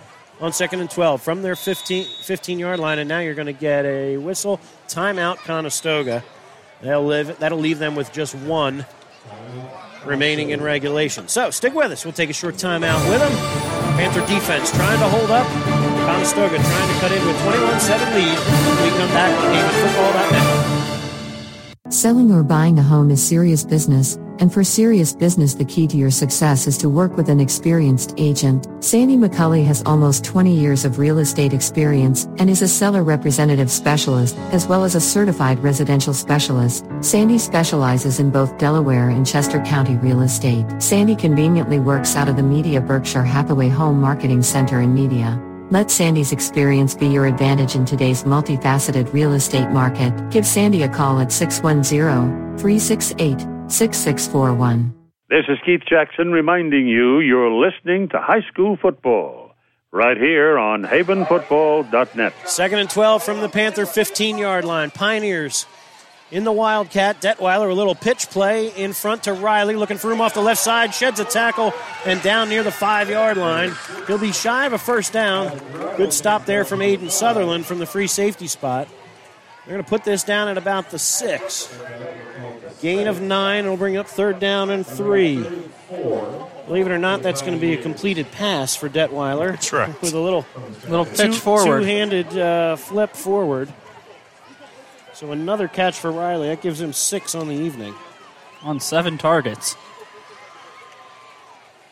on second and 12 from their 15, 15 yard line, and now you're going to get a whistle. Timeout, Conestoga. They'll live, that'll leave them with just one remaining in regulation. So stick with us. We'll take a short time out with them. Panther defense trying to hold up. Conestoga trying to cut in with 21-7 lead. When we come back on GameFootball.net. Selling or buying a home is serious business, and for serious business, the key to your success is to work with an experienced agent. Sandy McCulley has almost 20 years of real estate experience and is a seller representative specialist, as well as a certified residential specialist. Sandy specializes in both Delaware and Chester County real estate. Sandy conveniently works out of the Media Berkshire Hathaway Home Marketing Center in Media. Let Sandy's experience be your advantage in today's multifaceted real estate market. Give Sandy a call at 610 368 6641. This is Keith Jackson reminding you you're listening to high school football right here on havenfootball.net. Second and 12 from the Panther 15 yard line. Pioneers in the Wildcat. Detweiler, a little pitch play in front to Riley, looking for him off the left side, sheds a tackle, and down near the five yard line. He'll be shy of a first down. Good stop there from Aiden Sutherland from the free safety spot. They're going to put this down at about the six. Gain of nine will bring up third down and three. Believe it or not, that's going to be a completed pass for Detweiler. That's right. With a little Little pitch two, forward. two-handed uh, flip forward. So another catch for Riley. That gives him six on the evening. On seven targets.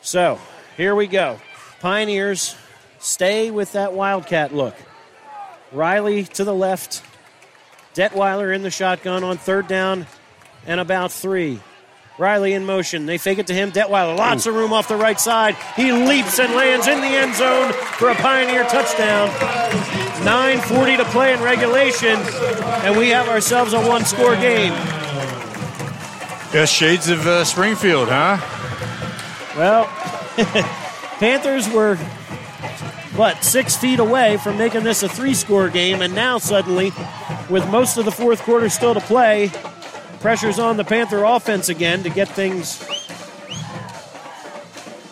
So here we go. Pioneers stay with that Wildcat look. Riley to the left. Detweiler in the shotgun on third down and about three. Riley in motion. They fake it to him. Detweiler, lots of room off the right side. He leaps and lands in the end zone for a Pioneer touchdown. 9.40 to play in regulation, and we have ourselves a one score game. Yeah, shades of uh, Springfield, huh? Well, Panthers were, what, six feet away from making this a three score game, and now suddenly, with most of the fourth quarter still to play, pressure's on the Panther offense again to get things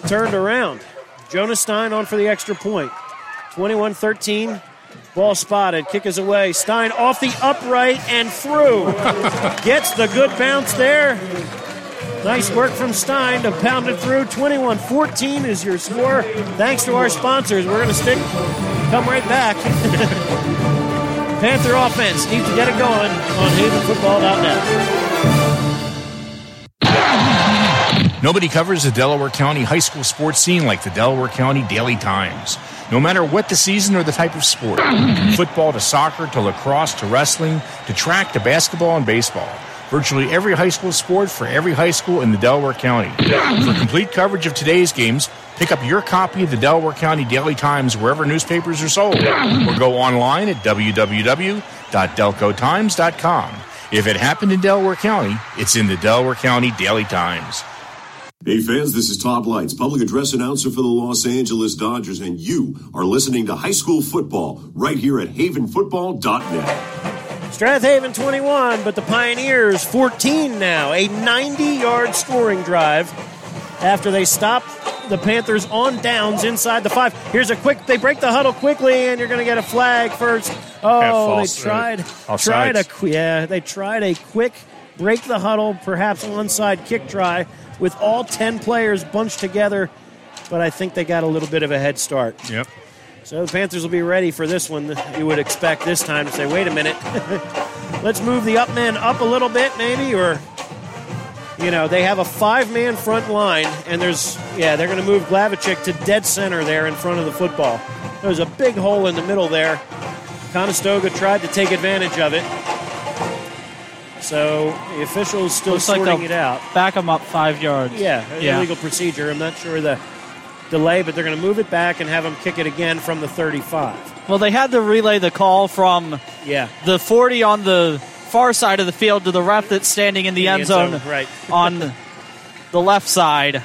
turned around. Jonas Stein on for the extra point. 21 13. Ball spotted. Kick is away. Stein off the upright and through. Gets the good bounce there. Nice work from Stein to pound it through. 21 14 is your score. Thanks to our sponsors. We're going to stick, come right back. Panther offense needs to get it going on havenfootball.net. Nobody covers the Delaware County high school sports scene like the Delaware County Daily Times. No matter what the season or the type of sport, from football to soccer to lacrosse to wrestling to track to basketball and baseball. Virtually every high school sport for every high school in the Delaware County. For complete coverage of today's games, pick up your copy of the Delaware County Daily Times wherever newspapers are sold, or go online at www.delcotimes.com. If it happened in Delaware County, it's in the Delaware County Daily Times. Hey fans, this is Todd Leitz, public address announcer for the Los Angeles Dodgers, and you are listening to high school football right here at havenfootball.net. Strath Haven 21, but the Pioneers 14 now. A 90 yard scoring drive after they stop the Panthers on downs inside the five. Here's a quick, they break the huddle quickly, and you're going to get a flag first. Oh, false, they tried, uh, tried a, offsides. yeah, they tried a quick break the huddle, perhaps onside kick try with all 10 players bunched together, but I think they got a little bit of a head start. Yep. So the Panthers will be ready for this one. You would expect this time to say, wait a minute, let's move the up men up a little bit, maybe, or you know, they have a five-man front line, and there's yeah, they're going to move Glavachik to dead center there in front of the football. There's a big hole in the middle there. Conestoga tried to take advantage of it. So the officials still Looks like sorting they'll it out. Back them up five yards. Yeah, Yeah. illegal procedure. I'm not sure the delay, but they're going to move it back and have them kick it again from the 35. Well, they had to relay the call from Yeah. the 40 on the far side of the field to the ref that's standing in the In end zone, right. on the left side.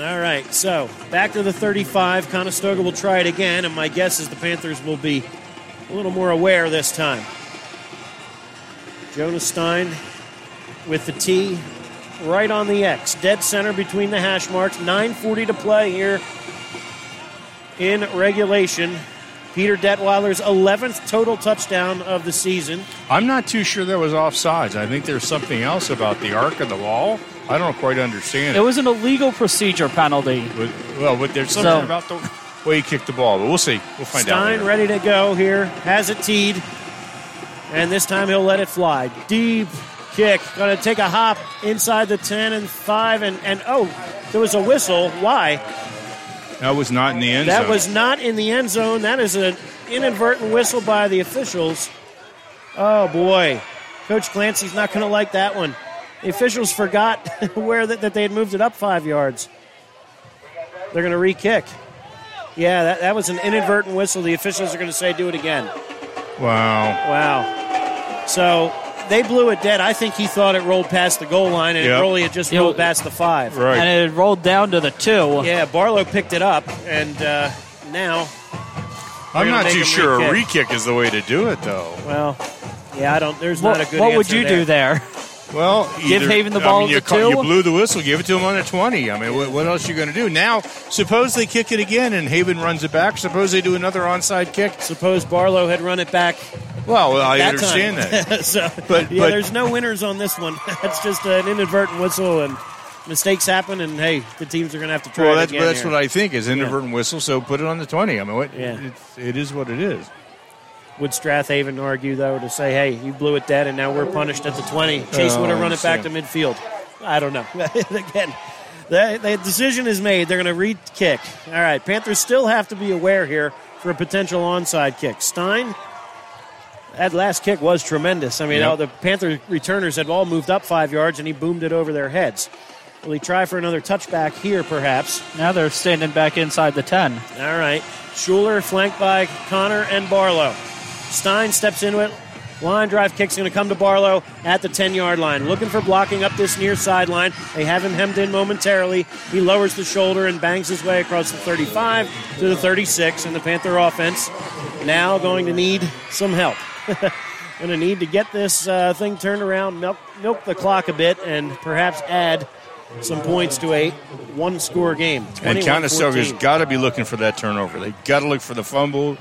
All right, so back to the 35. Conestoga will try it again, and my guess is the Panthers will be a little more aware this time. Jonas Stein with the T right on the X, dead center between the hash marks. 9:40 to play here in regulation. Peter Detweiler's 11th total touchdown of the season. I'm not too sure that was offsides. I think there's something else about the arc of the ball. I don't quite understand It was an illegal procedure penalty. But, well, but there's something So- about the way he kicked the ball. But we'll see. We'll find out. Stein ready to go here. Has it teed. And this time he'll let it fly. Deep kick. Going to take a hop inside the 10 and 5. And, and oh, there was a whistle. Why? That was not in the end That zone. was not in the end zone. That is an inadvertent whistle by the officials. Oh, boy. Coach Clancy's not going to like that one. The officials forgot where that, that they had moved it up five yards. They're going to re kick. Yeah, that, that was an inadvertent whistle. The officials are going to say, do it again. Wow. Wow. So they blew it dead. I think he thought it rolled past the goal line, and Yep. it really had just rolled past the five. Right. And it rolled down to the two. Yeah, Barlow picked it up, and uh, now. I'm not too sure a re-kick. re-kick is the way to do it, though. Well, yeah, I don't. There's What, not a good. what would answer you do there? Well, Give either- Haven the I ball mean, you, at the ca- you blew the whistle. Give it to him on a twenty. I mean, what, what else are you going to do now? Suppose they kick it again and Haven runs it back. Suppose they do another onside kick. Suppose Barlow had run it back. Well, I that understand time. that. so, But- yeah, but- there's no winners on this one. That's just an inadvertent whistle, and mistakes happen. And hey, the teams are going to have to try again. Well, it that's again that's here. what I think is inadvertent whistle. So put it on the twenty. I mean, what, Yeah. it's, it is what it is. Would Strath Haven argue though to say, "Hey, you blew it dead, and now we're punished at the 20"? Chase Oh, would have run it back to oh, midfield. I don't know. Again, the, the decision is made. They're going to re-kick. All right, Panthers still have to be aware here for a potential onside kick. Stein. That last kick was tremendous. I mean, Yep. all the Panther returners had all moved up five yards, and he boomed it over their heads. Will he try for another touchback here, perhaps? Now they're standing back inside the 10. All right. Shuler flanked by Connor and Barlow. Stein steps into it. Line drive kick's going to come to Barlow at the 10 yard line. Looking for blocking up this near sideline. They have him hemmed in momentarily. He lowers the shoulder and bangs his way across the 35 to the 36. And the Panther offense now going to need some help. going to need to get this uh, thing turned around, milk, milk the clock a bit, and perhaps add some points to a one score game. And 21-14. Conestoga's got to be looking for that turnover. They got to look for the fumble.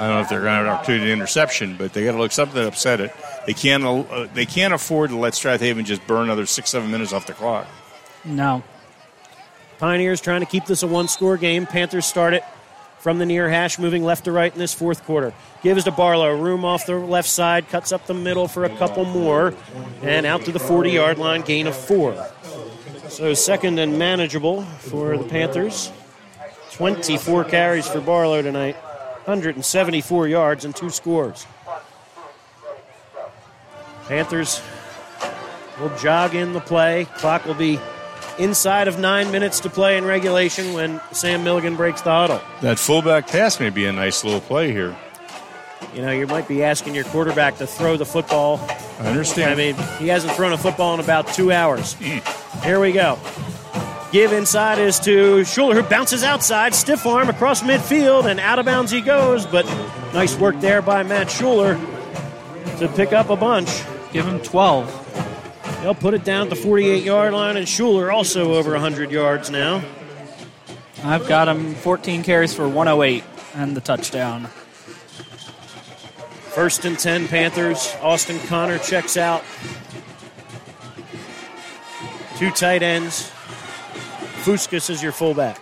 I don't know if they're going to have an opportunity to interception, but they got to look something that upset it. They can't. Uh, they can't afford to let Strath Haven just burn another six, seven minutes off the clock. No. Pioneers trying to keep this a one score game. Panthers start it from the near hash, moving left to right in this fourth quarter. Gives to Barlow. Room off the left side, cuts up the middle for a couple more, and out to the 40 yard line, gain of four. So second and manageable for the Panthers. 24 carries for Barlow tonight, 174 yards and two scores. Panthers will jog in the play. Clock will be inside of nine minutes to play in regulation when Sam Milligan breaks the huddle. That fullback pass may be a nice little play here. You know, you might be asking your quarterback to throw the football. I understand. I mean, he hasn't thrown a football in about two hours. Hmm. Here we go. Give inside is to Shuler, who bounces outside, stiff arm across midfield, and out of bounds he goes. But nice work there by Matt Shuler to pick up a bunch. Give him 12. They'll put it down at the 48 yard line, and Shuler also over 100 yards now. I've got him 14 carries for 108 and the touchdown. First and 10 Panthers. Austin Connor checks out. Two tight ends. Fuskus is your fullback.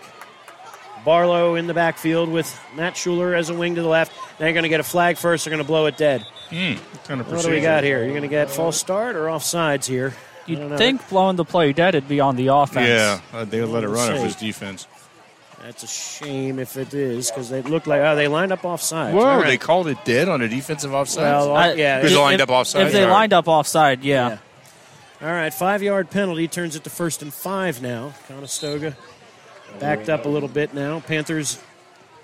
Barlow in the backfield with Matt Shuler as a wing to the left. They're going to get a flag first. They're going to blow it dead. Hmm, kind of What do we got here? You're going to get false start or offsides here? I. You'd think blowing the play dead would be on the offense. Yeah, uh, they would let it run if see. it was defense. That's a shame if it is because they look like oh they lined up offside. Whoa, they called it dead on a defensive offside. Well, I- yeah, because if- they lined if- up offside. If they lined up offside, yeah. All right, five yard penalty turns it to first and five now. Conestoga backed up a little bit now. Panthers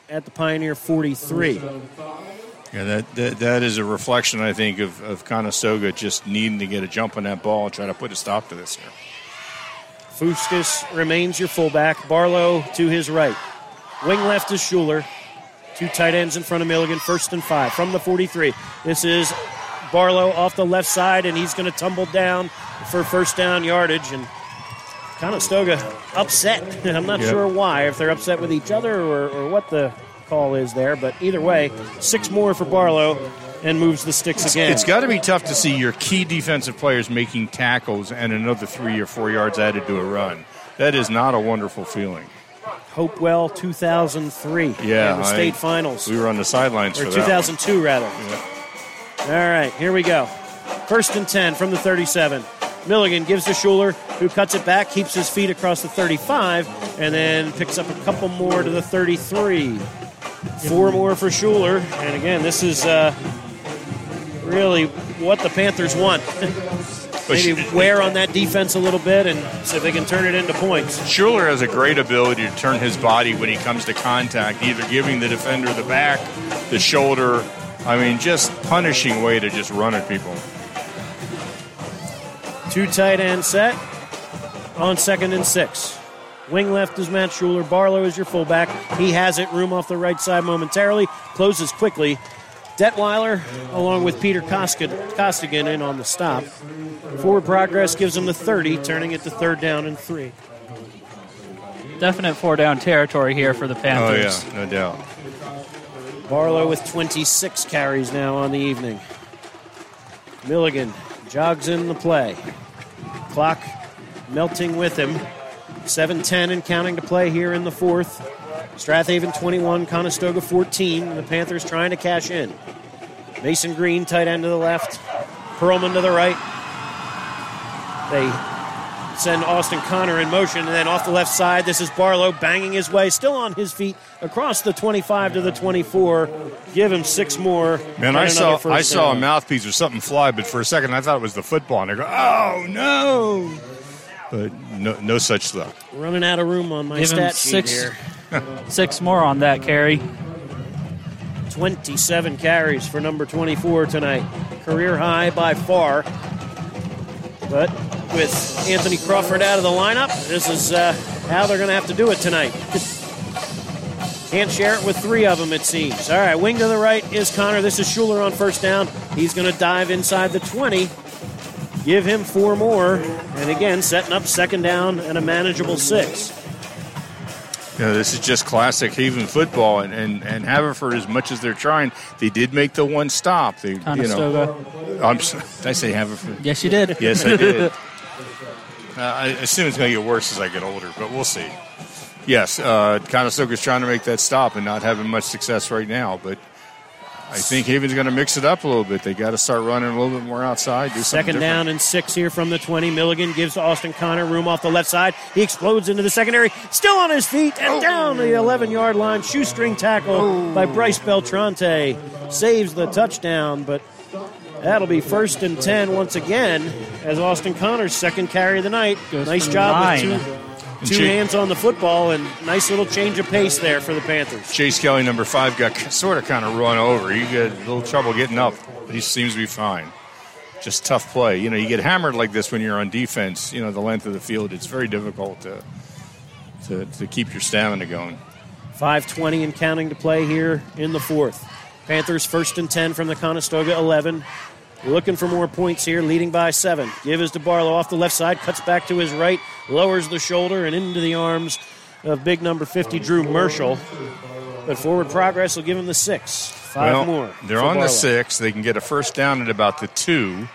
at the Pioneer 43. Yeah, that, that that is a reflection, I think, of, of Conestoga just needing to get a jump on that ball and try to put a stop to this here. Fuskus remains your fullback. Barlow to his right. Wing left is Shuler. Two tight ends in front of Milligan. First and five from the 43. This is Barlow off the left side, and he's going to tumble down for first down yardage. And Conestoga upset. I'm not Yep. sure why. If they're upset with each other or, or what the call is there, but either way, six more for Barlow and moves the sticks again. It's got to be tough to see your key defensive players making tackles and another three or four yards added to a run. That is not a wonderful feeling. Hopewell 2003 Yeah, in the I- state finals. We were on the sidelines or for that. one. 2002 rather. All right, here we go. First and 10 from the 37. Milligan gives to Shuler, who cuts it back, keeps his feet across the 35, and then picks up a couple more to the 33. Four more for Shuler, and again, this is uh, really what the Panthers want. Maybe wear on that defense a little bit and see if they can turn it into points. Shuler has a great ability to turn his body when he comes to contact, either giving the defender the back, the shoulder. I mean, just punishing way to just run at people. Two tight end set on second and six. Wing left is Matt Shuler. Barlow is your fullback. He has it. Room off the right side momentarily. Closes quickly. Detweiler, along with Peter Costigan, Costigan in on the stop. Forward progress gives him the 30, turning it to third down and three. Definite four down territory here for the oh, Panthers. Oh, Panthers. yeah, no doubt. Barlow with 26 carries now on the evening. Milligan jogs in the play. Clock melting with him. 7-10 and counting to play here in the fourth. Strath Haven 21, Conestoga 14. The Panthers trying to cash in. Mason Green, tight end to the left. Perlman to the right. They send Austin Connor in motion, and then off the left side, this is Barlow banging his way, still on his feet, across the 25 to the 24. Give him six more. Man, I saw I saw a mouthpiece or something fly, but for a second I thought it was the football, and I go, "Oh no!" But no, no such luck. Running out of room on my Give him stat sheet six, here. six more on that carry. 27 carries for number 24 tonight. Career high by far. But with Anthony Crawford out of the lineup, this is uh, how they're going to have to do it tonight. Can't share it with three of them, it seems. All right, wing to the right is Connor. This is Shuler on first down. He's going to dive inside the 20. Give him four more. And again, setting up second down and a manageable six. You know, this is just classic Haven football, and, and, and Haverford, as much as they're trying, they did make the one stop. They, you know, I'm, s- did I say Haverford? Yes, you did. Yes, I did. uh, I assume it's going to get worse as I get older, but we'll see. Yes, uh, Conestoga's trying to make that stop and not having much success right now, but I think Haven's going to mix it up a little bit. They got to start running a little bit more outside. Do Second down and six here from the 20. Milligan gives Austin Connor room off the left side. He explodes into the secondary, still on his feet, and down the 11 yard line. Shoestring tackle by Bryce Beltrante. Saves the touchdown, but that'll be first and 10 once again as Austin Connor's second carry of the night. nice job nine. with two, two Jake- hands on the football and nice little change of pace there for the Panthers. Chase Kelly, number five, got sort of kind of run over. He got a little trouble getting up, but he seems to be fine. Just tough play. You know, you get hammered like this when you're on defense. You know, the length of the field, it's very difficult to to, to keep your stamina going. 5.20 and counting to play here in the fourth. Panthers first and 10 from the Conestoga 11. Looking for more points here, leading by seven. Give is to Barlow off the left side, cuts back to his right, lowers the shoulder and into the arms of big number 50, Drew Marshall. But forward progress will give him the six. Five well, more. They're for on the six. They can get a first down at about the two.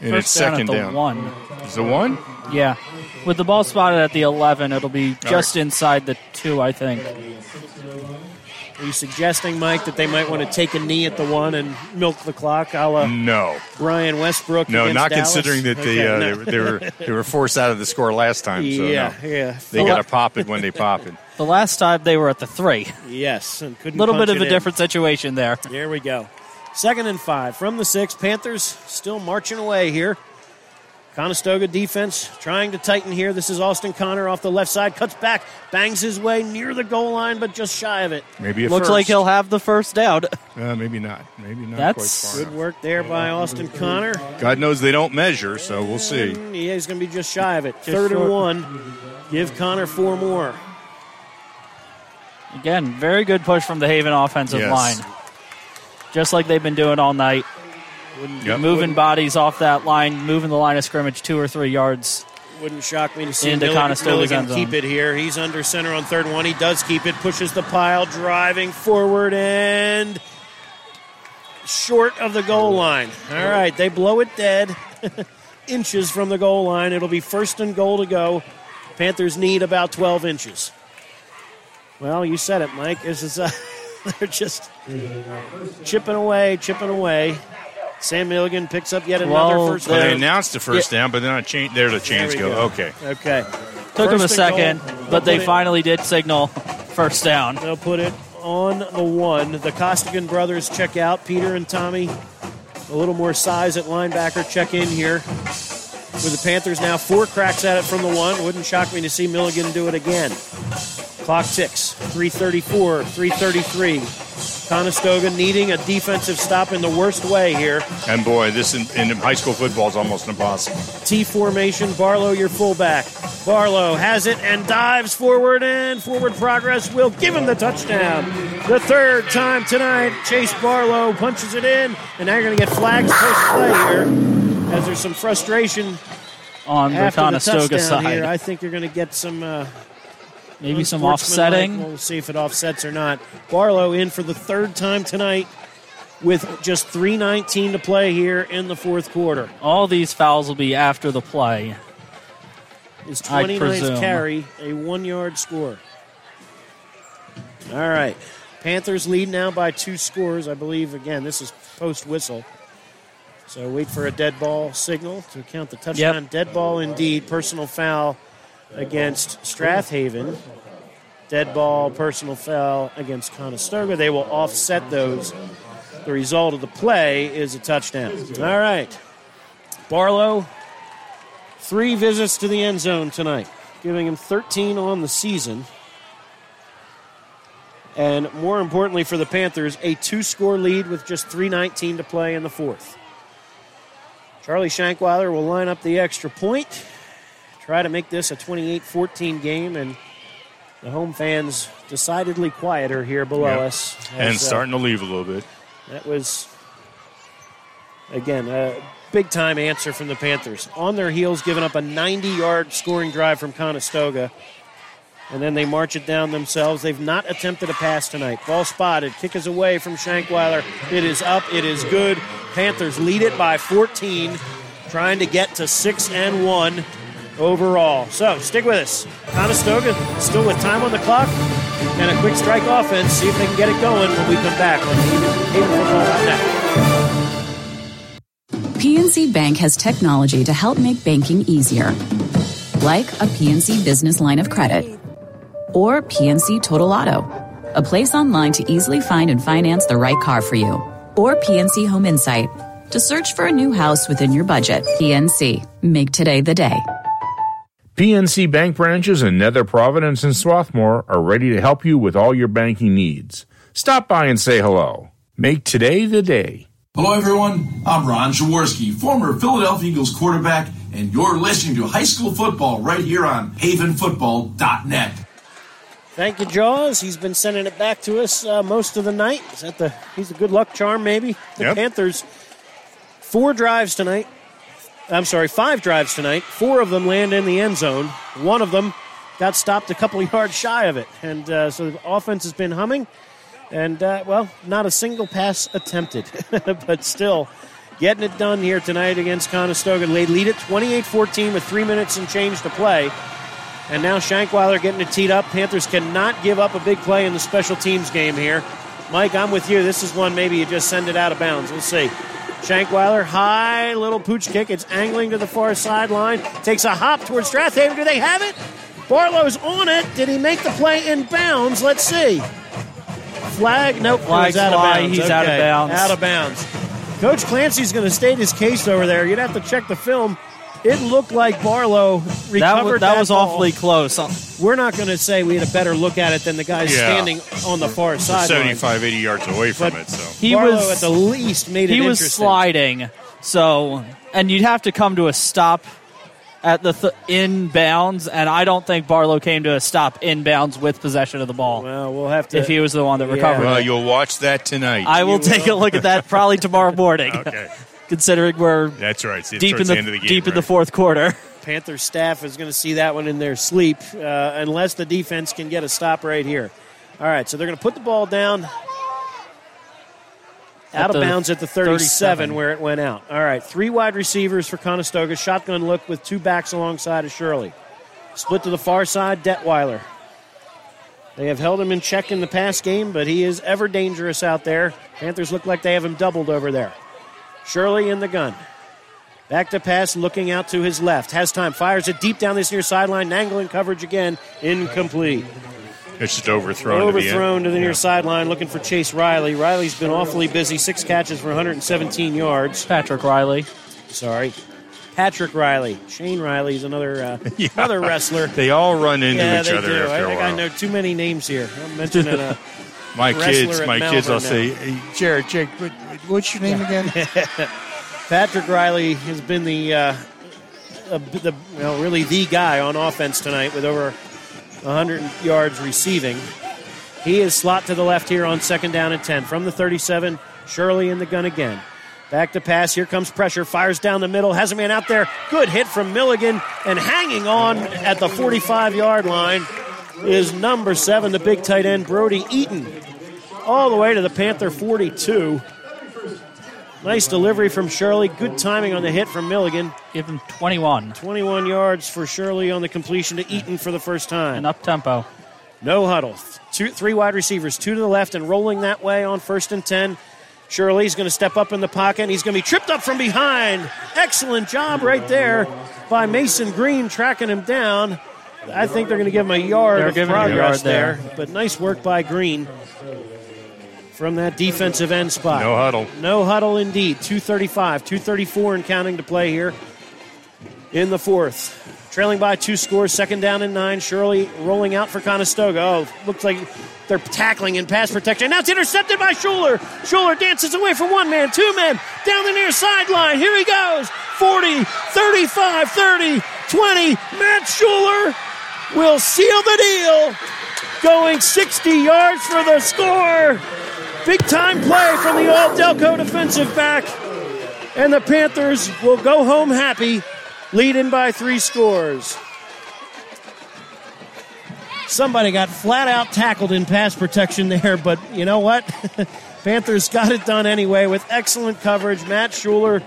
And it's First down at second the down. one. Is the one? Yeah. With the ball spotted at the 11, it'll be All just inside the two, I think. Are you suggesting, Mike, that they might want to take a knee at the one and milk the clock a la No. Brian Westbrook? No, not Dallas? considering that they, uh, no. they, were- they were they were forced out of the score last time. So Yeah, no. yeah. They got to pop it when they pop it. The last time they were at the three. Yes, and A couldn't little punch bit of a in. different situation there. There we go. Second and five from the six. Panthers still marching away here. Conestoga defense trying to tighten here. This is Austin Connor off the left side, cuts back, bangs his way near the goal line, but just shy of it. Maybe a Looks first. like he'll have the first down. Uh, maybe not. Maybe not That's- quite far Good work there by Austin Connor. God knows they don't measure, so we'll see. Yeah, he's going to be just shy of it. Just Third and one. Give Connor four more. Again, very good push from the Haven offensive Yes. line. Just like they've been doing all night. Yep. Moving bodies off that line, moving the line of scrimmage two or three yards. Wouldn't shock me to see Into Milligan, Milligan keep it here. He's under center on third one. He does keep it, pushes the pile, driving forward and short of the goal line. All right, they blow it dead. inches from the goal line. It'll be first and goal to go. Panthers need about 12 inches. Well, you said it, Mike. This is uh, they're just chipping away, chipping away. Sam Milligan picks up yet another Well, first Well, they announced the first down, but they're not cha- there to change we go. go. Okay. Okay. Took them a second, goal. but they They'll it- finally did signal first down. They'll put it on the one. The Costigan brothers check out. Peter and Tommy, a little more size at linebacker, check in here. With the Panthers now four cracks at it from the one. Wouldn't shock me to see Milligan do it again. Clock ticks. 334, 333. Conestoga needing a defensive stop in the worst way here. And boy, this in, in high school football is almost impossible. T formation. Barlow, your fullback. Barlow has it and dives forward, and forward progress will give him the touchdown. The third time tonight, Chase Barlow punches it in, and now you're going to get flags post play here, as there's some frustration On the after Conestoga touchdown side. Here. I think you're going to get some. Uh, Maybe some offsetting. We'll see if it offsets or not. Barlow in for the third time tonight with just 3.19 to play here in the fourth quarter. All these fouls will be after the play. His I 29th carry, a one yard score. All right. Panthers lead now by two scores. I believe, again, this is post whistle. So wait for a dead ball signal to count the touchdown. Dead ball indeed. Personal foul against Strath Haven. Dead ball, personal foul against Conestoga. They will offset those. The result of the play is a touchdown. All right. Barlow, three visits to the end zone tonight, giving him 13 on the season. And more importantly for the Panthers, a two score lead with just 3.19 to play in the fourth. Charlie Shankweiler will line up the extra point, try to make this a 28 14 game, and the home fans decidedly quieter here below Yep. us. and as, uh, starting to leave a little bit. that was, again, a big time answer from the Panthers. On their heels, giving up a 90 yard scoring drive from Conestoga. And then they march it down themselves. They've not attempted a pass tonight. Ball spotted. Kick is away from Shankweiler. It is up. It is good. Panthers lead it by 14, trying to get to 6 and 1 overall. So stick with us. Conestoga still with time on the clock and a quick strike offense. See if they can get it going when we come back on. PNC Bank has technology to help make banking easier. Like a PNC business line of credit or PNC Total Auto, a place online to easily find and finance the right car for you. Or PNC Home Insight to search for a new house within your budget. PNC, make today the day. PNC Bank branches in Nether Providence and Swarthmore are ready to help you with all your banking needs. Stop by and say hello. Make today the day. Hello, everyone. I'm Ron Jaworski, former Philadelphia Eagles quarterback, and you're listening to high school football right here on havenfootball.net. Thank you, Jaws. He's been sending it back to us uh, most of the night. Is that the? He's a good luck charm, maybe. The Yep. Panthers four drives tonight. I'm sorry, five drives tonight. Four of them land in the end zone. One of them got stopped a couple yards shy of it, and uh, so the offense has been humming. And uh, well, not a single pass attempted, but still getting it done here tonight against Conestoga. They lead it 28-14 with three minutes and change to play. And now Shankweiler getting it teed up. Panthers cannot give up a big play in the special teams game here. Mike, I'm with you. This is one maybe you just send it out of bounds. We'll see. Shankweiler, high little pooch kick. It's angling to the far sideline. Takes a hop towards Strath Haven. Do they have it? Barlow's on it. Did he make the play in bounds? Let's see. Flag, nope, Flags he's out of bounds. he's out of bounds. Out of bounds. Coach Clancy's going to state his case over there. You'd have to check the film. It looked like Barlow recovered That, was, that was ball. awfully close. We're not going to say we had a better look at it than the guy Yeah. standing on the far side. 75, 80 yards away from But it. So He Barlow was at the least made it he was sliding. So, and you'd have to come to a stop at the th- in bounds, and I don't think Barlow came to a stop in bounds with possession of the ball. Well, we'll have to. if he was the one that Yeah. recovered well, it. you'll watch that tonight. I will take a look at that probably tomorrow morning. okay, Considering we're that's right. See, deep in towards the, end of the game, deep in the fourth quarter. Panther staff is going to see that one in their sleep uh, unless the defense can get a stop right here. All right, so they're going to put the ball down out of bounds at the 37, 37. where it went out. All right, three wide receivers for Conestoga. Shotgun look with two backs alongside of Shirley. Split to the far side, Detweiler. They have held him in check in the past game, but he is ever dangerous out there. Panthers look like they have him doubled over there. Shirley in the gun. Back to pass, looking out to his left. Has time, fires it deep down this near sideline. Nangling coverage again. Incomplete. It's just overthrown. Overthrown to the, near Yeah. sideline, looking for Chase Riley. Riley's been awfully busy. Six catches for 117 yards. Patrick Riley. Sorry. Patrick Riley. Shane Riley is another uh, another wrestler. They all run into yeah, each they other do. after I a think while. I know too many names here. I'm mentioning a My kids, at my kids, I'll Malvern say, hey, Jared, Jake, what, What's your name again? Patrick Riley has been the, uh, uh, the well, really the guy on offense tonight with over 100 yards receiving. He is slot to the left here on second down and 10 from the 37. Shirley in the gun again. Back to pass. Here comes pressure. Fires down the middle. Has a man out there. Good hit from Milligan. And hanging on at the 45 yard line is number seven, the big tight end, Brody Eaton. All the way to the Panther 42. Nice delivery from Shirley. Good timing on the hit from Milligan. Give him 21. 21 yards for Shirley on the completion to Eaton for the first time. And up tempo. No huddle. Two, three wide receivers, two to the left, and rolling that way on first and 10. Shirley's going to step up in the pocket, and he's going to be tripped up from behind. Excellent job right there by Mason Green tracking him down. I think they're going to give him a yard They're of giving him a progress yard there. there, but nice work by Green from that defensive end spot. No huddle. No huddle indeed. 235, 234 and counting to play here in the fourth. Trailing by two scores, second down and nine. Shirley rolling out for Conestoga. Oh, looks like they're tackling in pass protection. Now it's intercepted by Shuler. Shuler dances away from one man, two men, down the near sideline. Here he goes. 40, 35, 30, 20. Matt Shuler will seal the deal. Going 60 yards for the score. Big time play from the All Delco defensive back. And the Panthers will go home happy, leading by three scores. Somebody got flat out tackled in pass protection there, but you know what? Panthers got it done anyway with excellent coverage. Matt Shuler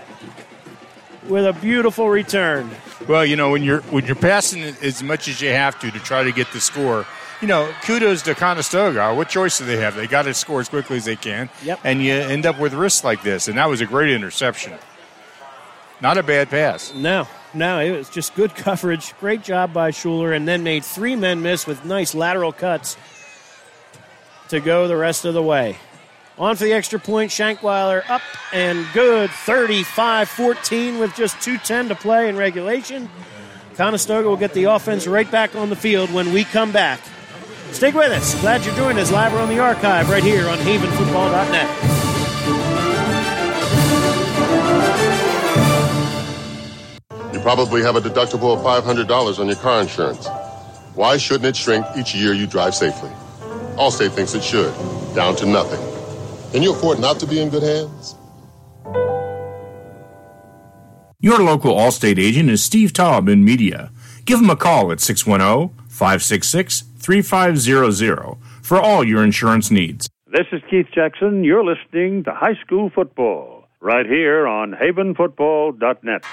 with a beautiful return. Well, you know when you're when you're passing as much as you have to to try to get the score. You know, kudos to Conestoga. What choice do they have? They got to score as quickly as they can. Yep. And you end up with risks like this, and that was a great interception. Not a bad pass. No, no, it was just good coverage. Great job by Shuler, and then made three men miss with nice lateral cuts to go the rest of the way. On for the extra point, Shankweiler up and good 35 14 with just 2.10 to play in regulation. Conestoga will get the offense right back on the field when we come back. Stick with us. Glad you joined us live or on the archive right here on havenfootball.net. You probably have a deductible of $500 on your car insurance. Why shouldn't it shrink each year you drive safely? Allstate thinks it should, down to nothing. Can you afford not to be in good hands? Your local Allstate agent is Steve Taub in media. Give him a call at 610 566 3500 for all your insurance needs. This is Keith Jackson. You're listening to High School Football right here on havenfootball.net.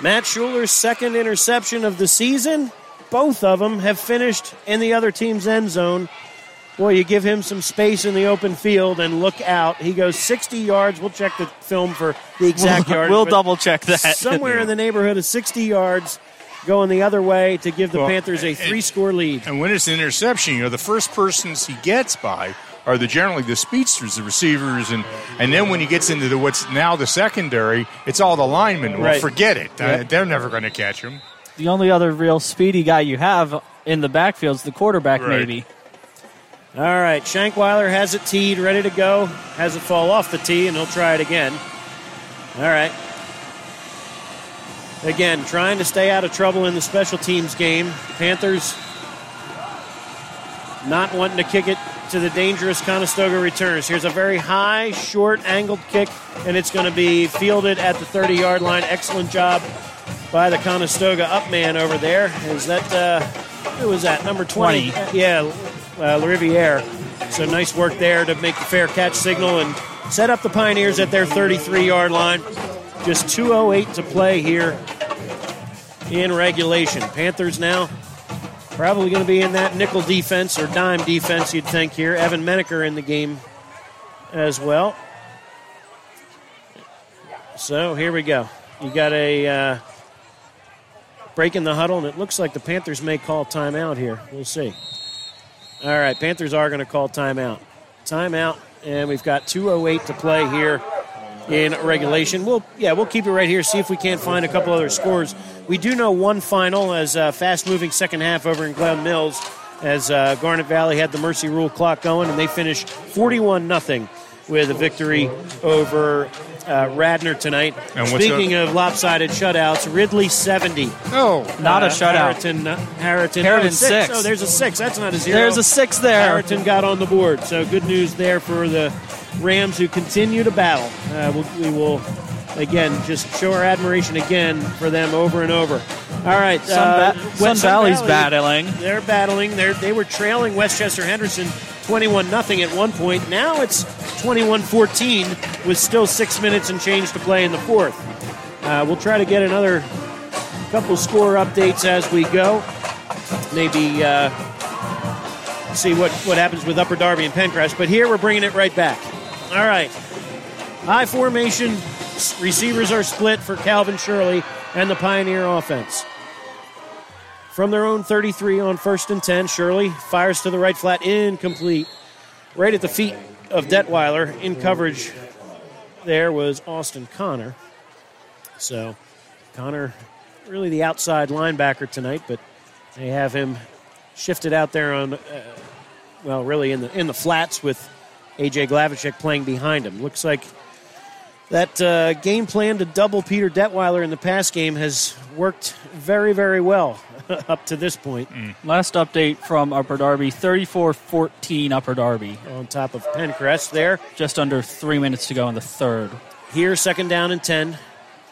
Matt Shuler's second interception of the season. Both of them have finished in the other team's end zone. Boy, you give him some space in the open field and look out. He goes 60 yards. We'll check the film for the exact We'll- yard. we'll double check that. Somewhere in the neighborhood of 60 yards going the other way to give the Well, Panthers a three score lead. And when it's an interception, you know, the first persons he gets by are the generally the speedsters, the receivers, and and then when he gets into the what's now the secondary, it's all the linemen. Well, Right. forget it. Uh, they're never going to catch him. The only other real speedy guy you have in the backfield is the quarterback, Right. maybe. All right, Shankweiler has it teed, ready to go. Has it fall off the tee, and he'll try it again. All right. Again, trying to stay out of trouble in the special teams game. Panthers not wanting to kick it to the dangerous Conestoga returns. Here's a very high, short, angled kick, and it's going to be fielded at the 30 yard line. Excellent job by the Conestoga up man over there. Is that, uh, who was that? Number 20? 20. Yeah, uh, Lariviere. So nice work there to make the fair catch signal and set up the Pioneers at their 33 yard line. Just 2.08 to play here in regulation. Panthers now probably going to be in that nickel defense or dime defense, you'd think here. Evan Menaker in the game as well. So here we go. You got a uh, break in the huddle, and it looks like the Panthers may call timeout here. We'll see. All right, Panthers are going to call timeout. Timeout, and we've got 2:08 to play here in regulation. We'll yeah, we'll keep it right here. See if we can't find a couple other scores. We do know one final as a fast-moving second half over in Glen Mills, as uh, Garnet Valley had the mercy rule clock going, and they finished 41 nothing with a victory over uh, Radnor tonight. And what's Speaking of lopsided shutouts, Ridley 70. Oh, Not a shutout. Harriton, uh, Harriton, Harriton six. six. Oh, there's a six. That's not a zero. There's a six there. Harriton got on the board. So good news there for the Rams who continue to battle. Uh, we'll, we will, again, just show our admiration again for them over and over. All right. Sun, uh, Ba- Sun Valley's Valley, battling. They're battling. They're, they were trailing West Chester Henderson 21 nothing at one point. Now it's 21 14 with still six minutes and change to play in the fourth. Uh, we'll try to get another couple score updates as we go. Maybe uh, see what, what happens with Upper Darby and Penncrest. But here we're bringing it right back. All right. High formation. Receivers are split for Calvin Shirley and the Pioneer offense. From their own 33 on first and 10, Shirley fires to the right flat, incomplete. Right at the feet of Detweiler in coverage there was Austin Connor. So Connor, really the outside linebacker tonight, but they have him shifted out there on, uh, well, really in the in the flats with AJ Glavicek playing behind him. Looks like that uh, game plan to double Peter Detweiler in the pass game has worked very, very well up to this point. Last update from Upper Darby 34 14 Upper Darby. On top of Penncrest there. Just under three minutes to go in the third. Here, second down and 10.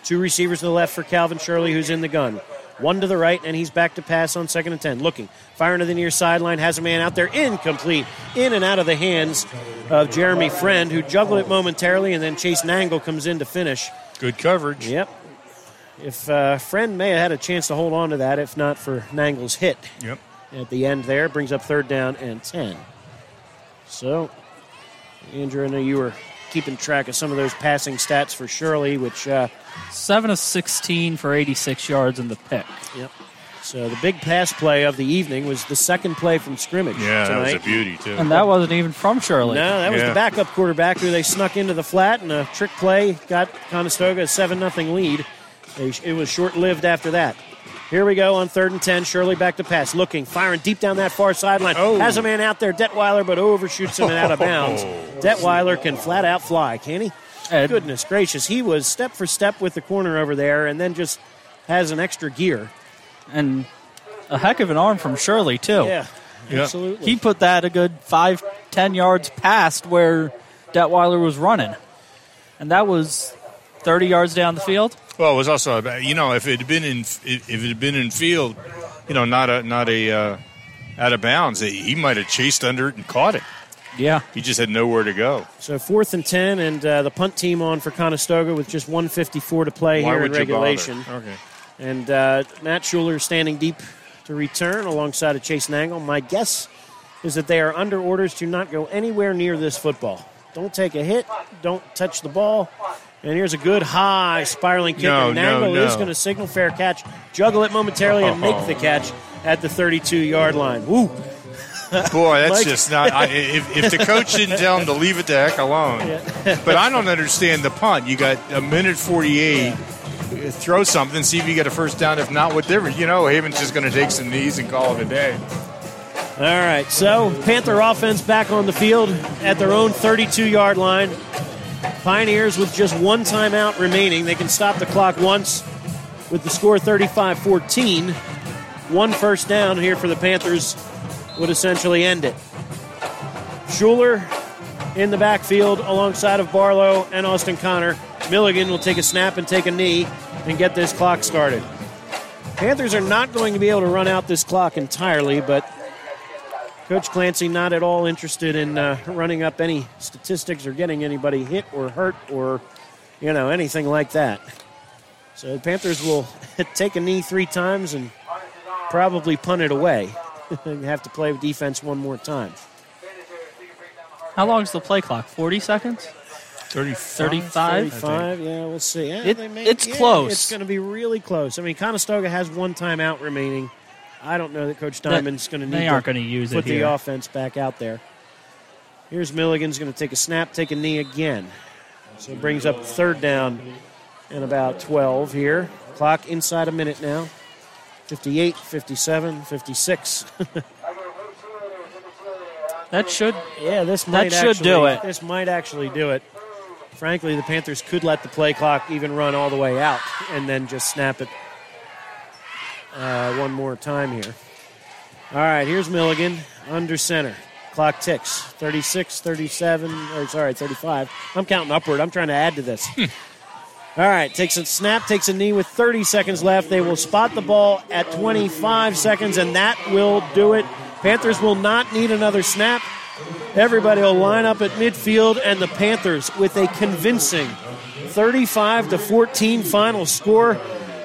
Two receivers to the left for Calvin Shirley, who's in the gun. One to the right, and he's back to pass on second and 10. Looking, firing to the near sideline, has a man out there, incomplete, in and out of the hands of Jeremy Friend, who juggled it momentarily, and then Chase Nangle comes in to finish. Good coverage. Yep. If uh, Friend may have had a chance to hold on to that, if not for Nangle's hit Yep. at the end there, brings up third down and 10. So, Andrew, I know you were keeping track of some of those passing stats for Shirley, which. Uh, 7 of 16 for 86 yards in the pick. Yep. So the big pass play of the evening was the second play from scrimmage. Yeah, that was a beauty too. And that wasn't even from Shirley. No, that was Yeah. the backup quarterback who they snuck into the flat and a trick play got Conestoga a 7 0 lead. They, it was short lived after that. Here we go on third and 10. Shirley back to pass. Looking, firing deep down that far sideline. Oh. Has a man out there, Detweiler, but overshoots him and out of bounds. Oh. Detweiler can flat out fly, can he? Ed. Goodness gracious. He was step for step with the corner over there and then just has an extra gear. And a heck of an arm from Shirley, too. Yeah, Yeah. absolutely. He put that a good five, ten yards past where Detweiler was running. And that was 30 yards down the field. Well, it was also about- you know if it had been in if it had been in field, you know, not a not a uh, out of bounds, he might have chased under it and caught it. Yeah. He just had nowhere to go. So fourth and ten, and uh, the punt team on for Conestoga with just 154 to play Why here would in you regulation. Okay. And uh, Matt Shuler standing deep to return alongside of Chase Nangle. My guess is that they are under orders to not go anywhere near this football. Don't take a hit. Don't touch the ball. And here's a good high spiraling kick. No, and no, Nangle is no. going to signal fair catch, juggle it momentarily, and make the oh. catch at the 32 yard line. Woo! Boy, that's Mike- just not. I, if, if the coach didn't tell him to leave it the heck alone, but I don't understand the punt. You got a minute forty-eight. Throw something, see if you get a first down. If not, what difference? You know, Haven's just going to take some knees and call it a day. All right, so Panther offense back on the field at their own 32 yard line. Pioneers with just one timeout remaining. They can stop the clock once with the score 35 14. One first down here for the Panthers would essentially end it. Shuler in the backfield alongside of Barlow and Austin Connor. Milligan will take a snap and take a knee and get this clock started. Panthers are not going to be able to run out this clock entirely, but Coach Clancy not at all interested in uh, running up any statistics or getting anybody hit or hurt or, you know, anything like that. So the Panthers will take a knee three times and probably punt it away and have to play defense one more time. How long is the play clock? 40 seconds? 35? 35? 35, yeah, we'll see. Yeah, It- they may- it's yeah, close. It's going to be really close. I mean, Conestoga has one timeout remaining. I don't know that Coach Diamond's going to need they aren't gonna use it put the offense back out there. Here's Milligan's going to take a snap, take a knee again. So it brings up third down and about 12 here. Clock inside a minute now. 58, 57, 56. That should yeah, this that might should actually, do it. This might actually do it. Frankly, the Panthers could let the play clock even run all the way out and then just snap it uh, one more time here. All right, here's Milligan under center. Clock ticks 36, 37, or sorry, 35. I'm counting upward. I'm trying to add to this. All right, takes a snap, takes a knee with 30 seconds left. They will spot the ball at 25 seconds, and that will do it. Panthers will not need another snap. Everybody will line up at midfield, and the Panthers with a convincing 35 to 14 final score.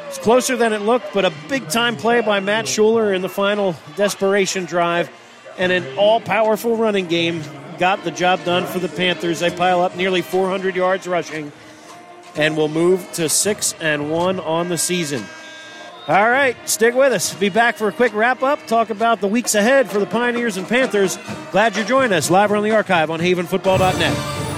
It's closer than it looked, but a big time play by Matt Shuler in the final desperation drive, and an all powerful running game got the job done for the Panthers. They pile up nearly 400 yards rushing, and will move to six and one on the season. All right, stick with us. Be back for a quick wrap up, talk about the weeks ahead for the Pioneers and Panthers. Glad you're joining us live on the archive on havenfootball.net.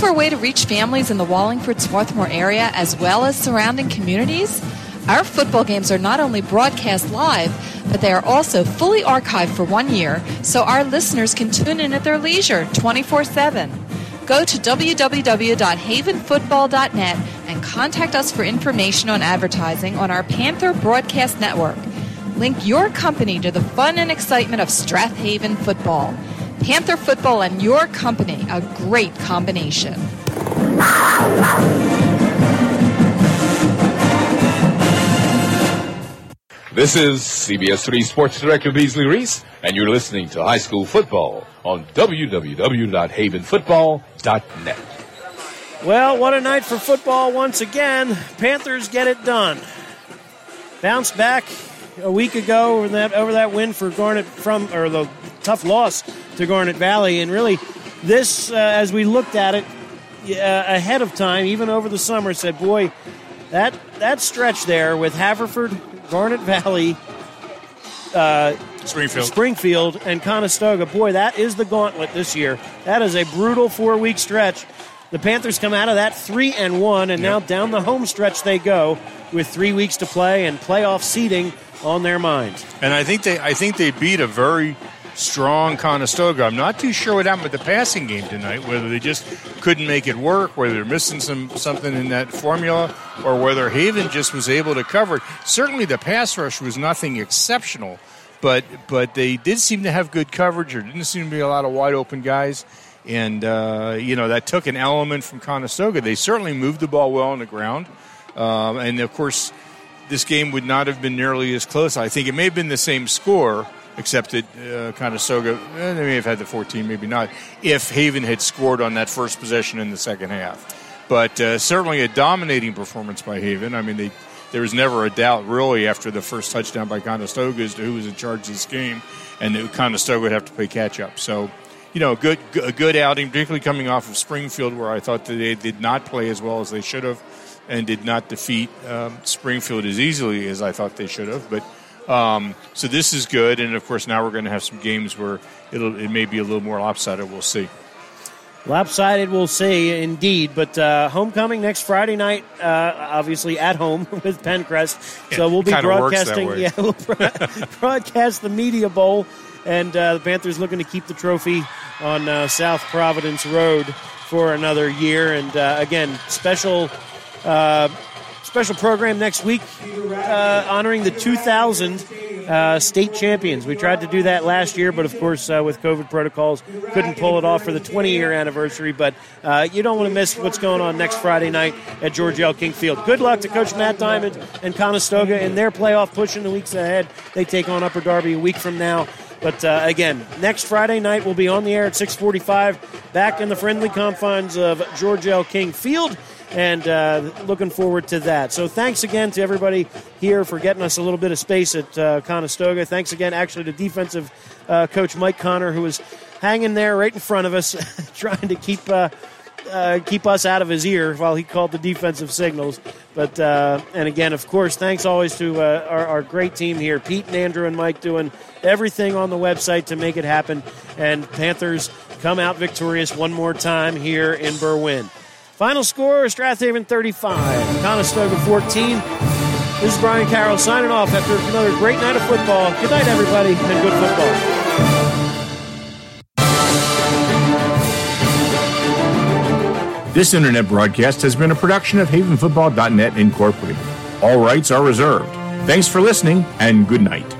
For a way to reach families in the Wallingford Swarthmore area as well as surrounding communities? Our football games are not only broadcast live, but they are also fully archived for one year so our listeners can tune in at their leisure 24 7. Go to www.havenfootball.net and contact us for information on advertising on our Panther Broadcast Network. Link your company to the fun and excitement of Strath Haven football. Panther football and your company, a great combination. This is CBS 3 Sports Director Beasley Reese, and you're listening to High School Football on www.havenfootball.net. Well, what a night for football once again. Panthers get it done. Bounce back a week ago over that over that win for Garnet from or the tough loss to Garnet Valley, and really this, uh, as we looked at it uh, ahead of time, even over the summer, said, "Boy, that that stretch there with Haverford, Garnet Valley." Uh, Springfield. Springfield and Conestoga. Boy, that is the gauntlet this year. That is a brutal four week stretch. The Panthers come out of that three and one, and now down the home stretch they go with three weeks to play and playoff seeding on their mind. And I think they I think they beat a very strong Conestoga. I'm not too sure what happened with the passing game tonight, whether they just couldn't make it work, whether they're missing some something in that formula, or whether Haven just was able to cover it. Certainly the pass rush was nothing exceptional, but but they did seem to have good coverage. There didn't seem to be a lot of wide open guys. And uh, you know that took an element from Conestoga. They certainly moved the ball well on the ground, um, and of course, this game would not have been nearly as close. I think it may have been the same score, except that uh, Conestoga eh, they may have had the 14, maybe not. If Haven had scored on that first possession in the second half, but uh, certainly a dominating performance by Haven. I mean, they, there was never a doubt really after the first touchdown by Conestoga as to who was in charge of this game, and that Conestoga would have to play catch up. So. You know, good a good outing, particularly coming off of Springfield, where I thought that they did not play as well as they should have, and did not defeat um, Springfield as easily as I thought they should have. But um, so this is good, and of course now we're going to have some games where it'll it may be a little more lopsided. We'll see. Lopsided, we'll see, indeed. But uh, homecoming next Friday night, uh, obviously at home with Penncrest. So we'll be kinda works that broadcasting. Yeah, we'll broadcast the Media Bowl, and uh, the Panthers looking to keep the trophy on uh, South Providence Road for another year. And uh, again, special. Uh, Special program next week uh, honoring the 2000 uh, state champions. We tried to do that last year, but of course, uh, with COVID protocols, couldn't pull it off for the 20 year anniversary. But uh, you don't want to miss what's going on next Friday night at George L. King Field. Good luck to Coach Matt Diamond and Conestoga in their playoff push in the weeks ahead. They take on Upper Darby a week from now. But uh, again, next Friday night we'll be on the air at 6:45, back in the friendly confines of George L. King Field, and uh, looking forward to that. So thanks again to everybody here for getting us a little bit of space at uh, Conestoga. Thanks again, actually, to defensive uh, coach Mike Connor, who was hanging there right in front of us, trying to keep. Uh, uh, keep us out of his ear while he called the defensive signals. But uh, and again, of course, thanks always to our, our, great team here, Pete and Andrew and Mike, doing everything on the website to make it happen. And Panthers come out victorious one more time here in Berwyn. Final score: Strath Haven 35, Conestoga 14. This is Brian Carroll signing off after another great night of football. Good night, everybody, and good football. This internet broadcast has been a production of HavenFootball.net Incorporated. All rights are reserved. Thanks for listening, and good night.